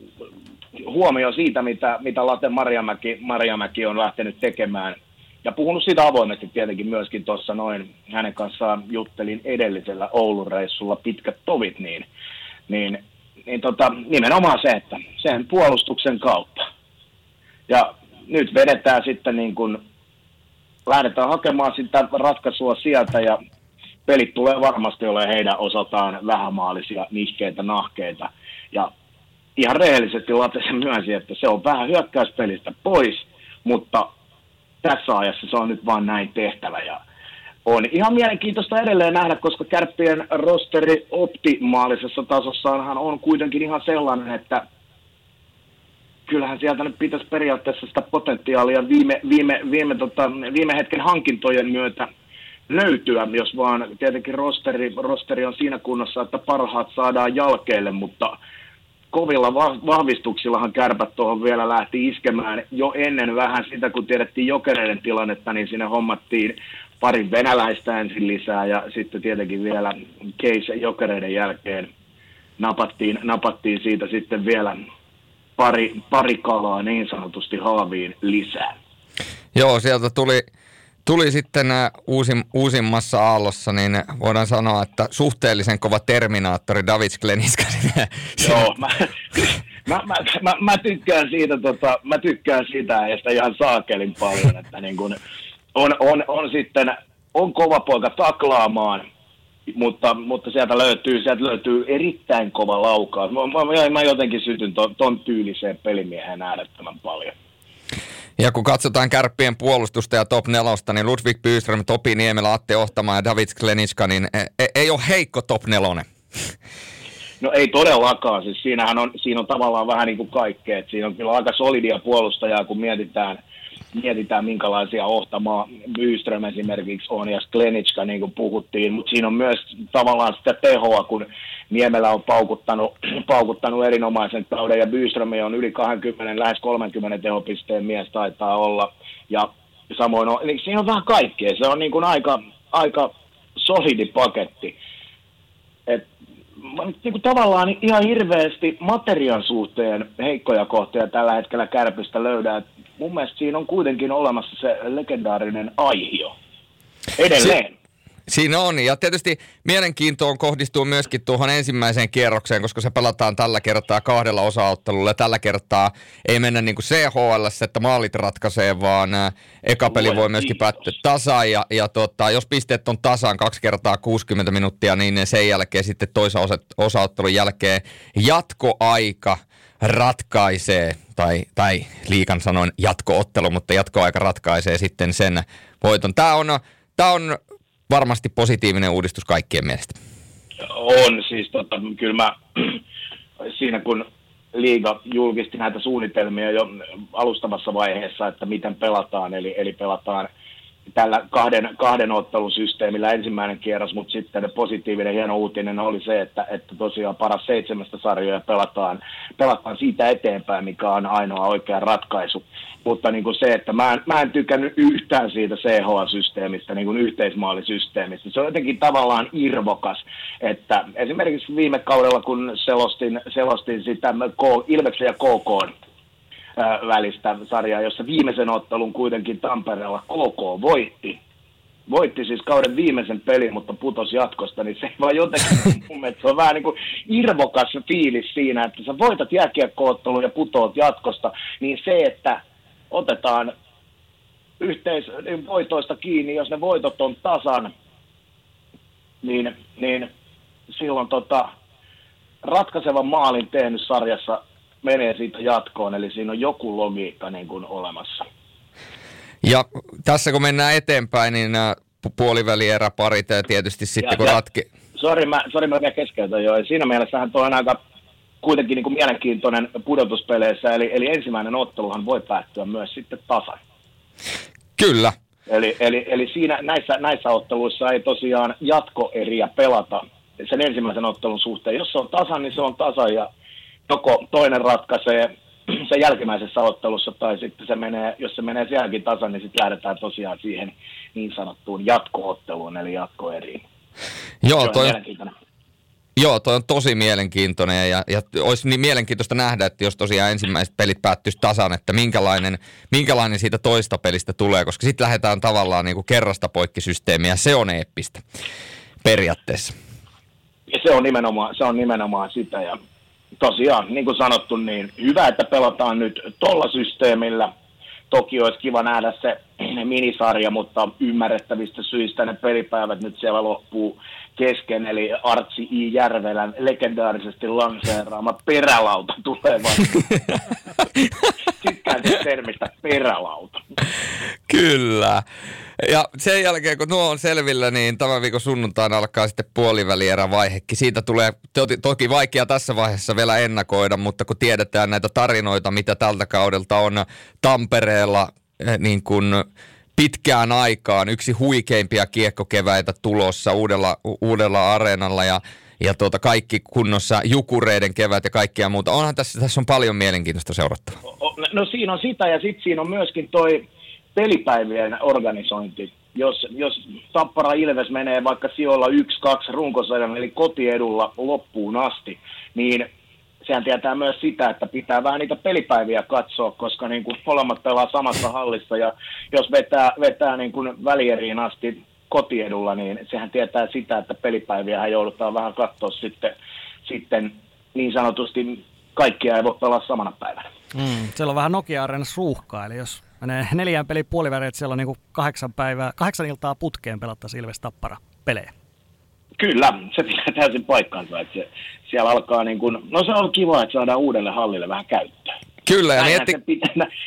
huomio siitä, mitä, mitä Late Marjamäki, Marjamäki on lähtenyt tekemään. Ja puhunut siitä avoimesti tietenkin myöskin tuossa noin, hänen kanssaan juttelin edellisellä Oulun reissulla pitkät tovit, niin, niin, niin tota, nimenomaan se, että sen puolustuksen kautta. Ja nyt vedetään sitten niin kuin, lähdetään hakemaan sitä ratkaisua sieltä ja pelit tulee varmasti olemaan heidän osaltaan vähämaalisia, nihkeitä, nahkeita. Ja ihan rehellisesti Late se myönsi, että se on vähän hyökkäyspelistä pois, mutta tässä ajassa se on nyt vaan näin tehtävä. Ja on ihan mielenkiintoista edelleen nähdä, koska kärppien rosteri optimaalisessa tasossaanhan on kuitenkin ihan sellainen, että kyllähän sieltä nyt pitäisi periaatteessa sitä potentiaalia viime, viime, viime, tota, viime hetken hankintojen myötä löytyä, jos vaan tietenkin rosteri, rosteri on siinä kunnossa, että parhaat saadaan jalkeille, mutta kovilla va- vahvistuksillahan kärpät tuohon vielä lähti iskemään jo ennen vähän sitä, kun tiedettiin jokereiden tilannetta, niin sinne hommattiin pari venäläistä ensin lisää ja sitten tietenkin vielä case jokereiden jälkeen napattiin, napattiin siitä sitten vielä pari, pari kalaa niin sanotusti haaviin lisää.
Joo, sieltä tuli, tuli sitten uusim, uusimmassa aallossa, niin voidaan sanoa, että suhteellisen kova terminaattori David Kleniska.
Joo, mä, mä, mä, mä, mä, tykkään siitä, tota, mä tykkään siitä ja sitä ihan saakelin paljon, että niin kun on, on, on, sitten, on kova poika taklaamaan, mutta, mutta sieltä löytyy, sieltä löytyy erittäin kova laukaus. Mä, mä, mä jotenkin sytyn ton, ton tyyliseen pelimiehen äärettömän paljon.
Ja kun katsotaan kärppien puolustusta ja top nelosta, niin Ludwig Byström, Topi Niemelä, Atte Ohtama ja David Kleniska, niin ei, ei ole heikko top nelonen.
No ei todellakaan, siis siinähän on, siinä on tavallaan vähän niin kuin kaikkea, että siinä on kyllä aika solidia puolustajaa, kun mietitään, mietitään minkälaisia ohtamaa Byström esimerkiksi on ja Sklenitska niin kuin puhuttiin, mutta siinä on myös tavallaan sitä tehoa, kun Niemelä on paukuttanut, paukuttanut erinomaisen kauden ja Byström on yli 20, lähes 30 tehopisteen mies taitaa olla. Ja samoin on, eli siinä on vähän kaikkea, se on niin kuin aika, aika solidi paketti. Et mä nyt niin kuin tavallaan ihan hirveästi materiaan suhteen heikkoja kohtia tällä hetkellä kärpistä löydän. Et mun mielestä siinä on kuitenkin olemassa se legendaarinen aihio. Edelleen.
Siinä on, ja tietysti mielenkiintoon kohdistuu myöskin tuohon ensimmäiseen kierrokseen, koska se pelataan tällä kertaa kahdella osaottelulla. Tällä kertaa ei mennä niin kuin CHL, että maalit ratkaisee, vaan ä, eka peli voi myöskin päättyä tasaan. Ja, ja tota, jos pisteet on tasaan kaksi kertaa 60 minuuttia, niin sen jälkeen sitten toisen osa, osaottelun jälkeen jatkoaika ratkaisee, tai, tai liikan sanoin jatkoottelu, mutta jatkoaika ratkaisee sitten sen voiton. Tämä on, tämä on varmasti positiivinen uudistus kaikkien mielestä.
On, siis tota, kyllä mä siinä kun liiga julkisti näitä suunnitelmia jo alustavassa vaiheessa, että miten pelataan, eli, eli pelataan tällä kahden, kahden ottelusysteemillä ensimmäinen kierros, mutta sitten positiivinen hieno uutinen oli se, että, että tosiaan paras seitsemästä sarjoja pelataan, pelataan siitä eteenpäin, mikä on ainoa oikea ratkaisu. Mutta niin kuin se, että mä en, mä en tykännyt yhtään siitä CHL-systeemistä, niin kuin yhteismaalisysteemistä. Se on jotenkin tavallaan irvokas, että esimerkiksi viime kaudella, kun selostin, selostin sitä Ilveksen ja KK välistä sarjaa, jossa viimeisen ottelun kuitenkin Tampereella KK voitti, voitti siis kauden viimeisen pelin, mutta putosi jatkosta, niin se vaan jotenkin mun mielestä se on vähän niin kuin irvokas fiilis siinä, että sä voitat jääkiekkoottelun ja putoat jatkosta, niin se, että otetaan yhteisvoitoista kiinni, jos ne voitot on tasan, niin, niin silloin tota, ratkaisevan maalin tehnyt sarjassa menee siitä jatkoon, eli siinä on joku logiikka niin kuin olemassa.
Ja tässä kun mennään eteenpäin, niin äh, puolivälierä parit ja tietysti sitten ja, kun ja, ratki...
Sori, mä, sorry, mä vielä keskeytän jo. Siinä mielessähän tuo on aika kuitenkin niin kuin mielenkiintoinen pudotuspeleissä, eli, eli ensimmäinen otteluhan voi päättyä myös sitten tasan.
Kyllä.
Eli, eli, eli siinä, näissä, näissä otteluissa ei tosiaan jatkoeriä pelata sen ensimmäisen ottelun suhteen. Jos se on tasan, niin se on tasan ja joko toinen ratkaisee sen jälkimmäisessä ottelussa tai sitten se menee, jos se menee sielläkin tasan, niin sitten lähdetään tosiaan siihen niin sanottuun jatkootteluun, eli jatkoeriin.
Joo, toi, Joo, toi on tosi mielenkiintoinen ja, ja olisi niin mielenkiintoista nähdä, että jos tosiaan ensimmäiset pelit päättyisi tasan, että minkälainen, minkälainen siitä toista pelistä tulee, koska sitten lähdetään tavallaan niin kuin kerrasta poikkisysteemiä, se on eeppistä periaatteessa.
Ja se on nimenomaan, se on nimenomaan sitä ja tosiaan, niin kuin sanottu, niin hyvä, että pelataan nyt tuolla systeemillä. Toki olisi kiva nähdä se minisarja, mutta ymmärrettävistä syistä ne pelipäivät nyt siellä loppuu kesken, eli Artsi I. Järvelän legendaarisesti lanseeraama perälauta tulee. Tykkään termistä perälauta.
Kyllä. Ja sen jälkeen, kun nuo on selvillä, niin tämän viikon sunnuntaina alkaa sitten puolivälierä vaihekin. Siitä tulee to- toki vaikea tässä vaiheessa vielä ennakoida, mutta kun tiedetään näitä tarinoita, mitä tältä kaudelta on Tampereella eh, niin kuin pitkään aikaan yksi huikeimpia kiekkokeväitä tulossa uudella, uudella areenalla ja ja tuota, kaikki kunnossa, jukureiden kevät ja kaikkia muuta. Onhan tässä, tässä on paljon mielenkiintoista seurattavaa.
No siinä on sitä ja sitten siinä on myöskin toi pelipäivien organisointi. Jos, jos Tappara Ilves menee vaikka sijoilla 1-2 runkosarjan, eli kotiedulla loppuun asti, niin sehän tietää myös sitä, että pitää vähän niitä pelipäiviä katsoa, koska niin kuin molemmat pelaa samassa hallissa ja jos vetää, vetää niin kuin välieriin asti kotiedulla, niin sehän tietää sitä, että pelipäiviä joudutaan vähän katsoa sitten, sitten niin sanotusti kaikkia ei voi pelaa samana päivänä.
Mm, siellä on vähän nokia areenassa ruuhkaa, eli jos menee neljään pelin puoliväreet, siellä on niin kuin kahdeksan, päivää, kahdeksan iltaa putkeen pelattaisiin Ilves Tappara pelejä.
Kyllä, se pitää täysin paikkaansa, että se, siellä alkaa niin kuin, no se on kiva, että saadaan uudelle hallille vähän käyttöä.
Kyllä, ja
näinhän, mietti... se piti,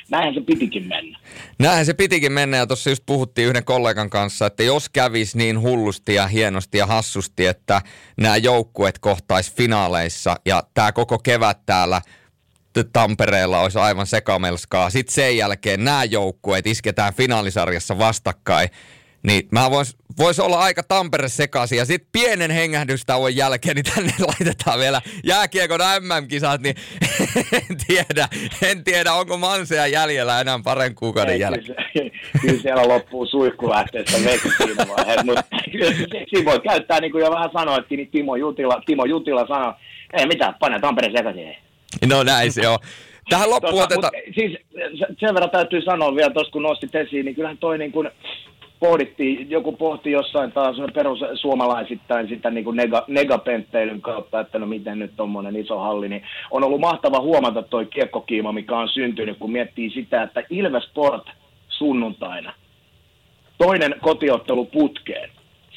näinhän se pitikin mennä.
Näinhän se pitikin mennä, ja tuossa just puhuttiin yhden kollegan kanssa, että jos kävisi niin hullusti ja hienosti ja hassusti, että nämä joukkueet kohtais finaaleissa, ja tämä koko kevät täällä Tampereella olisi aivan sekamelskaa. Sitten sen jälkeen nämä joukkueet isketään finaalisarjassa vastakkain. Niin mä vois, vois olla aika Tampere sekaisin ja sitten pienen hengähdystauon jälkeen niin tänne laitetaan vielä jääkiekon MM-kisat, niin en tiedä, en tiedä onko Mansea jäljellä enää paren kuukauden jälkeen.
Kyllä, kyllä siellä loppuu suihku lähteessä vesi siinä vaiheessa, mutta voi käyttää niin kuin jo vähän sanoitkin, niin Timo Jutila, Timo Jutila sanoi, ei mitään, pane Tampere sekaisin.
No näin se on. Tähän loppuun tota, otetaan...
Siis sen verran täytyy sanoa vielä tuossa, kun nostit esiin, niin kyllähän toi niin kuin, pohdittiin, joku pohti jossain taas perus suomalaisittain sitä niin kuin nega, negapentteilyn kautta, että no miten nyt tuommoinen iso halli, niin on ollut mahtava huomata toi kiekkokiima, mikä on syntynyt, kun miettii sitä, että Ilvesport sunnuntaina, toinen kotiottelu putkeen,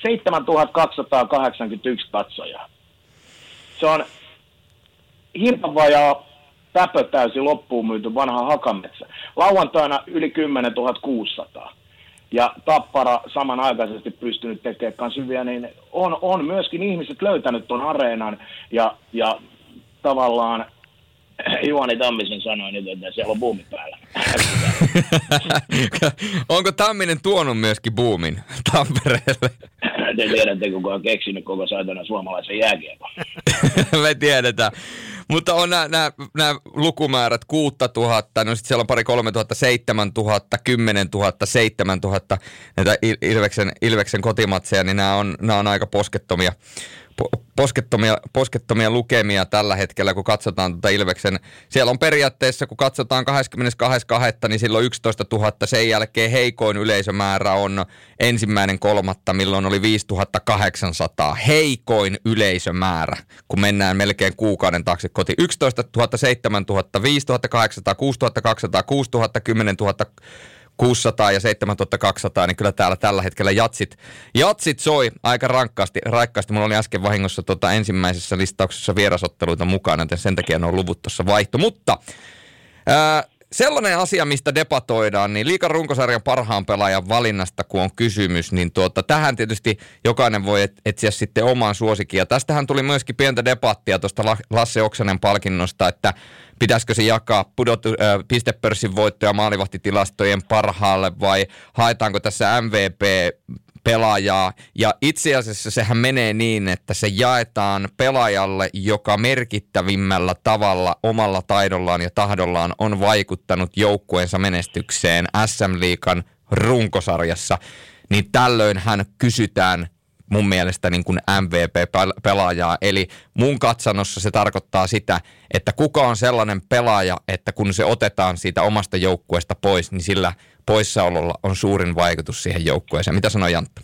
7281 katsojaa. Se on himpavajaa täpö täysin loppuun myyty vanha hakametsä. Lauantaina yli 10 600 ja Tappara samanaikaisesti pystynyt tekemään kanssa hyviä, niin on, on myöskin ihmiset löytänyt tuon areenan ja, ja tavallaan Juhani Tammisen sanoi nyt, että siellä on buumi päällä.
Onko Tamminen tuonut myöskin buumin Tampereelle?
Te tiedätte, kuka on keksinyt koko saatana suomalaisen jääkiekon.
Me tiedetään. Mutta on nämä lukumäärät 6000, no sitten siellä on pari 3000, 7000, 10 000, 7000 näitä Ilveksen, Ilveksen kotimatseja, niin nämä on, nämä on aika poskettomia poskettomia, poskettomia lukemia tällä hetkellä, kun katsotaan tuota Ilveksen. Siellä on periaatteessa, kun katsotaan 22.2. niin silloin 11 000. Sen jälkeen heikoin yleisömäärä on ensimmäinen kolmatta, milloin oli 5800. Heikoin yleisömäärä, kun mennään melkein kuukauden taakse koti. 11 000, 7 000, 5800, 6200, 6000, 10 000, 600 ja 7200, niin kyllä täällä tällä hetkellä jatsit, jatsit soi aika rankkaasti, raikkaasti. Mulla oli äsken vahingossa tota ensimmäisessä listauksessa vierasotteluita mukana, joten sen takia nuo luvut tuossa vaihtu. Mutta ää, sellainen asia, mistä debatoidaan, niin liikan runkosarjan parhaan pelaajan valinnasta, kun on kysymys, niin tuota, tähän tietysti jokainen voi etsiä sitten oman suosikin. Ja tästähän tuli myöskin pientä debattia tuosta Lasse Oksanen palkinnosta, että pitäisikö se jakaa pudotu, äh, pistepörssin voittoja maalivahtitilastojen parhaalle vai haetaanko tässä MVP pelaajaa. Ja itse asiassa sehän menee niin, että se jaetaan pelaajalle, joka merkittävimmällä tavalla omalla taidollaan ja tahdollaan on vaikuttanut joukkueensa menestykseen SM-liikan runkosarjassa. Niin tällöin hän kysytään mun mielestä niin kuin MVP-pelaajaa. Eli mun katsannossa se tarkoittaa sitä, että kuka on sellainen pelaaja, että kun se otetaan siitä omasta joukkueesta pois, niin sillä poissaololla on suurin vaikutus siihen joukkueeseen. Mitä sanoo Jantta?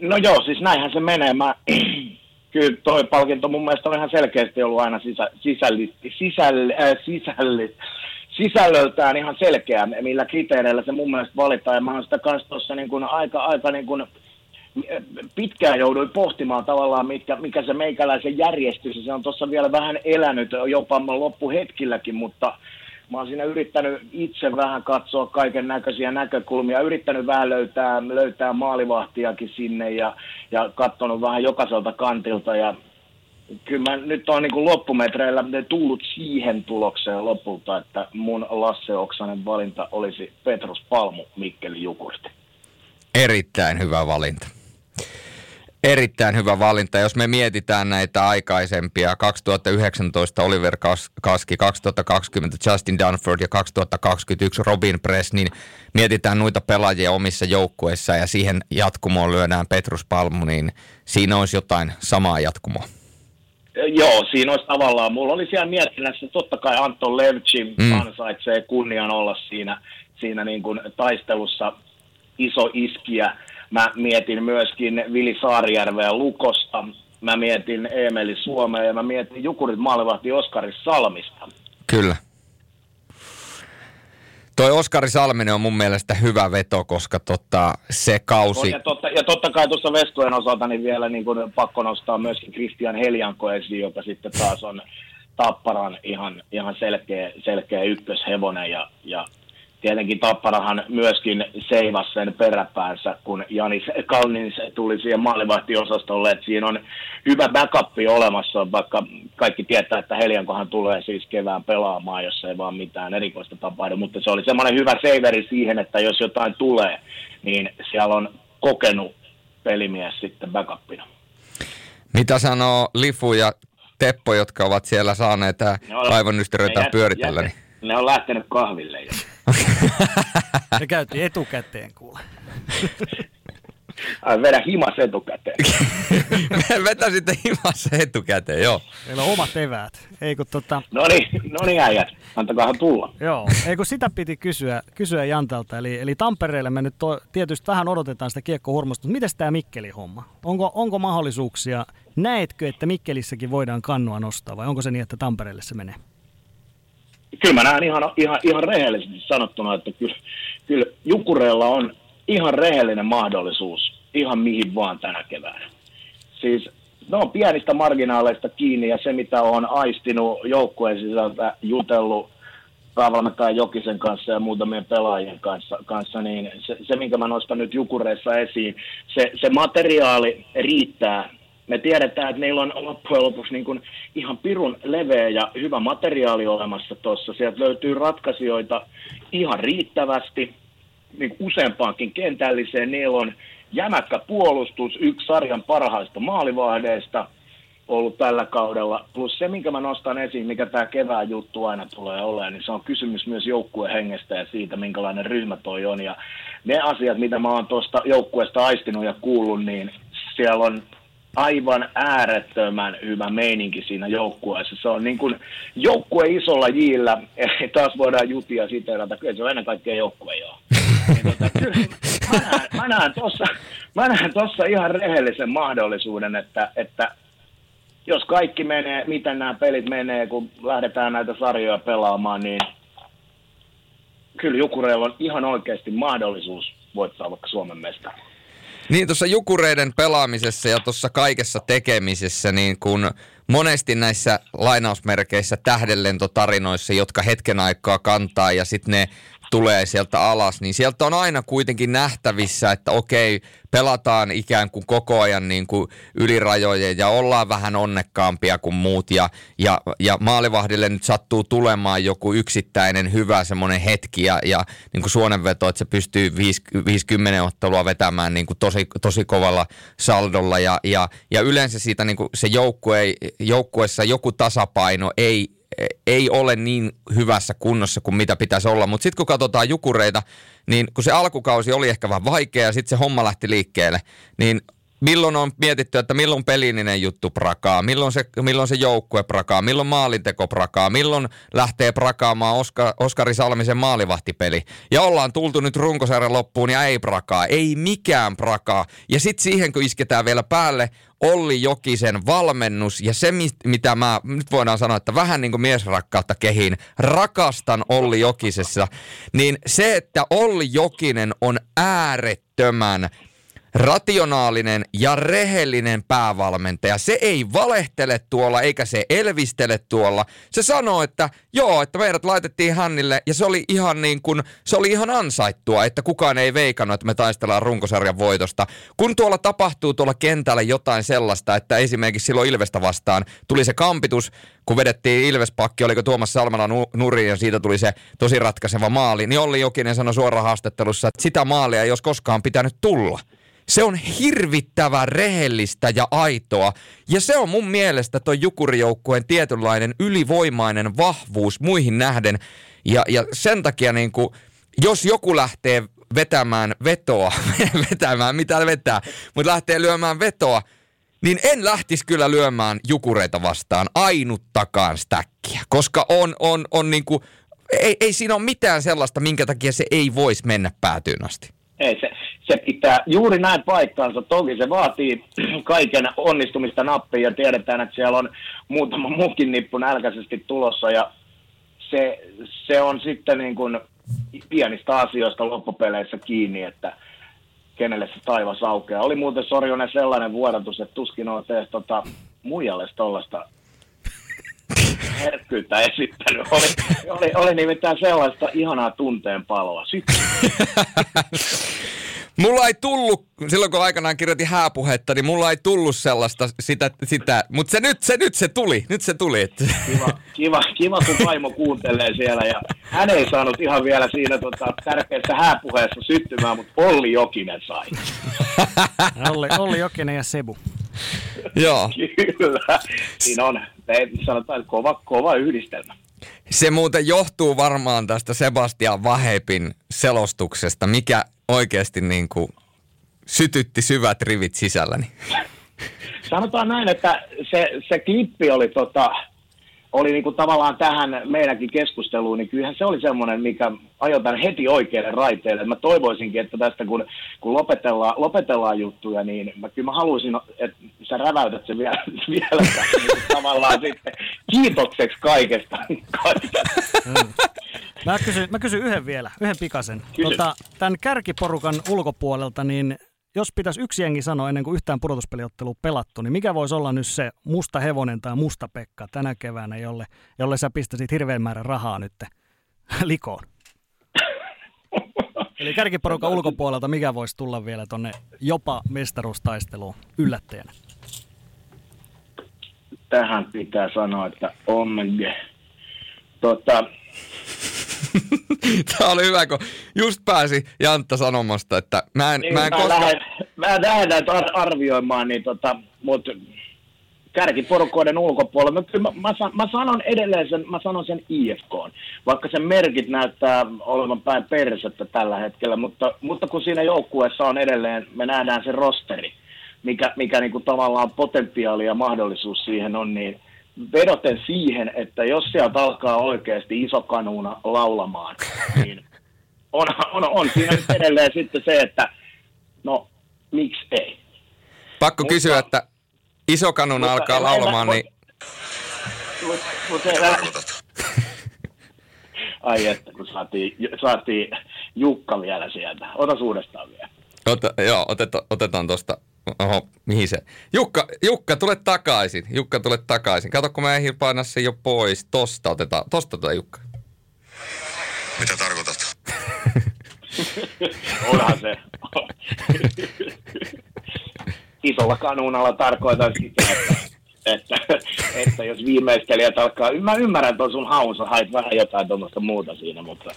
No joo, siis näinhän se menee. Mä, kyllä toi palkinto mun mielestä on ihan selkeästi ollut aina sisä, sisälli, sisälli, äh, sisälli, sisällöltään ihan selkeä, millä kriteereillä se mun mielestä valitaan. Ja mä oon sitä kanssa tuossa niin aika, aika niin kuin pitkään jouduin pohtimaan tavallaan, mitkä, mikä se meikäläisen järjestys, se on tuossa vielä vähän elänyt jopa loppuhetkilläkin, mutta mä oon siinä yrittänyt itse vähän katsoa kaiken näköisiä näkökulmia, yrittänyt vähän löytää, löytää maalivahtiakin sinne ja, ja katsonut vähän jokaiselta kantilta ja kyllä mä nyt on niin loppumetreillä tullut siihen tulokseen lopulta, että mun Lasse Oksanen valinta olisi Petrus Palmu Mikkeli Jukurti.
Erittäin hyvä valinta. Erittäin hyvä valinta. Jos me mietitään näitä aikaisempia, 2019 Oliver Kaski, 2020 Justin Dunford ja 2021 Robin Press, niin mietitään noita pelaajia omissa joukkueissa ja siihen jatkumoon lyödään Petrus Palmu, niin siinä olisi jotain samaa jatkumoa.
Joo, siinä olisi tavallaan, mulla oli siellä mietinnässä, totta kai Anton Levchin mm. ansaitsee kunnian olla siinä, siinä niin kuin taistelussa iso iskiä Mä mietin myöskin Vili Saarijärveä Lukosta, mä mietin Emeli Suomea ja mä mietin Jukurit maalivahti Oskari Salmista.
Kyllä. Toi Oskari Salminen on mun mielestä hyvä veto, koska tota, se kausi...
ja, totta, ja totta kai tuossa Veskojen osalta niin vielä niin kun pakko nostaa myöskin Christian Heljanko esiin, joka sitten taas on Tapparan ihan, ihan selkeä, selkeä ykköshevonen ja, ja tietenkin Tapparahan myöskin seivasi sen peräpäänsä, kun Janis Kalnins tuli siihen maalivahtiosastolle, että siinä on hyvä backup olemassa, vaikka kaikki tietää, että Heliankohan tulee siis kevään pelaamaan, jos ei vaan mitään erikoista tapahdu, mutta se oli semmoinen hyvä seiveri siihen, että jos jotain tulee, niin siellä on kokenut pelimies sitten backupina.
Mitä sanoo Lifu ja Teppo, jotka ovat siellä saaneet laivannystyröitä pyöritellä? Niin?
Ne on lähtenyt kahville jo.
Ne käytiin etukäteen kuule.
Ai vedä himas etukäteen.
Vetä sitten himas etukäteen, joo.
Meillä on omat eväät. Ei kun tota...
No niin, no niin äijät, antakaahan tulla.
Joo, ei kun sitä piti kysyä, kysyä Jantalta. Eli, eli Tampereelle me nyt to, tietysti vähän odotetaan sitä kiekkohurmosta, mutta miten tämä Mikkeli-homma? Onko, onko mahdollisuuksia, näetkö, että Mikkelissäkin voidaan kannua nostaa vai onko se niin, että Tampereelle se menee?
Kyllä mä näen ihan, ihan, ihan rehellisesti sanottuna, että kyllä, kyllä Jukureella on ihan rehellinen mahdollisuus ihan mihin vaan tänä keväänä. Siis ne on pienistä marginaaleista kiinni ja se mitä on aistinut joukkueen sisältä jutellut päävalmentajan Jokisen kanssa ja muutamien pelaajien kanssa, kanssa niin se, se, minkä mä nostan nyt Jukureissa esiin, se, se materiaali riittää me tiedetään, että meillä on loppujen lopuksi niin kuin ihan pirun leveä ja hyvä materiaali olemassa tuossa. Sieltä löytyy ratkaisijoita ihan riittävästi niin useampaankin kentälliseen. Niillä on jämäkkä puolustus, yksi sarjan parhaista maalivahdeista. ollut tällä kaudella. Plus se, minkä mä nostan esiin, mikä tämä kevään juttu aina tulee olemaan, niin se on kysymys myös joukkueen hengestä ja siitä, minkälainen ryhmä toi on. Ja ne asiat, mitä mä oon tuosta joukkueesta aistinut ja kuullut, niin siellä on aivan äärettömän hyvä meininki siinä joukkueessa. Se on niin kuin joukkue isolla jillä, taas voidaan jutia siteerata, kyllä se on ennen kaikkea joukkue joo. Niin tota, kyllä, mä näen, mä näen mä näen tossa ihan rehellisen mahdollisuuden, että, että jos kaikki menee, miten nämä pelit menee, kun lähdetään näitä sarjoja pelaamaan, niin kyllä Jukureilla on ihan oikeasti mahdollisuus voittaa vaikka Suomen mestari.
Niin tuossa Jukureiden pelaamisessa ja tuossa kaikessa tekemisessä, niin kun monesti näissä lainausmerkeissä tähdenlentotarinoissa, jotka hetken aikaa kantaa ja sitten ne tulee sieltä alas, niin sieltä on aina kuitenkin nähtävissä, että okei, pelataan ikään kuin koko ajan niin kuin ylirajojen ja ollaan vähän onnekkaampia kuin muut. Ja, ja, ja maalivahdille nyt sattuu tulemaan joku yksittäinen hyvä semmoinen hetki ja, ja niin kuin suonenveto, että se pystyy 50 ottelua vetämään niin kuin tosi, tosi kovalla saldolla. Ja, ja, ja yleensä siitä niin kuin se joukkue, joukkueessa joku tasapaino ei ei ole niin hyvässä kunnossa kuin mitä pitäisi olla. Mutta sitten kun katsotaan jukureita, niin kun se alkukausi oli ehkä vähän vaikea ja sitten se homma lähti liikkeelle, niin milloin on mietitty, että milloin pelillinen juttu prakaa, milloin se, milloin se joukkue prakaa, milloin maalinteko prakaa, milloin lähtee prakaamaan Oska, Oskari Salmisen maalivahtipeli. Ja ollaan tultu nyt runkosarjan loppuun ja ei prakaa, ei mikään prakaa. Ja sitten siihen kun isketään vielä päälle Olli Jokisen valmennus ja se, mitä mä nyt voidaan sanoa, että vähän niin kuin miesrakkautta kehiin, rakastan Olli Jokisessa, niin se, että Olli Jokinen on äärettömän rationaalinen ja rehellinen päävalmentaja. Se ei valehtele tuolla eikä se elvistele tuolla. Se sanoo, että joo, että meidät laitettiin Hannille ja se oli ihan niin kuin, se oli ihan ansaittua, että kukaan ei veikannut, että me taistellaan runkosarjan voitosta. Kun tuolla tapahtuu tuolla kentällä jotain sellaista, että esimerkiksi silloin Ilvestä vastaan tuli se kampitus, kun vedettiin Ilvespakki, oliko Tuomas Salmela nurin ja siitä tuli se tosi ratkaiseva maali, niin Olli Jokinen sanoi suoraan haastattelussa, että sitä maalia ei olisi koskaan pitänyt tulla. Se on hirvittävän rehellistä ja aitoa. Ja se on mun mielestä toi Jukurijoukkueen tietynlainen ylivoimainen vahvuus muihin nähden. Ja, ja sen takia niin kuin, jos joku lähtee vetämään vetoa, vetämään mitä vetää, mutta lähtee lyömään vetoa, niin en lähtisi kyllä lyömään jukureita vastaan ainuttakaan stäkkiä, koska on, on, on niin kuin, ei, ei siinä ole mitään sellaista, minkä takia se ei voisi mennä päätyyn asti.
Ei, se, se pitää juuri näin paikkaansa. Toki se vaatii kaiken onnistumista nappiin ja tiedetään, että siellä on muutama muukin nippu nälkäisesti tulossa ja se, se on sitten niin kuin pienistä asioista loppupeleissä kiinni, että kenelle se taivas aukeaa. Oli muuten Sorjonen sellainen vuodatus, että tuskin on tehty tota, muijalle tuollaista herkkyyttä esittänyt. Oli, oli, oli nimittäin sellaista ihanaa tunteen paloa.
Mulla ei tullut, silloin kun aikanaan kirjoitin hääpuhetta, niin mulla ei tullut sellaista sitä, sitä mutta se nyt, se nyt se tuli, nyt se tuli.
Kiva, kiva, kiva, kun vaimo kuuntelee siellä ja hän ei saanut ihan vielä siinä tota, tärkeässä hääpuheessa syttymään, mutta Olli Jokinen sai.
Olli, Olli Jokinen ja Sebu.
Joo.
Kyllä, siinä on, sanotaan kova, kova yhdistelmä.
Se muuten johtuu varmaan tästä Sebastian Vahepin selostuksesta, mikä oikeasti niin kuin sytytti syvät rivit sisälläni.
Sanotaan näin, että se, se klippi oli tota, oli niin kuin tavallaan tähän meidänkin keskusteluun, niin kyllähän se oli semmoinen, mikä ajotaan heti oikealle raiteelle. Mä toivoisinkin, että tästä kun, kun lopetellaan, lopetellaan juttuja, niin mä, kyllä mä haluaisin, että sä räväytät sen vielä, vielä niin tavallaan sitten kiitokseksi kaikesta. kaikesta.
Mm. Mä kysyn, mä kysyn yhden vielä, yhden pikasen. Tota, tämän kärkiporukan ulkopuolelta, niin jos pitäisi yksi jengi sanoa ennen kuin yhtään pudotuspeliottelua pelattu, niin mikä voisi olla nyt se musta hevonen tai musta Pekka tänä keväänä, jolle, jolle sä pistäisit hirveän määrän rahaa nyt likoon? Eli kärkiporukan ulkopuolelta mikä voisi tulla vielä tonne jopa mestaruustaisteluun yllättäjänä?
Tähän pitää sanoa, että OMG. Tota,
Tämä oli hyvä, kun just pääsi Jantta sanomasta, että mä en, niin, mä en
mä
koskaan...
Lähden, mä lähden ar- arvioimaan, niin tota, mutta kärkiporukoiden ulkopuolella. Mutta mä, mä, mä, sanon edelleen sen, mä sanon sen IFK, vaikka sen merkit näyttää olevan päin persettä tällä hetkellä, mutta, mutta kun siinä joukkueessa on edelleen, me nähdään se rosteri, mikä, mikä niin kuin tavallaan potentiaali ja mahdollisuus siihen on, niin vedoten siihen, että jos sieltä alkaa oikeasti iso kanuuna laulamaan, niin on, on, on siinä edelleen sitten se, että no miksi ei.
Pakko mutta, kysyä, että iso kanuna mutta, alkaa laulamaan, niin...
Mutta, mutta, Ai että, kun saatiin, saatiin Jukka vielä sieltä. Ota uudestaan vielä.
Ota, joo, oteta, otetaan tuosta. Oho, mihin se? Jukka, Jukka, tule takaisin. Jukka, tule takaisin. Kato, kun mä ehdin painaa sen jo pois. Tosta otetaan. Tosta tuota Jukka.
Mitä tarkoitat?
Onhan se. Isolla kanuunalla tarkoitan sitä, että, että, että jos viimeistelijät alkaa... Mä ymmärrän tuon sun haun, sä hait vähän jotain tuommoista muuta siinä, mutta,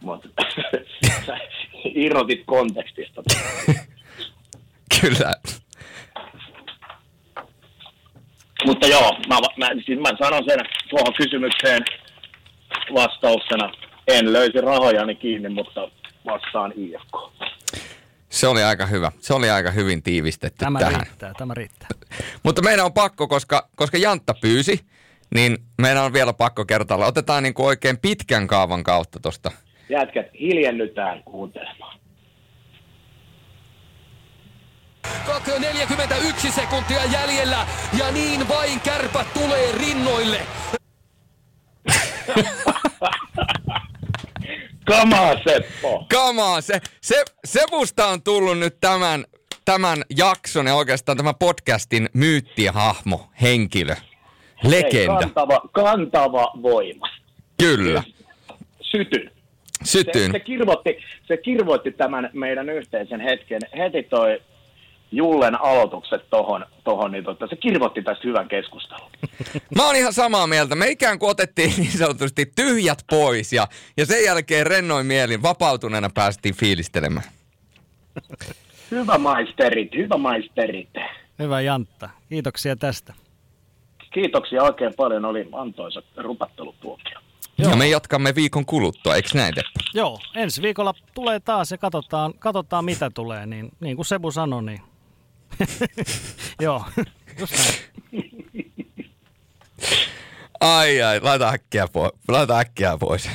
mutta sä irrotit kontekstista.
Kyllä.
Mutta joo, mä, mä, siis mä sanon sen tuohon kysymykseen vastauksena. En löysi rahojani kiinni, mutta vastaan IFK.
Se oli aika hyvä. Se oli aika hyvin tiivistetty
tämä
tähän.
Riittää, tämä riittää.
Mutta meidän on pakko, koska, koska Jantta pyysi, niin meidän on vielä pakko kertailla. Otetaan niin kuin oikein pitkän kaavan kautta tuosta.
Jätkät, hiljennytään kuuntelemaan.
41 sekuntia jäljellä ja niin vain kärpät tulee rinnoille.
Kamaa Seppo.
Kamaa, se, se, Sepusta on tullut nyt tämän, tämän jakson ja oikeastaan tämän podcastin myyttihahmo, henkilö, legenda. Ei,
kantava, kantava voima.
Kyllä.
Sytyn.
Sytyn.
Se, se, kirvoitti, se kirvoitti tämän meidän yhteisen hetken. Heti toi Jullen aloitukset tohon, tohon niin tota, se kirvoitti tästä hyvän keskustelun.
Mä oon ihan samaa mieltä. Me ikään kuin otettiin niin sanotusti tyhjät pois ja, ja sen jälkeen rennoin mielin vapautuneena päästiin fiilistelemään.
Hyvä maisterit, hyvä maisterit.
Hyvä Jantta. Kiitoksia tästä.
Kiitoksia oikein paljon. Oli antoisa rupattelutuokio.
Ja me jatkamme viikon kuluttua, eikö näin Teppo?
Joo, ensi viikolla tulee taas ja katsotaan, katsotaan mitä tulee. Niin, niin kuin Sebu sanoi, niin Joo, just näin.
Ai ai, laita äkkiä pois. Laita äkkiä pois.